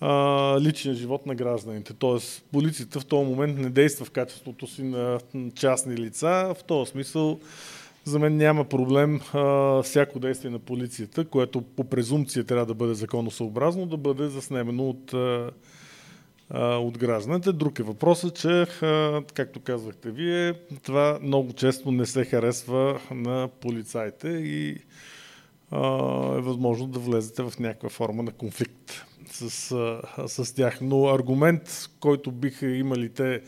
а, личния живот на гражданите. Тоест, полицията в този момент не действа в качеството си на частни лица. В този смисъл за мен няма проблем а, всяко действие на полицията, което по презумпция трябва да бъде законосъобразно, да бъде заснемено от, а, от гражданите. Друг е въпросът, че, а, както казвахте вие, това много често не се харесва на полицаите и а, е възможно да влезете в някаква форма на конфликт с, с тях. Но аргумент, който биха имали те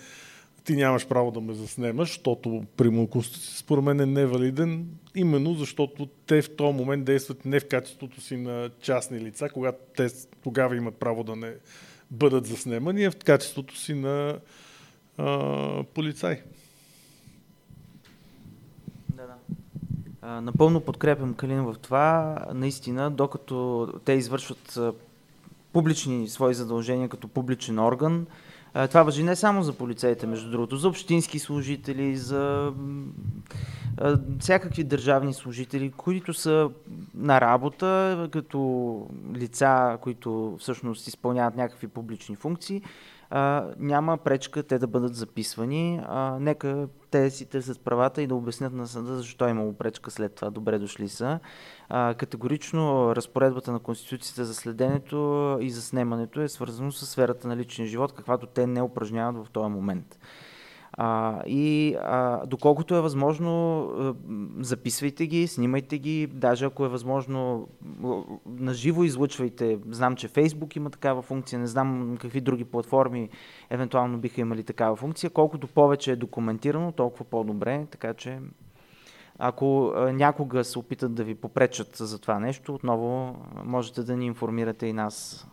ти нямаш право да ме заснемаш, защото примерно Конституция според мен е невалиден, именно защото те в този момент действат не в качеството си на частни лица, когато те тогава имат право да не бъдат заснемани, а в качеството си на а, полицай. Напълно подкрепям Калин в това. Наистина, докато те извършват публични свои задължения като публичен орган, това въжи не само за полицейите, между другото, за общински служители, за всякакви държавни служители, които са на работа, като лица, които всъщност изпълняват някакви публични функции, няма пречка те да бъдат записвани. Нека те си търсят правата и да обяснят на съда защо е имало пречка след това. Добре дошли са. А, категорично разпоредбата на Конституцията за следенето и за снемането е свързано с сферата на личния живот, каквато те не упражняват в този момент. А, и а, доколкото е възможно, записвайте ги, снимайте ги, даже ако е възможно, наживо излъчвайте. Знам, че Фейсбук има такава функция, не знам какви други платформи евентуално биха имали такава функция. Колкото повече е документирано, толкова по-добре, така че ако някога се опитат да ви попречат за това нещо, отново можете да ни информирате и нас,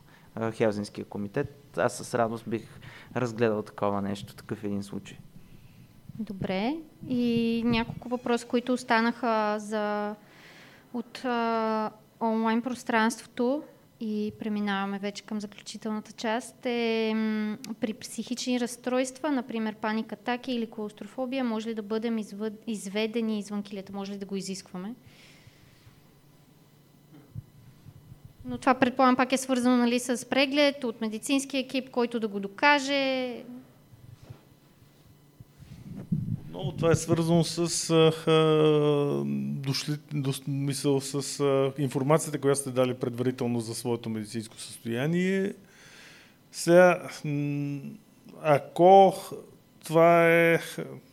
Хелзинския комитет. Аз с радост бих разгледал такова нещо, такъв един случай. Добре. И няколко въпроса, които останаха за, от а, онлайн пространството и преминаваме вече към заключителната част, е м, при психични разстройства, например паника атаки или клаустрофобия, може ли да бъдем извъд, изведени извън килията? Може ли да го изискваме? Но това предполагам пак е свързано нали, с преглед от медицински екип, който да го докаже. Много това е свързано с а, дошли, до, мисъл, с а, информацията, която сте дали предварително за своето медицинско състояние. Сега, ако това е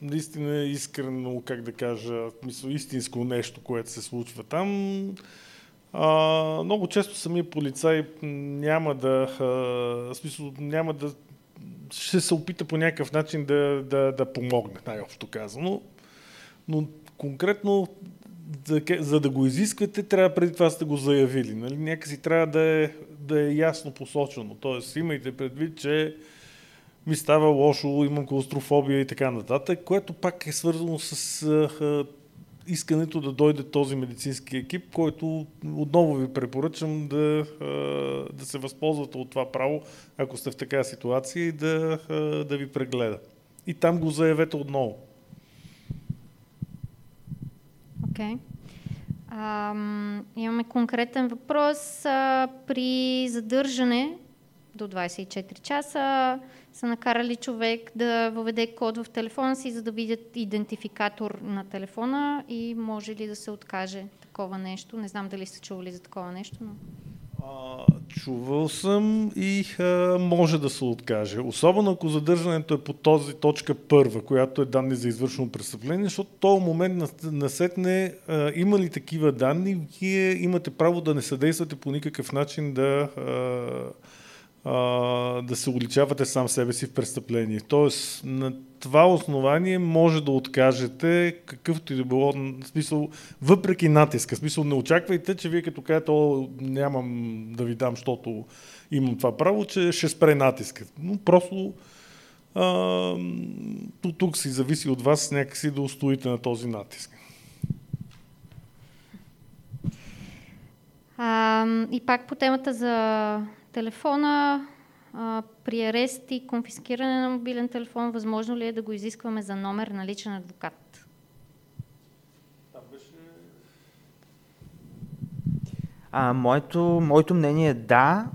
наистина искрено, как да кажа, мисъл, истинско нещо, което се случва там, а, много често самия полицай няма да, а, смисъл, няма да ще се опита по някакъв начин да, да, да помогне, най-общо казано. Но конкретно, за, за да го изисквате, трябва преди това сте го заявили. Нали? Някакси трябва да е, да е ясно посочено. Тоест, имайте предвид, че ми става лошо, имам клаустрофобия и така нататък, което пак е свързано с искането да дойде този медицински екип, който отново ви препоръчам да, да се възползвате от това право, ако сте в такава ситуация и да, да ви прегледа. И там го заявете отново. Окей. Okay. имаме конкретен въпрос. При задържане до 24 часа са накарали човек да въведе код в телефона си, за да видят идентификатор на телефона и може ли да се откаже такова нещо. Не знам дали сте чували за такова нещо, но... А, чувал съм и а, може да се откаже. Особено ако задържането е по този точка първа, която е данни за извършено престъпление, защото този момент насетне а, има ли такива данни, вие имате право да не съдействате по никакъв начин да а, да се уличавате сам себе си в престъпление. Тоест, на това основание може да откажете какъвто и да било, в смисъл, въпреки натиска. В смисъл, не очаквайте, че вие като кажете, о, нямам да ви дам, защото имам това право, че ще спре натиска. Но просто а, тук си зависи от вас някакси да устоите на този натиск. А, и пак по темата за телефона, а, при арест и конфискиране на мобилен телефон, възможно ли е да го изискваме за номер на личен адвокат? А, моето, моето мнение е да,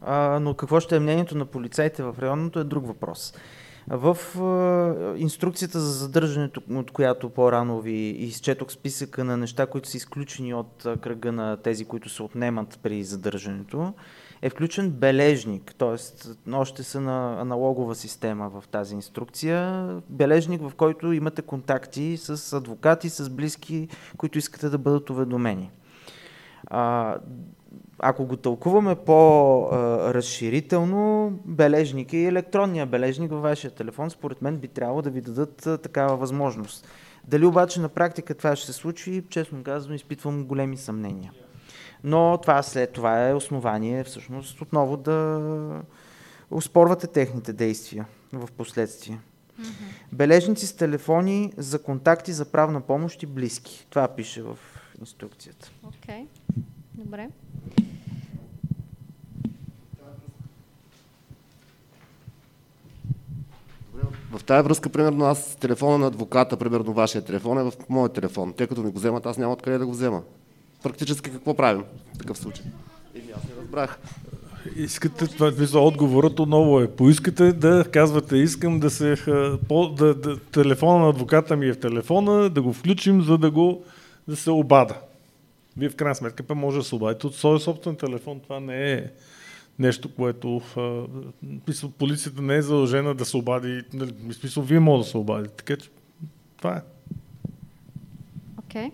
а, но какво ще е мнението на полицайите в районното е друг въпрос. В а, инструкцията за задържането, от която по-рано ви изчетох списъка на неща, които са изключени от а, кръга на тези, които се отнемат при задържането, е включен бележник, т.е. още са на аналогова система в тази инструкция. Бележник, в който имате контакти с адвокати, с близки, които искате да бъдат уведомени. А, ако го тълкуваме по-разширително, бележник и електронния бележник във вашия телефон, според мен би трябвало да ви дадат такава възможност. Дали обаче на практика това ще се случи, честно казвам, изпитвам големи съмнения но това след това е основание всъщност отново да успорвате техните действия в последствие. Mm-hmm. Бележници с телефони за контакти за правна помощ и близки. Това пише в инструкцията. Окей, okay. добре. В тази връзка, примерно, аз телефона на адвоката, примерно вашия телефон е в моят телефон. Те като ми го вземат, аз няма откъде да го взема практически какво правим в такъв случай? Или аз не разбрах. Искате, това за отговорът отново е. Поискате да казвате, искам да се... По, да, да, телефона на адвоката ми е в телефона, да го включим, за да го да се обада. Вие в крайна сметка па може да се обадите от своя собствен телефон. Това не е нещо, което... А, полицията не е задължена да се обади. Нали, смисъл, вие може да се обадите. Така че това е. Окей.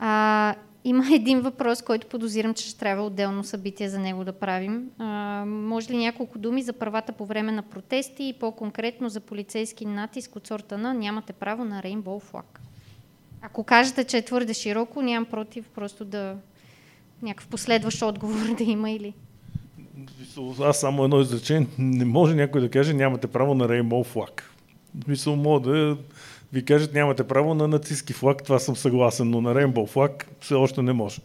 Okay. Има един въпрос, който подозирам, че ще трябва отделно събитие за него да правим. А, може ли няколко думи за правата по време на протести и по-конкретно за полицейски натиск от сорта на нямате право на рейнбоу флаг? Ако кажете, че е твърде широко, нямам против просто да някакъв последващ отговор [laughs] да има или... Аз само едно изречение. Не може някой да каже нямате право на рейнбоу флаг. Мисъл, мога да ви кажат нямате право на нацистски флаг, това съм съгласен, но на Рейнбоу флаг все още не може.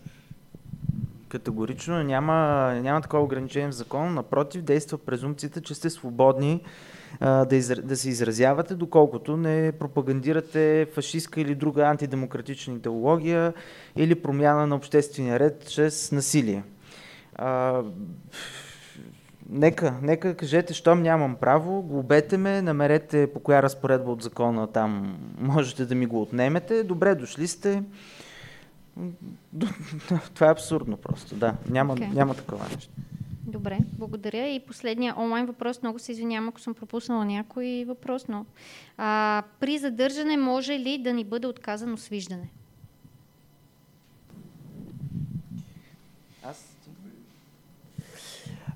Категорично няма, няма такова ограничение в закон, напротив действа презумпцията, че сте свободни а, да, изра... да се изразявате, доколкото не пропагандирате фашистска или друга антидемократична идеология или промяна на обществения ред чрез насилие. А, Нека, нека кажете, щом нямам право, глобете ме, намерете по коя разпоредба от закона там можете да ми го отнемете. Добре, дошли сте. [laughs] Това е абсурдно просто, да. Няма, okay. няма такова нещо. Добре, благодаря. И последния онлайн въпрос, много се извинявам, ако съм пропуснала някой въпрос, но а, при задържане може ли да ни бъде отказано свиждане?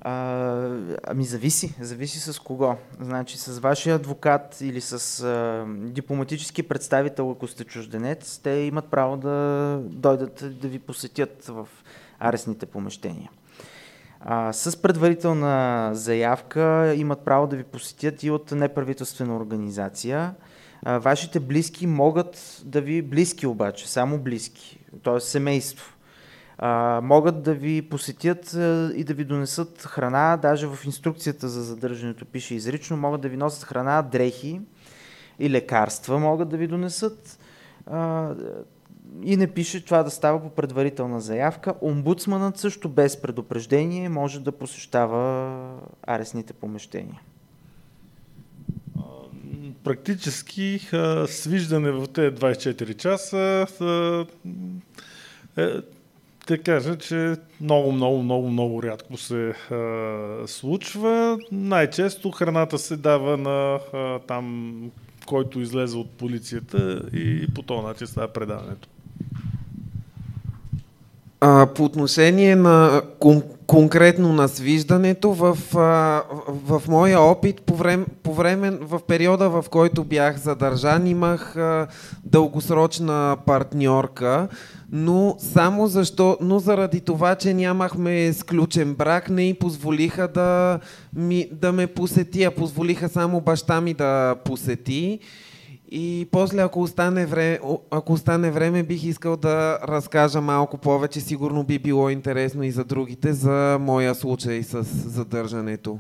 А, ами зависи, зависи с кого. Значи с вашия адвокат или с а, дипломатически представител, ако сте чужденец, те имат право да дойдат да ви посетят в арестните помещения. А, с предварителна заявка имат право да ви посетят и от неправителствена организация. А, вашите близки могат да ви, близки обаче, само близки, т.е. семейство, а, могат да ви посетят а, и да ви донесат храна, даже в инструкцията за задържането пише изрично, могат да ви носят храна, дрехи и лекарства могат да ви донесат. А, и не пише това да става по предварителна заявка. Омбудсманът също без предупреждение може да посещава арестните помещения. Практически свиждане в тези 24 часа е, те кажа, че много, много, много, много рядко се а, случва. Най-често храната се дава на а, там, който излезе от полицията и по този начин става предаването. А, по отношение на кон- конкретно на свиждането, в, в моя опит, по време, по време, в периода, в който бях задържан, имах дългосрочна партньорка, но само защо, но заради това, че нямахме сключен брак, не и позволиха да, ми, да ме посети, а позволиха само баща ми да посети. И после, ако остане, време, ако остане време, бих искал да разкажа малко повече. Сигурно би било интересно и за другите, за моя случай с задържането.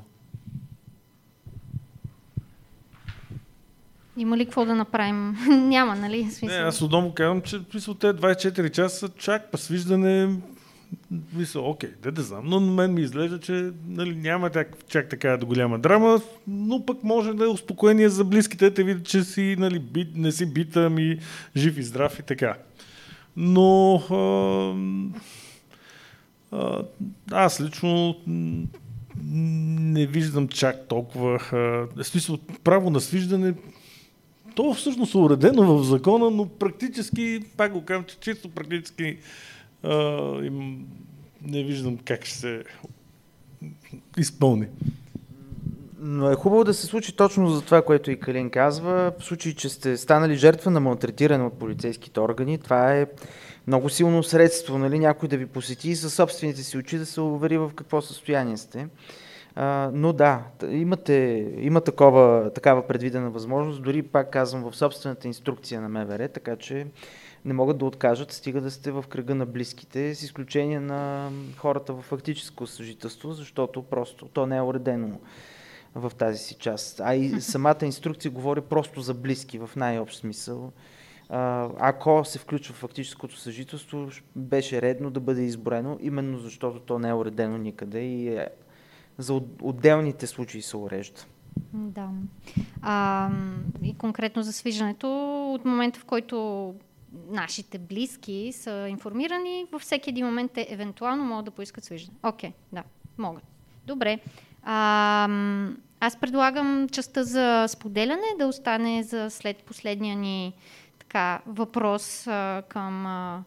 Има ли какво да направим? [laughs] Няма, нали? Смисъл. Не, аз отново казвам, че смисъл, те 24 часа чак свиждане мисля, окей, да да знам, но на мен ми изглежда, че нали, няма так, чак така да голяма драма, но пък може да е успокоение за близките, те видят, че си, нали, бит, не си бита, ми жив и здрав и така. Но а, а, аз лично не виждам чак толкова. А, смисъл, право на свиждане, то всъщност е уредено в закона, но практически, пак го казвам, че чисто практически им, не виждам как ще се изпълни. Но е хубаво да се случи точно за това, което и Калин казва. В случай, че сте станали жертва на малтретиране от полицейските органи, това е много силно средство, нали, някой да ви посети и със собствените си очи да се увери в какво състояние сте. А, но да, имате, има такова, такава предвидена възможност, дори пак казвам в собствената инструкция на МВР, така че не могат да откажат, стига да сте в кръга на близките, с изключение на хората в фактическо съжителство, защото просто то не е уредено в тази си част. А и [laughs] самата инструкция говори просто за близки в най-общ смисъл. Ако се включва в фактическото съжителство, беше редно да бъде изборено, именно защото то не е уредено никъде и е, за отделните случаи се урежда. Да. А, и конкретно за свиждането, от момента в който нашите близки са информирани, във всеки един момент те евентуално могат да поискат свиждане. Окей, okay, да, могат. Добре. А, аз предлагам частта за споделяне да остане за след последния ни така, въпрос а, към а,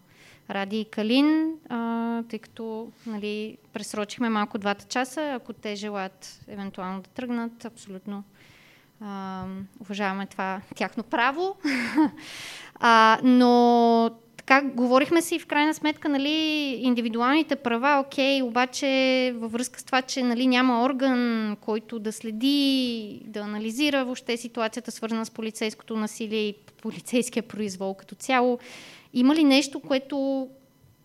Ради и Калин, а, тъй като нали, пресрочихме малко двата часа. Ако те желаят евентуално да тръгнат, абсолютно а, уважаваме това тяхно право. [laughs] а, но така, говорихме си в крайна сметка, нали, индивидуалните права, окей, обаче във връзка с това, че нали, няма орган, който да следи, да анализира въобще ситуацията, свързана с полицейското насилие и полицейския произвол като цяло, има ли нещо, което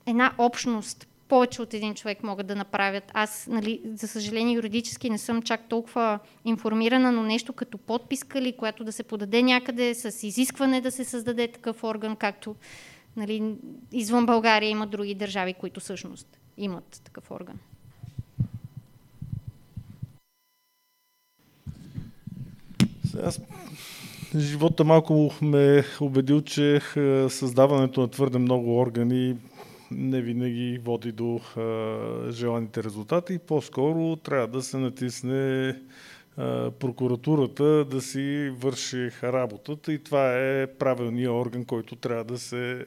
една общност повече от един човек могат да направят. Аз, нали, за съжаление, юридически не съм чак толкова информирана, но нещо като подписка ли, която да се подаде някъде с изискване да се създаде такъв орган, както нали, извън България има други държави, които всъщност имат такъв орган. Аз живота малко ме е убедил, че е, създаването на твърде много органи не винаги води до а, желаните резултати. По-скоро трябва да се натисне а, прокуратурата да си върши работата и това е правилният орган, който трябва да се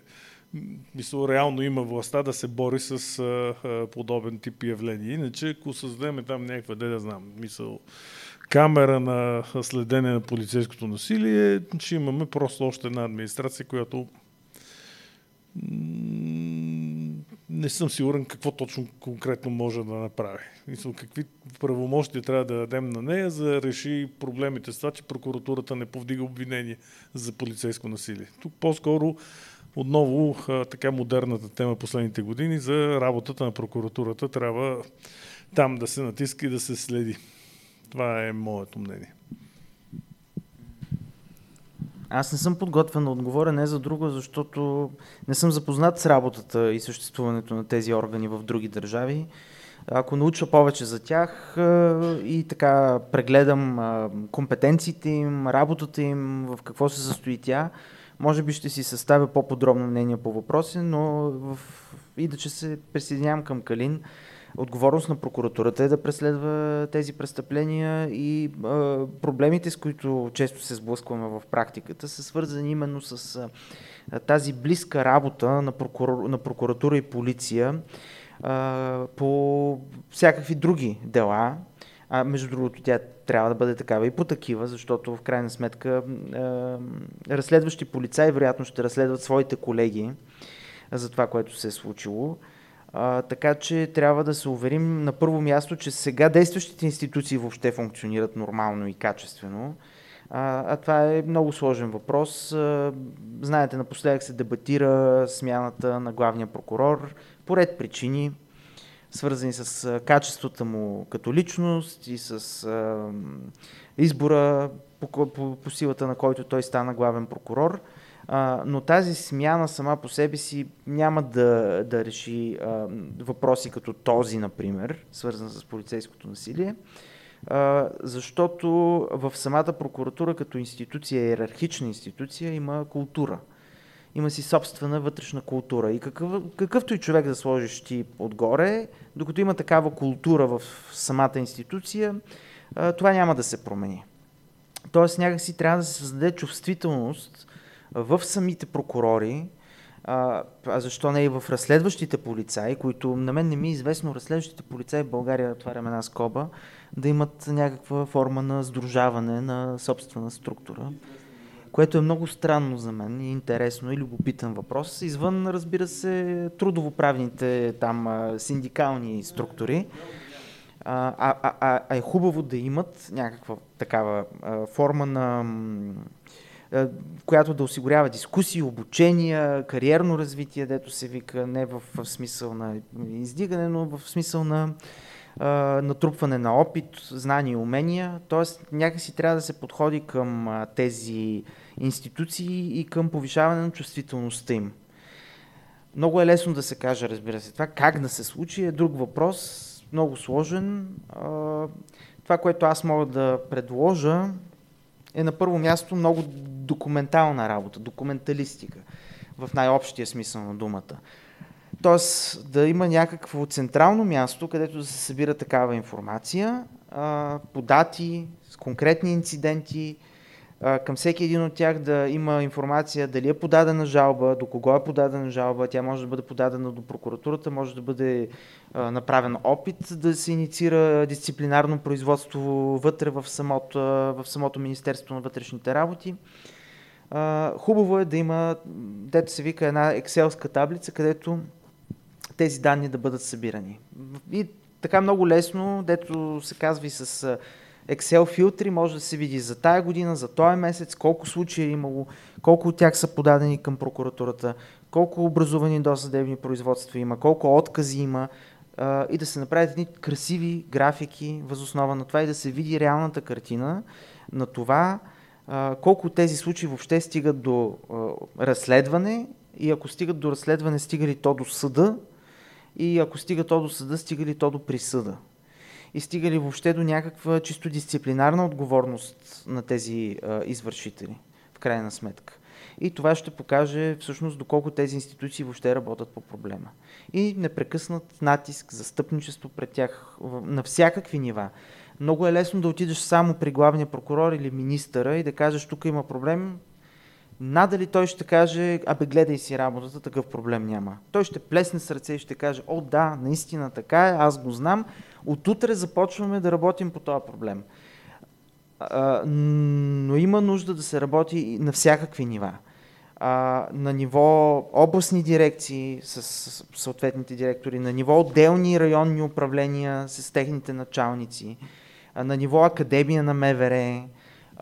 мисля, реално има властта да се бори с а, а, подобен тип явления. Иначе, ако създадем там някаква, де да знам, мисъл, камера на следене на полицейското насилие, ще имаме просто още една администрация, която не съм сигурен какво точно конкретно може да направи. Мисля, какви правомощия трябва да дадем на нея, за да реши проблемите с това, че прокуратурата не повдига обвинение за полицейско насилие. Тук по-скоро отново така модерната тема последните години за работата на прокуратурата трябва там да се натиска и да се следи. Това е моето мнение. Аз не съм подготвен да отговоря не за друго, защото не съм запознат с работата и съществуването на тези органи в други държави. Ако науча повече за тях и така прегледам компетенциите им, работата им, в какво се състои тя, може би ще си съставя по-подробно мнение по въпроси, но в... и да се присъединявам към Калин, отговорност на прокуратурата е да преследва тези престъпления и а, проблемите, с които често се сблъскваме в практиката, са свързани именно с а, тази близка работа на, прокур... на прокуратура и полиция а, по всякакви други дела. А между другото, тя трябва да бъде такава и по такива, защото в крайна сметка а, разследващи полицаи вероятно ще разследват своите колеги за това, което се е случило. А, така че трябва да се уверим на първо място, че сега действащите институции въобще функционират нормално и качествено. А, а това е много сложен въпрос. А, знаете, напоследък се дебатира смяната на главния прокурор по ред причини, свързани с качеството му като личност и с а, избора по, по, по силата на който той стана главен прокурор но тази смяна сама по себе си няма да, да реши а, въпроси като този, например, свързан с полицейското насилие, а, защото в самата прокуратура като институция, иерархична институция, има култура. Има си собствена вътрешна култура. И какъв, какъвто и човек да сложиш ти отгоре, докато има такава култура в самата институция, а, това няма да се промени. Тоест някакси трябва да се създаде чувствителност в самите прокурори, а, защо не и в разследващите полицаи, които на мен не ми е известно разследващите полицаи в България, отварям една скоба, да имат някаква форма на сдружаване на собствена структура, което е много странно за мен и интересно и любопитен въпрос, извън, разбира се, трудовоправните там синдикални структури. А, а, а, а е хубаво да имат някаква такава а, форма на която да осигурява дискусии, обучения, кариерно развитие, дето се вика, не в, в смисъл на издигане, но в смисъл на а, натрупване на опит, знания и умения. Тоест някакси трябва да се подходи към а, тези институции и към повишаване на чувствителността им. Много е лесно да се каже, разбира се, това как да се случи е друг въпрос, много сложен. Това, което аз мога да предложа, е на първо място много документална работа, документалистика в най-общия смисъл на думата. Тоест да има някакво централно място, където да се събира такава информация а, по дати, с конкретни инциденти, към всеки един от тях да има информация дали е подадена жалба, до кого е подадена жалба, тя може да бъде подадена до прокуратурата, може да бъде направен опит да се инициира дисциплинарно производство вътре в самото, в самото Министерство на вътрешните работи. Хубаво е да има, дето се вика, една екселска таблица, където тези данни да бъдат събирани. И така много лесно, дето се казва и с Excel филтри, може да се види за тая година, за този месец, колко случаи е имало, колко от тях са подадени към прокуратурата, колко образувани досъдебни производства има, колко откази има а, и да се направят едни красиви графики възоснова на това и да се види реалната картина на това, колко от тези случаи въобще стигат до а, разследване и ако стигат до разследване, стига ли то до съда и ако стига то до съда, стига ли то до присъда и стига ли въобще до някаква чисто дисциплинарна отговорност на тези а, извършители, в крайна сметка. И това ще покаже всъщност доколко тези институции въобще работят по проблема. И непрекъснат натиск, застъпничество пред тях на всякакви нива. Много е лесно да отидеш само при главния прокурор или министъра и да кажеш тук има проблем. Надали той ще каже, абе гледай си работата, такъв проблем няма. Той ще плесне с ръце и ще каже, о да, наистина така е, аз го знам, Отутре започваме да работим по този проблем. А, но има нужда да се работи на всякакви нива. а, на ниво областни дирекции с, с съответните директори, на ниво отделни районни управления с техните началници, а, на ниво академия на МВР,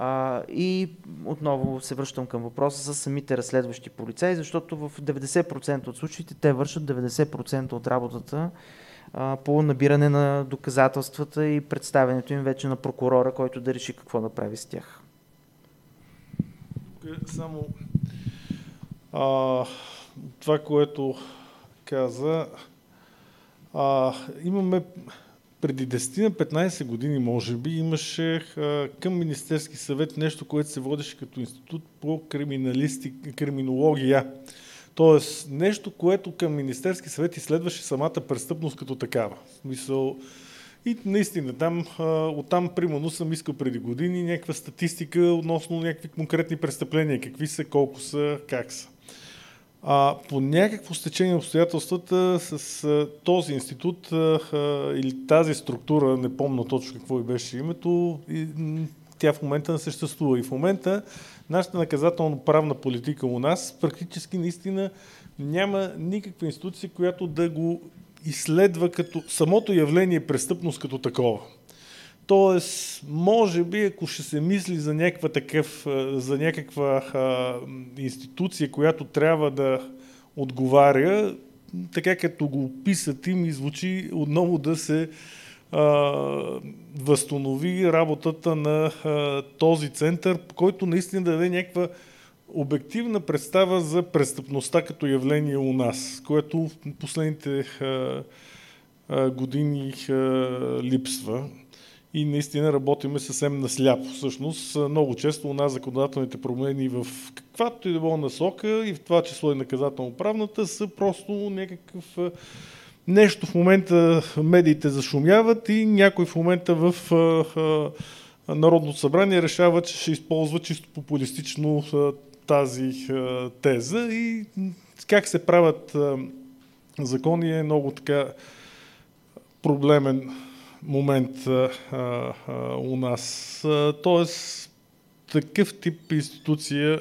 а, и отново се връщам към въпроса за самите разследващи полицаи, защото в 90% от случаите те вършат 90% от работата а, по набиране на доказателствата и представянето им вече на прокурора, който да реши какво да прави с тях. Само а, това, което каза, а, имаме преди 10-15 години, може би, имаше към Министерски съвет нещо, което се водеше като институт по криминология. Тоест, нещо, което към Министерски съвет изследваше самата престъпност като такава. Мисъл, и наистина, там, оттам, примерно, съм искал преди години някаква статистика относно някакви конкретни престъпления, какви са, колко са, как са. А, по някакво стечение на обстоятелствата с а, този институт а, а, или тази структура, не помня точно какво и беше името, и, тя в момента не съществува. И в момента нашата наказателно-правна политика у нас практически наистина няма никаква институция, която да го изследва като самото явление престъпност като такова. Тоест, може би, ако ще се мисли за някаква, такъв, за някаква а, институция, която трябва да отговаря, така като го описат и ми звучи отново да се а, възстанови работата на а, този център, който наистина да даде някаква обективна представа за престъпността като явление у нас, което в последните а, а, години а, липсва и наистина работиме съвсем насляпо. Всъщност, много често у нас законодателните промени в каквато и да било насока, и в това число и наказателно-правната, са просто някакъв нещо в момента медиите зашумяват и някой в момента в Народното събрание решава, че ще използва чисто популистично тази теза и как се правят закони е много така проблемен момент а, а, у нас. Тоест, такъв тип институция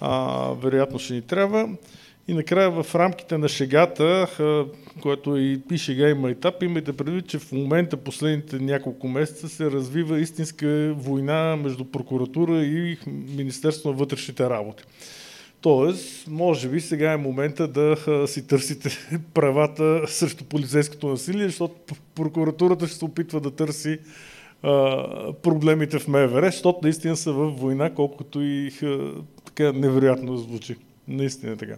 а, вероятно ще ни трябва. И накрая в рамките на шегата, а, което и, и шега има етап, имайте предвид, че в момента последните няколко месеца се развива истинска война между прокуратура и Министерство на вътрешните работи. Тоест, може би сега е момента да си търсите [laughs] правата срещу полицейското насилие, защото прокуратурата ще се опитва да търси проблемите в МВР, защото наистина са в война, колкото и така невероятно звучи. Наистина е така.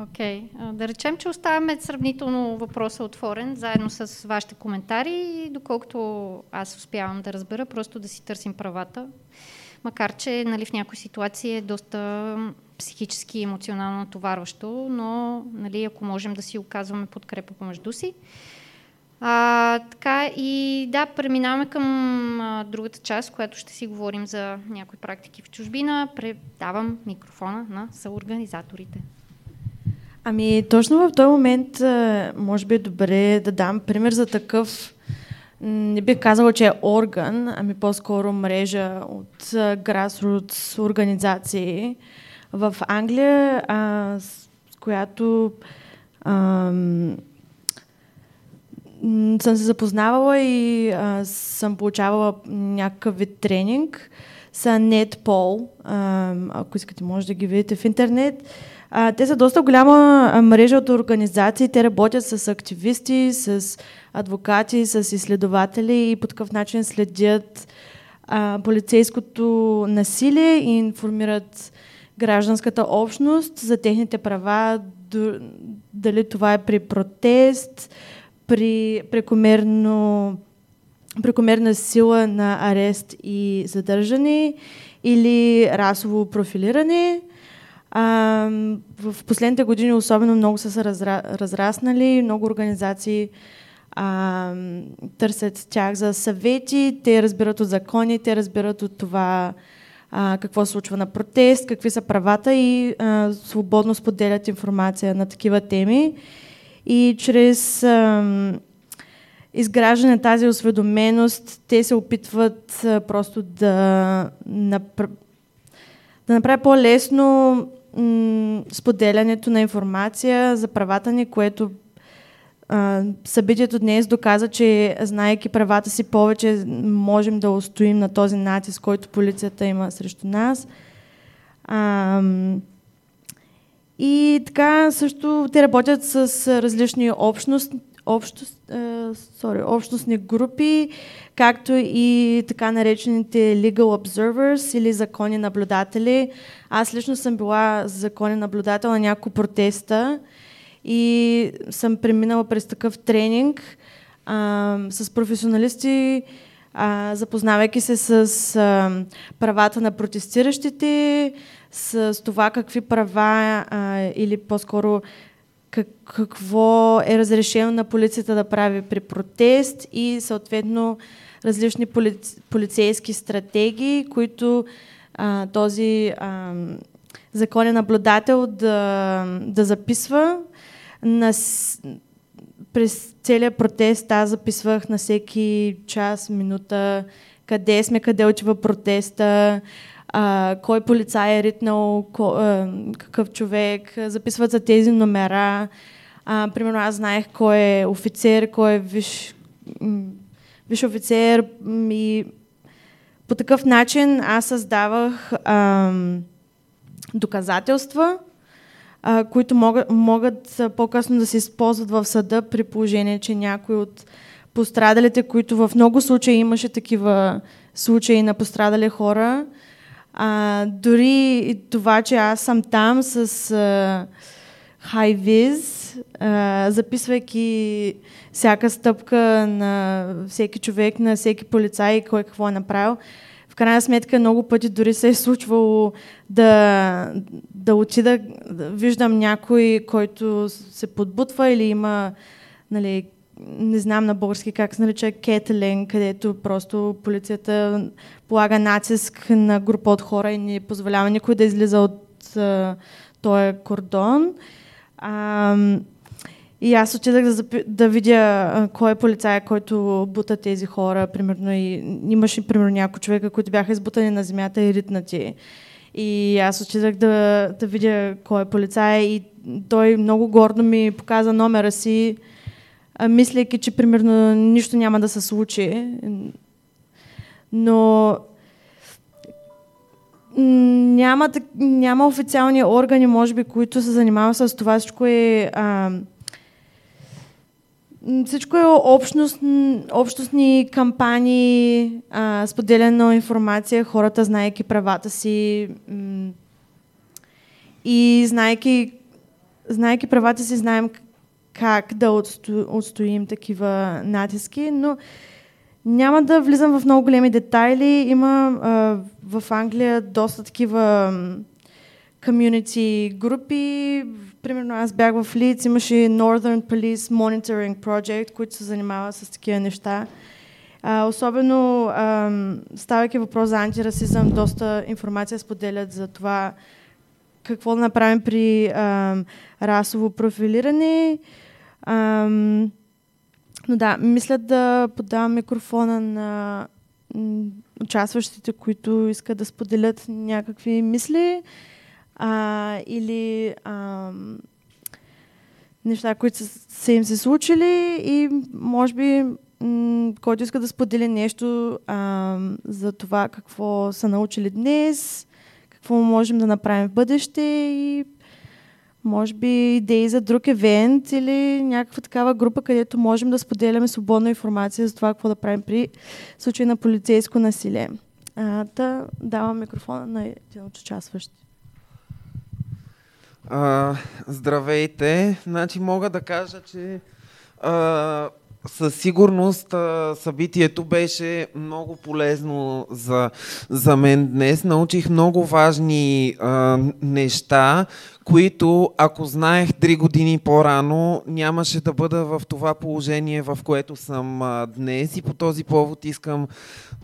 Окей. Okay. Да речем, че оставяме сравнително въпроса отворен, заедно с вашите коментари и доколкото аз успявам да разбера, просто да си търсим правата макар че нали, в някои ситуации е доста психически и емоционално натоварващо, но нали, ако можем да си оказваме подкрепа помежду си. А, така и да, преминаваме към а, другата част, която ще си говорим за някои практики в чужбина. Предавам микрофона на съорганизаторите. Ами, точно в този момент може би е добре да дам пример за такъв не бих казала, че е орган, ами по-скоро мрежа от grassroots организации в Англия, а, с която а, съм се запознавала и а, съм получавала някакъв вид тренинг са NetPol. А, ако искате, може да ги видите в интернет. А, те са доста голяма мрежа от организации. Те работят с активисти, с адвокати, с изследователи и по такъв начин следят а, полицейското насилие и информират гражданската общност за техните права, дали това е при протест, при прекомерно, прекомерна сила на арест и задържане или расово профилиране. А, в последните години особено много са се разра, разраснали, много организации а, търсят тях за съвети, те разбират от закони, те разбират от това а, какво се случва на протест, какви са правата и а, свободно споделят информация на такива теми. И чрез а, изграждане тази осведоменост, те се опитват а, просто да, напр... да направи по-лесно м- споделянето на информация за правата ни, което а, събитието днес доказа, че знаеки правата си повече, можем да устоим на този натиск, който полицията има срещу нас. А, и така също те работят с различни общности, общност, sorry, общностни групи, както и така наречените legal observers или законни наблюдатели. Аз лично съм била законен наблюдател на няколко протеста и съм преминала през такъв тренинг а, с професионалисти, а, запознавайки се с а, правата на протестиращите, с това какви права а, или по-скоро как, какво е разрешено на полицията да прави при протест и съответно различни поли, полицейски стратегии, които а, този а, законен наблюдател да, да записва. На, през целият протест аз записвах на всеки час, минута, къде сме, къде отива протеста, а, кой полицай е ритнал, ко, а, какъв човек, записват за тези номера. А, примерно аз знаех кой е офицер, кой е виш, виш офицер и по такъв начин аз създавах а, доказателства, а, които могат, могат по-късно да се използват в съда при положение, че някой от пострадалите, които в много случаи имаше такива случаи на пострадали хора, а, дори това, че аз съм там с high vis, а, записвайки всяка стъпка на всеки човек, на всеки полицай, кой какво е направил, в крайна сметка много пъти дори се е случвало да, да отида, да виждам някой, който се подбутва или има нали, не знам на български как се нарича, кетелен, където просто полицията полага натиск на група от хора и не позволява никой да излиза от а, този кордон. А, и аз отидах да, да видя а, кой е полицай, който бута тези хора. Примерно и имаше примерно някои човека, които бяха избутани на земята и ритнати. И аз отидах да, да видя кой е полицай и той много гордо ми показа номера си мислейки, че примерно нищо няма да се случи. Но няма, няма официални органи, може би, които се занимават с това. Всичко е, а, всичко е общност, общностни кампании, а, споделена информация, хората знаеки правата си и знаеки, знаеки правата си, знаем как да отсто, отстоим такива натиски, но няма да влизам в много големи детайли. Има а, в Англия доста такива комьюнити групи. Примерно аз бях в Лиц, имаше Northern Police Monitoring Project, който се занимава с такива неща. А, особено, а, ставайки въпрос за антирасизъм, доста информация споделят за това какво да направим при а, расово профилиране. Ам, но да, мисля да подавам микрофона на участващите, които искат да споделят някакви мисли а, или а, неща, които са, са им се случили и може би който иска да сподели нещо а, за това какво са научили днес, какво можем да направим в бъдеще и може би идеи за друг евент или някаква такава група, където можем да споделяме свободна информация за това, какво да правим при случай на полицейско насилие. А, да давам микрофона на един от участващите. здравейте! Значи мога да кажа, че а, със сигурност събитието беше много полезно за, за мен днес. Научих много важни а, неща, които ако знаех три години по-рано, нямаше да бъда в това положение, в което съм а, днес. И по този повод искам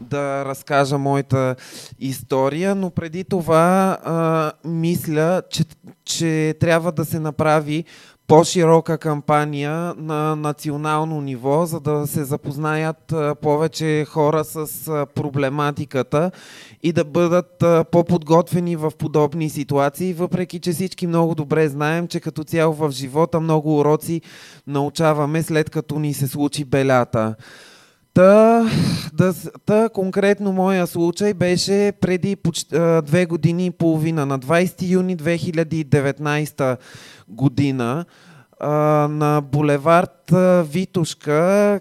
да разкажа моята история. Но преди това а, мисля, че, че трябва да се направи по-широка кампания на национално ниво, за да се запознаят повече хора с проблематиката и да бъдат по-подготвени в подобни ситуации, въпреки че всички много добре знаем, че като цяло в живота много уроци научаваме след като ни се случи белята. Та, да, та конкретно моя случай беше преди почти, две години и половина, на 20 юни 2019 година на булевард Витушка,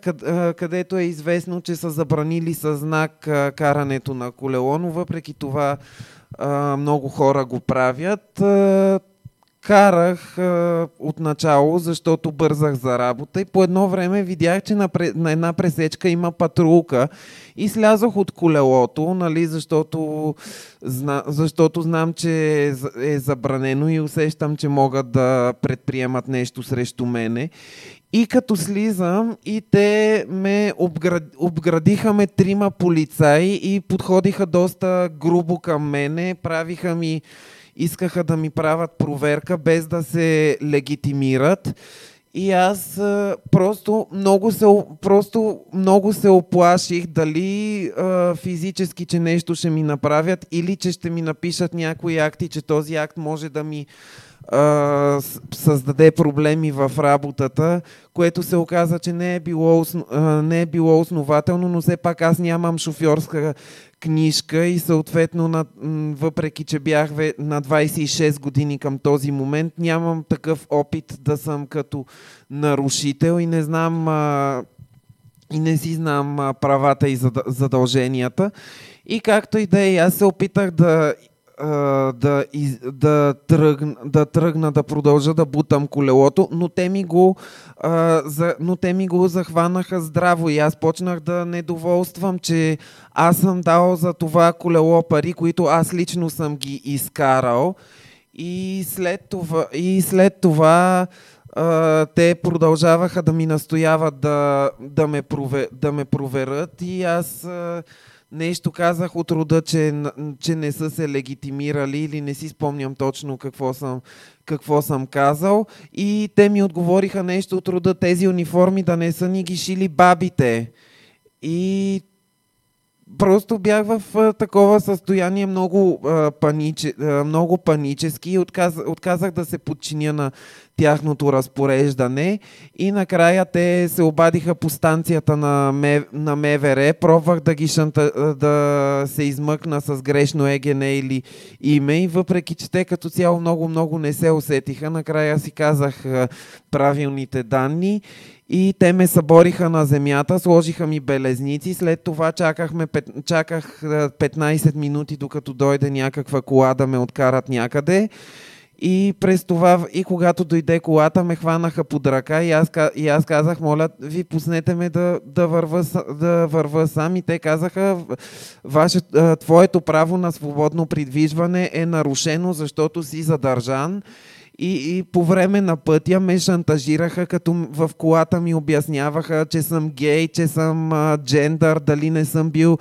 където е известно, че са забранили със знак карането на колело, но въпреки това много хора го правят. Карах а, от начало, защото бързах за работа и по едно време видях, че на, на една пресечка има патрулка и слязох от колелото, нали, защото, зна, защото знам, че е забранено и усещам, че могат да предприемат нещо срещу мене. И като слизам, и те ме обград... обградиха ме трима полицаи и подходиха доста грубо към мене, правиха ми искаха да ми правят проверка без да се легитимират. И аз а, просто много се, просто много се оплаших дали а, физически, че нещо ще ми направят или че ще ми напишат някои акти, че този акт може да ми а, създаде проблеми в работата, което се оказа, че не е, било, не е било основателно, но все пак аз нямам шофьорска книжка и съответно, на, въпреки че бях на 26 години към този момент, нямам такъв опит да съм като нарушител и не знам а, и не си знам правата и задълженията. И както и да е, аз се опитах да да, да, тръгна, да тръгна да продължа да бутам колелото, но те ми го, а, за, но те ми го захванаха здраво и аз почнах да недоволствам, че аз съм дал за това колело пари, които аз лично съм ги изкарал. И след това, и след това а, те продължаваха да ми настояват да, да, ме, провер, да ме проверят и аз а, нещо казах от рода, че, че не са се легитимирали или не си спомням точно какво съм, какво съм казал. И те ми отговориха нещо от рода тези униформи да не са ни ги шили бабите. И просто бях в а, такова състояние много, а, паниче, а, много панически и отказ, отказах да се подчиня на тяхното разпореждане. И накрая те се обадиха по станцията на, М, на МВР, пробвах да ги шанта, да се измъкна с грешно ЕГН или име. И въпреки, че те като цяло много-много не се усетиха, накрая си казах правилните данни и те ме събориха на земята, сложиха ми белезници, след това чакахме, чаках 15 минути, докато дойде някаква кола да ме откарат някъде. И през това, и когато дойде колата, ме хванаха под ръка и аз, и аз казах, моля, ви пуснете ме да, да, върва, да върва сам. И те казаха, ваше, твоето право на свободно придвижване е нарушено, защото си задържан и, и по време на пътя ме шантажираха, като в колата ми обясняваха, че съм гей, че съм а, джендър, дали не съм бил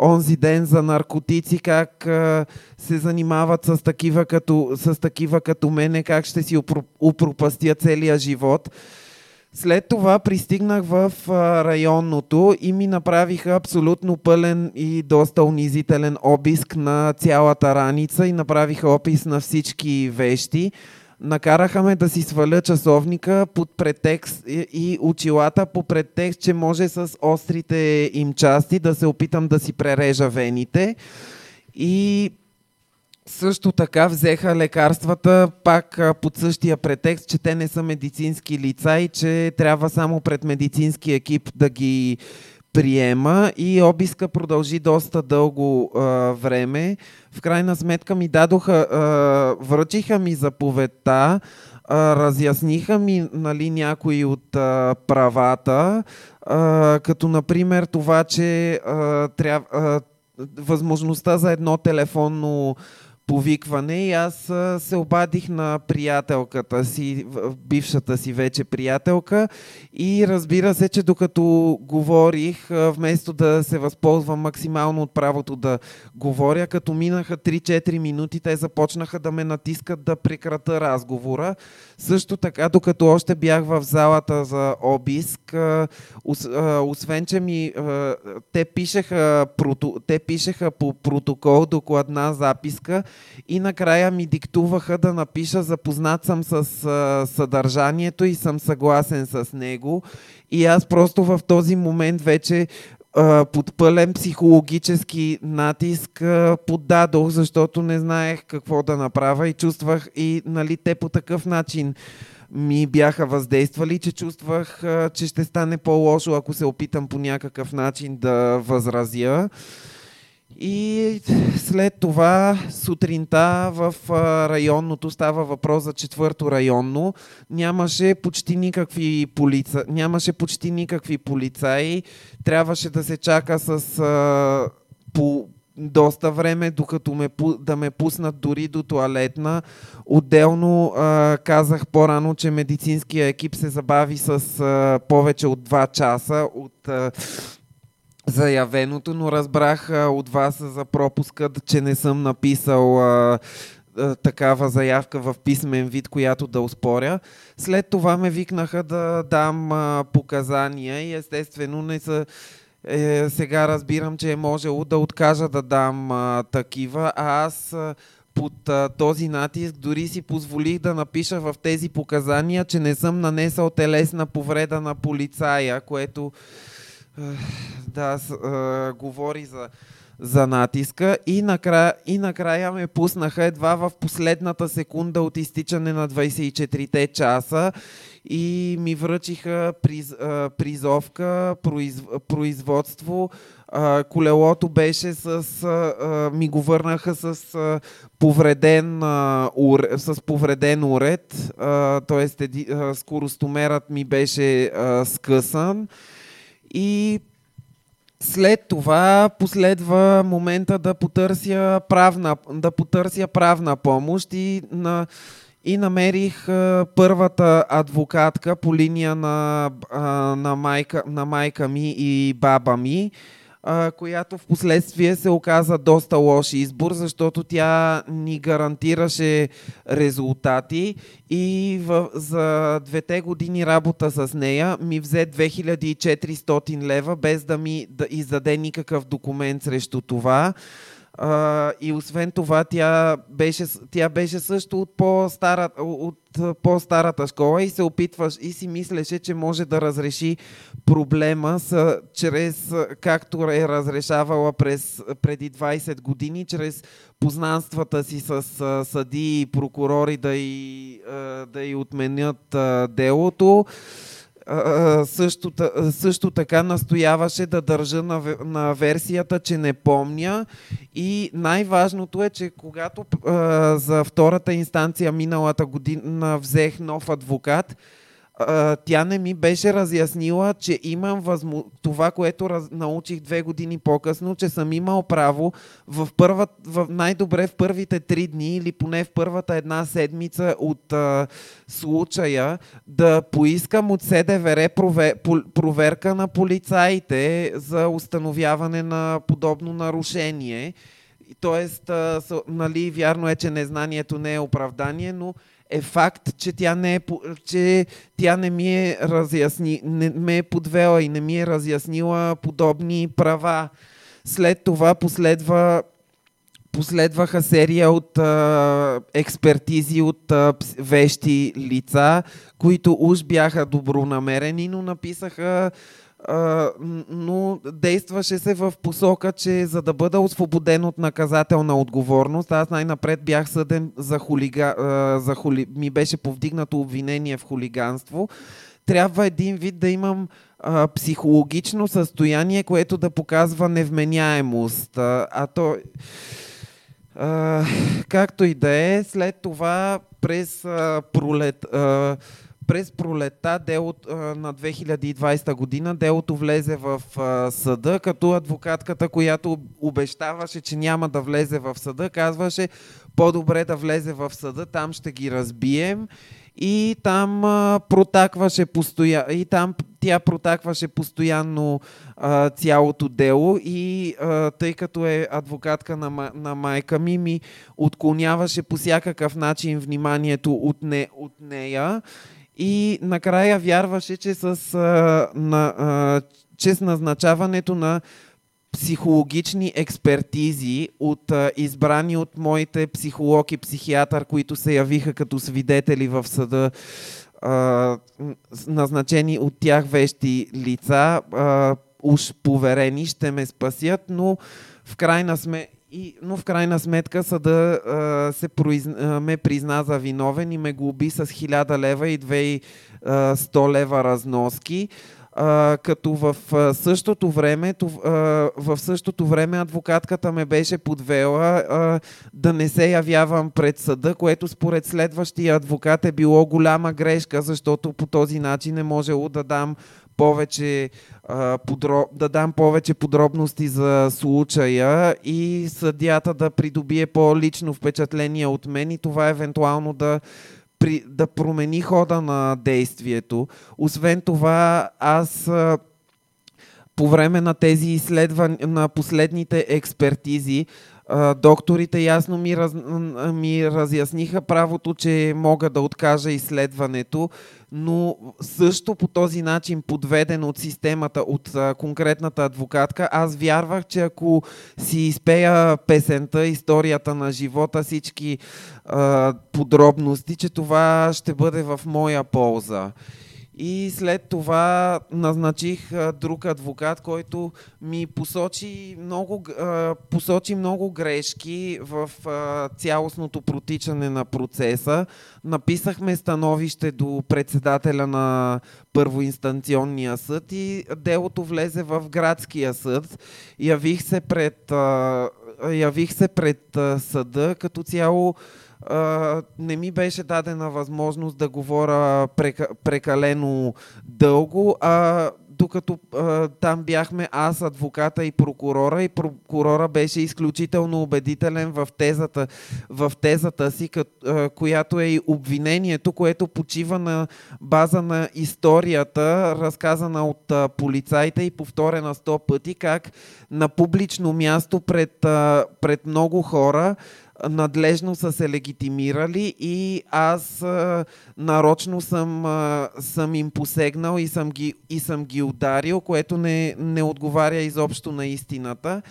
онзи ден за наркотици, как а, се занимават с такива, като, с такива като мене, как ще си упропастя целия живот. След това пристигнах в а, районното и ми направиха абсолютно пълен и доста унизителен обиск на цялата раница и направиха опис на всички вещи. Накараха ме да си сваля часовника под претекст и очилата по претекст, че може с острите им части да се опитам да си прережа вените. И също така взеха лекарствата пак под същия претекст, че те не са медицински лица и че трябва само пред медицински екип да ги приема и обиска продължи доста дълго а, време. В крайна сметка ми дадоха, а, връчиха ми заповедта, а, разясниха ми нали, някои от а, правата, а, като например това, че а, трябва, а, възможността за едно телефонно повикване и аз се обадих на приятелката си, бившата си вече приятелка и разбира се, че докато говорих, вместо да се възползвам максимално от правото да говоря, като минаха 3-4 минути, те започнаха да ме натискат да прекрата разговора. Също така, докато още бях в залата за обиск, освен, че ми те пишеха, те пишеха по протокол докладна записка и накрая ми диктуваха да напиша запознат съм с съдържанието и съм съгласен с него. И аз просто в този момент вече под пълен психологически натиск поддадох, защото не знаех какво да направя и чувствах и нали, те по такъв начин ми бяха въздействали, че чувствах, че ще стане по-лошо, ако се опитам по някакъв начин да възразя. И след това сутринта в районното става въпрос за четвърто районно. Нямаше почти никакви, полица... Нямаше почти никакви полицаи. Трябваше да се чака с а, по, доста време, докато ме, да ме пуснат дори до туалетна. Отделно а, казах по-рано, че медицинския екип се забави с а, повече от 2 часа от а, заявеното, но разбрах от вас за пропуска, че не съм написал а, а, такава заявка в писмен вид, която да успоря. След това ме викнаха да дам а, показания и естествено не са е, сега разбирам, че е можело да откажа да дам а, такива, а аз а, под а, този натиск дори си позволих да напиша в тези показания, че не съм нанесъл телесна повреда на полицая, което да, а, говори за за натиска и накрая, и накрая ме пуснаха едва в последната секунда от изтичане на 24-те часа и ми връчиха приз, а, призовка, произ, производство. А, колелото беше с... А, ми го върнаха с а, повреден, а, ур, с повреден уред, т.е. скоростомерът ми беше а, скъсан и след това последва момента да потърся правна, да потърся правна помощ и, на, и намерих първата адвокатка по линия на, на, майка, на майка ми и баба ми, която в последствие се оказа доста лош избор, защото тя ни гарантираше резултати и в, за двете години работа с нея ми взе 2400 лева без да ми да издаде никакъв документ срещу това. Uh, и освен това, тя беше, тя беше също от, по-стара, от по-старата школа и се опитваш и си мислеше, че може да разреши проблема с, чрез, както е разрешавала през, преди 20 години, чрез познанствата си с съди и прокурори да и, да и отменят делото също, също така настояваше да държа на, на версията, че не помня. И най-важното е, че когато а, за втората инстанция миналата година взех нов адвокат, тя не ми беше разяснила, че имам възмо... това, което раз... научих две години по-късно, че съм имал право в, първа... в най-добре в първите три дни или поне в първата една седмица от а, случая да поискам от СДВР провер... проверка на полицаите за установяване на подобно нарушение. Тоест, а, нали, вярно е, че незнанието не е оправдание, но е факт, че тя не, е, че тя не ми е разясни, не ме е подвела и не ми е разяснила подобни права. След това последва последваха серия от а, експертизи от а, вещи лица, които уж бяха добронамерени, но написаха но действаше се в посока, че за да бъда освободен от наказателна отговорност, аз най-напред бях съден за хулига, за хули, ми беше повдигнато обвинение в хулиганство. Трябва един вид да имам а, психологично състояние, което да показва невменяемост. А, а то, а, както и да е, след това през а, пролет... А, през пролета дело, на 2020 година делото влезе в съда, като адвокатката, която обещаваше, че няма да влезе в съда, казваше по-добре да влезе в съда, там ще ги разбием. И там а, протакваше постоянно и там тя протакваше постоянно а, цялото дело. И а, тъй като е адвокатка на, на майка ми, ми отклоняваше по всякакъв начин вниманието от, не, от нея и накрая вярваше, че с, а, на, а, че с назначаването на психологични експертизи от а, избрани от моите психолог и психиатър, които се явиха като свидетели в съда, а, назначени от тях вещи лица, а, уж поверени, ще ме спасят, но в крайна сметка и, но в крайна сметка съда а, се произ... а, ме призна за виновен и ме глоби с 1000 лева и 2100 лева разноски. А, като в същото време тов, а, в същото време адвокатката ме беше подвела а, да не се явявам пред съда, което според следващия адвокат е било голяма грешка, защото по този начин е можело да дам повече, а, подроб... да дам повече подробности за случая и съдята да придобие по-лично впечатление от мен и това евентуално да при, да промени хода на действието. Освен това, аз по време на тези изследвания, на последните експертизи, докторите ясно ми, раз, ми разясниха правото, че мога да откажа изследването, но също по този начин, подведен от системата, от конкретната адвокатка, аз вярвах, че ако си изпея песента, историята на живота, всички подробности, че това ще бъде в моя полза. И след това назначих друг адвокат, който ми посочи много, посочи много грешки в цялостното протичане на процеса. Написахме становище до председателя на първоинстанционния съд и делото влезе в градския съд. Явих се пред, явих се пред съда като цяло не ми беше дадена възможност да говоря прекалено дълго, а докато а, там бяхме аз, адвоката и прокурора, и прокурора беше изключително убедителен в тезата, в тезата си, кът, а, която е и обвинението, което почива на база на историята, разказана от а, полицайите и повторена сто пъти, как на публично място пред, а, пред много хора надлежно са се легитимирали и аз а, нарочно съм, а, съм им посегнал и съм ги, и съм ги ударил, което не, не отговаря изобщо на истината.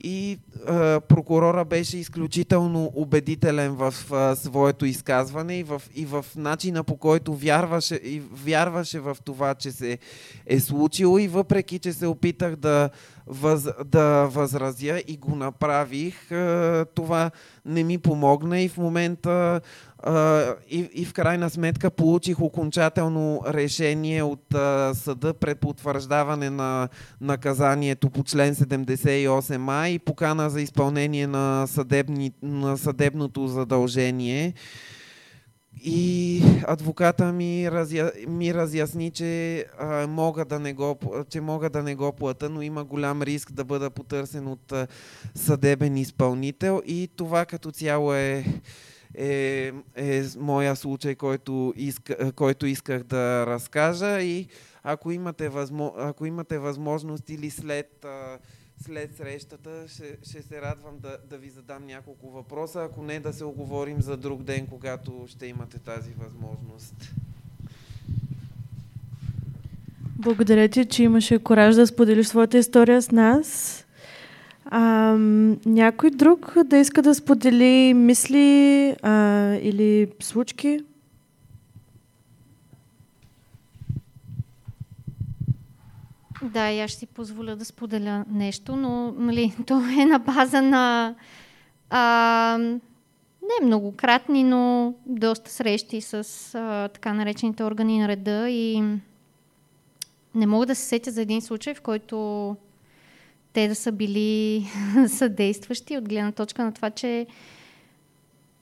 И а, прокурора беше изключително убедителен в а, своето изказване и в, и в начина по който вярваше, и вярваше в това, че се е случило. И въпреки, че се опитах да, въз, да възразя и го направих, а, това не ми помогна. И в момента и, и в крайна сметка получих окончателно решение от uh, съда пред потвърждаване на наказанието по член 78а и покана за изпълнение на, съдебни, на съдебното задължение. И адвоката ми, разя, ми разясни, че, а, мога да не го, че мога да не го плата, но има голям риск да бъда потърсен от а, съдебен изпълнител и това като цяло е е, е моя случай, който, иска, който исках да разкажа и ако имате, възмо, ако имате възможност или след, след срещата, ще, ще се радвам да, да ви задам няколко въпроса, ако не да се оговорим за друг ден, когато ще имате тази възможност. Благодаря ти, че имаше кораж да споделиш своята история с нас. А, някой друг да иска да сподели мисли а, или случки? Да, я ще си позволя да споделя нещо, но нали, [laughs] то е на база на а, не многократни, но доста срещи с а, така наречените органи на реда и не мога да се сетя за един случай, в който те да са били [laughs] съдействащи от гледна точка на това, че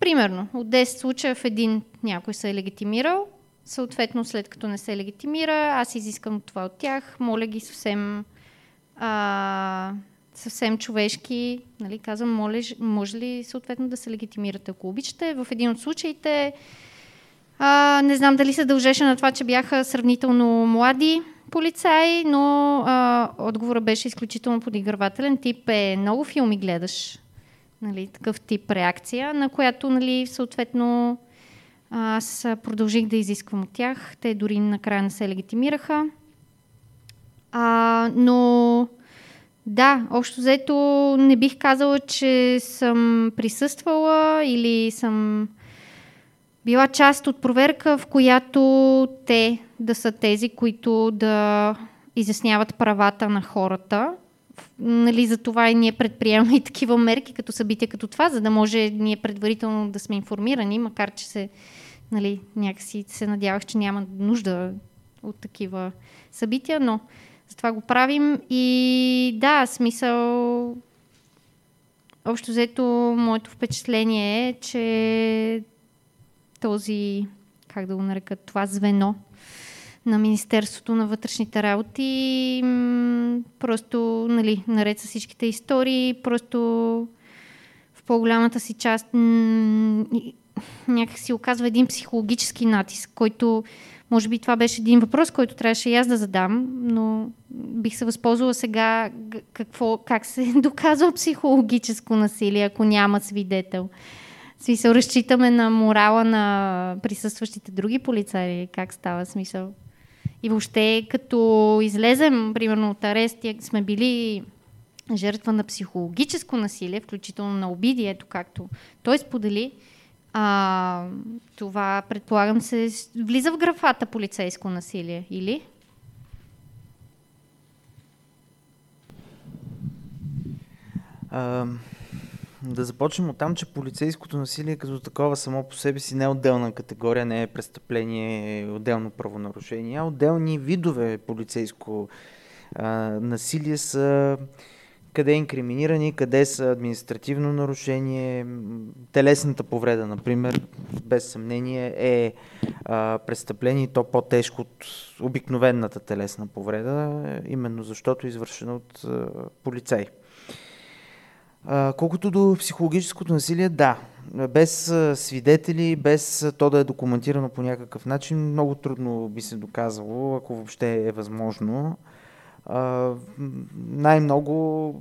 примерно от 10 случая в един някой се е легитимирал, съответно след като не се легитимира, аз изискам това от тях, моля ги съвсем а, съвсем човешки, нали, казвам, моля, може ли съответно да се легитимирате, ако обичате. В един от случаите, а, не знам дали се дължеше на това, че бяха сравнително млади полицаи, но а, отговорът беше изключително подигравателен. Тип е много филми гледаш, нали, такъв тип реакция, на която нали, съответно аз продължих да изисквам от тях. Те дори накрая не се легитимираха. А, но да, общо взето не бих казала, че съм присъствала или съм била част от проверка, в която те да са тези, които да изясняват правата на хората. Нали, за това и ние предприемаме и такива мерки, като събития като това, за да може ние предварително да сме информирани, макар че се, нали, някакси се надявах, че няма нужда от такива събития, но затова го правим и да, смисъл общо взето моето впечатление е, че този, как да го нарека, това звено на Министерството на вътрешните работи просто, нали, наред с всичките истории, просто в по-голямата си част някак си оказва един психологически натиск, който може би това беше един въпрос, който трябваше и аз да задам, но бих се възползвала сега какво, как се [laughs] доказва психологическо насилие, ако няма свидетел. Смисъл, разчитаме на морала на присъстващите други полицаи, как става смисъл. И въобще, като излезем, примерно, от арест, сме били жертва на психологическо насилие, включително на обиди, ето както той сподели, а, това, предполагам, се влиза в графата полицейско насилие, или? А, да започнем от там, че полицейското насилие като такова само по себе си не е отделна категория, не е престъпление, е отделно правонарушение, а отделни видове полицейско а, насилие са къде е инкриминирани, къде са административно нарушение. Телесната повреда, например, без съмнение е а, престъпление то по-тежко от обикновената телесна повреда, именно защото е извършена от а, полицай. А, колкото до психологическото насилие, да. Без свидетели, без то да е документирано по някакъв начин, много трудно би се доказало, ако въобще е възможно най-много,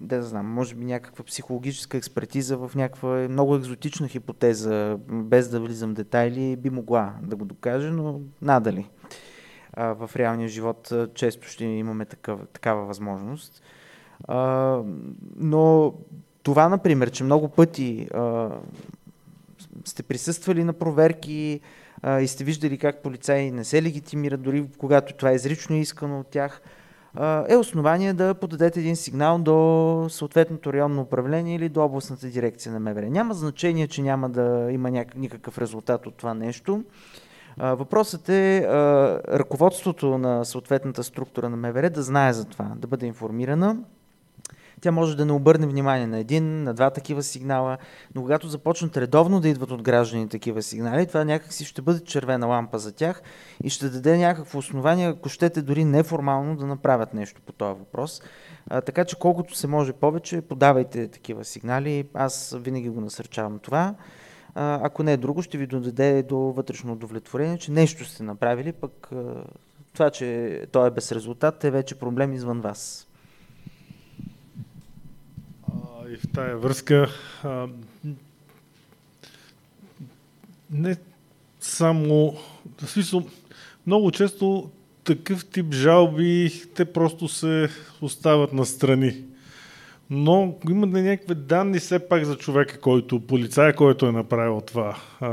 да знам, може би някаква психологическа експертиза в някаква много екзотична хипотеза, без да влизам в детайли, би могла да го докаже, но надали. В реалния живот често ще имаме такава, такава възможност. А, но това, например, че много пъти а, сте присъствали на проверки а, и сте виждали как полицаи не се легитимират, дори когато това е изрично искано от тях – е основание да подадете един сигнал до съответното районно управление или до областната дирекция на МВР. Няма значение, че няма да има никакъв резултат от това нещо. Въпросът е ръководството на съответната структура на МВР да знае за това, да бъде информирана тя може да не обърне внимание на един, на два такива сигнала, но когато започнат редовно да идват от граждани такива сигнали, това някакси ще бъде червена лампа за тях и ще даде някакво основание, ако щете дори неформално да направят нещо по този въпрос. А, така че колкото се може повече, подавайте такива сигнали. Аз винаги го насърчавам това. Ако не е друго, ще ви додаде до вътрешно удовлетворение, че нещо сте направили, пък това, че той е без резултат, е вече проблем извън вас и в тая връзка а, не само, в смисъл, много често такъв тип жалби, те просто се остават настрани. Но има някакви данни все пак за човека, който, полицая, който е направил това а,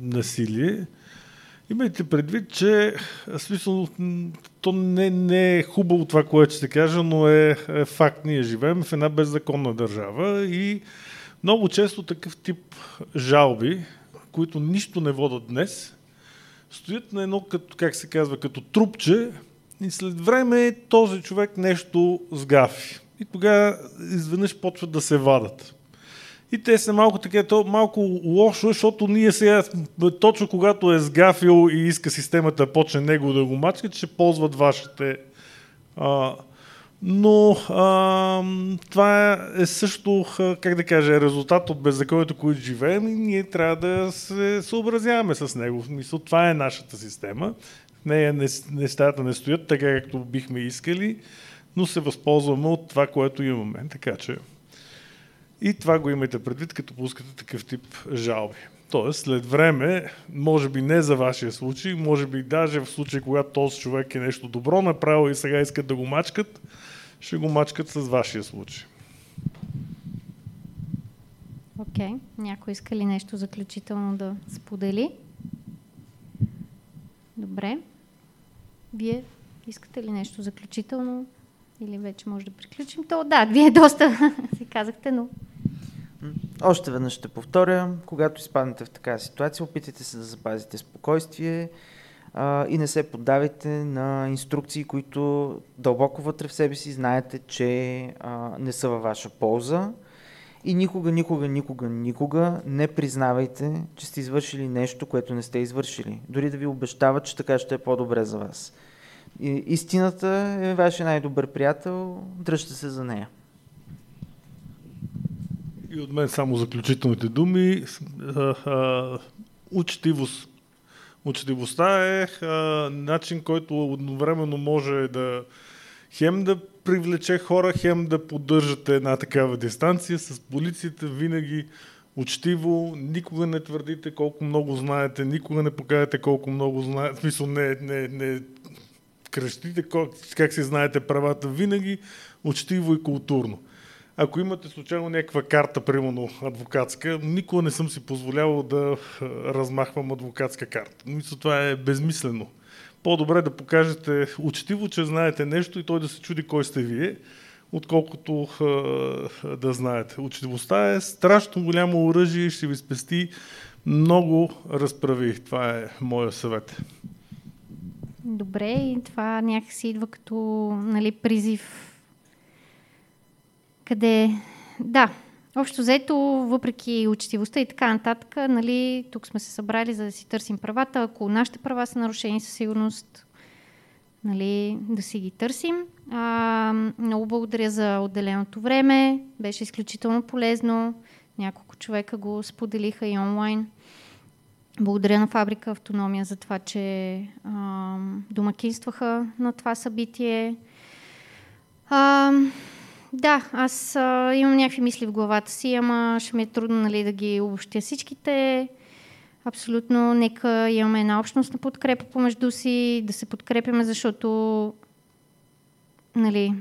насилие. Имайте предвид, че смисъл, то не, не е хубаво това, което ще се каже, но е, е факт. Ние живеем в една беззаконна държава и много често такъв тип жалби, които нищо не водат днес, стоят на едно, като, как се казва, като трупче и след време този човек нещо сгафи. И тогава изведнъж почват да се вадат. И те са малко така, то малко лошо, защото ние сега, точно когато е сгафил и иска системата да почне него да го мачка, ще ползват вашите а, Но а, това е също, как да кажа, резултат от беззаконието, което живеем и ние трябва да се съобразяваме с него. В смисъл, това е нашата система. Нея нещата не стоят така, както бихме искали, но се възползваме от това, което имаме. Така че и това го имайте предвид, като пускате такъв тип жалби. Тоест, след време, може би не за вашия случай, може би даже в случай, когато този човек е нещо добро направил и сега искат да го мачкат, ще го мачкат с вашия случай. Окей. Okay. Някой иска ли нещо заключително да сподели? Добре. Вие искате ли нещо заключително? Или вече може да приключим? То да, вие доста [laughs] си казахте, но... Още веднъж ще повторя, когато изпаднете в такава ситуация, опитайте се да запазите спокойствие а, и не се поддавайте на инструкции, които дълбоко вътре в себе си знаете, че а, не са във ваша полза. И никога, никога, никога, никога не признавайте, че сте извършили нещо, което не сте извършили. Дори да ви обещават, че така ще е по-добре за вас. И, истината е вашия най-добър приятел, дръжте се за нея. И от мен само заключителните думи. Учтивост. Учтивостта е начин, който едновременно може да хем да привлече хора, хем да поддържате една такава дистанция. С полицията винаги учтиво, никога не твърдите колко много знаете, никога не покажете колко много знаете, в смисъл не, не, не крещите как, как си знаете правата, винаги учтиво и културно. Ако имате случайно някаква карта, примерно адвокатска, никога не съм си позволявал да размахвам адвокатска карта. Мисля, това е безмислено. По-добре да покажете учтиво, че знаете нещо и той да се чуди кой сте вие, отколкото да знаете. Учтивостта е страшно голямо оръжие и ще ви спести много разправи. Това е моя съвет. Добре, и това някакси идва като нали, призив. Къде... Да, общо взето, въпреки учтивостта и така нататък, нали, тук сме се събрали за да си търсим правата. Ако нашите права са нарушени със сигурност, нали, да си ги търсим. А, много благодаря за отделеното време. Беше изключително полезно. Няколко човека го споделиха и онлайн. Благодаря на фабрика Автономия за това, че а, домакинстваха на това събитие. А, да, аз а, имам някакви мисли в главата си, ама ще ми е трудно нали, да ги обобщя всичките. Абсолютно, нека имаме една общност на подкрепа помежду си, да се подкрепяме, защото нали,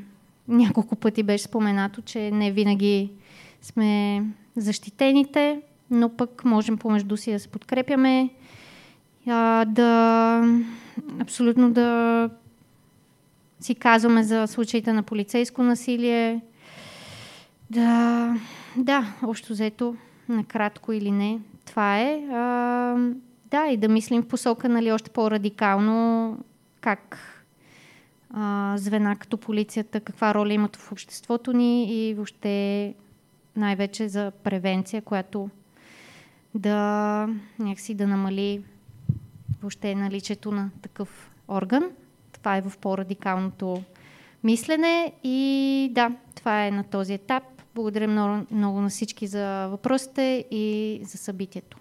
няколко пъти беше споменато, че не винаги сме защитените но пък можем помежду си да се подкрепяме, а, да абсолютно да си казваме за случаите на полицейско насилие, да, да, общо взето, накратко или не, това е. А, да, и да мислим в посока, нали, още по-радикално как а, звена като полицията, каква роля имат в обществото ни и въобще най-вече за превенция, която да някакси да намали въобще наличието на такъв орган. Това е в по-радикалното мислене и да, това е на този етап. Благодаря много, много на всички за въпросите и за събитието.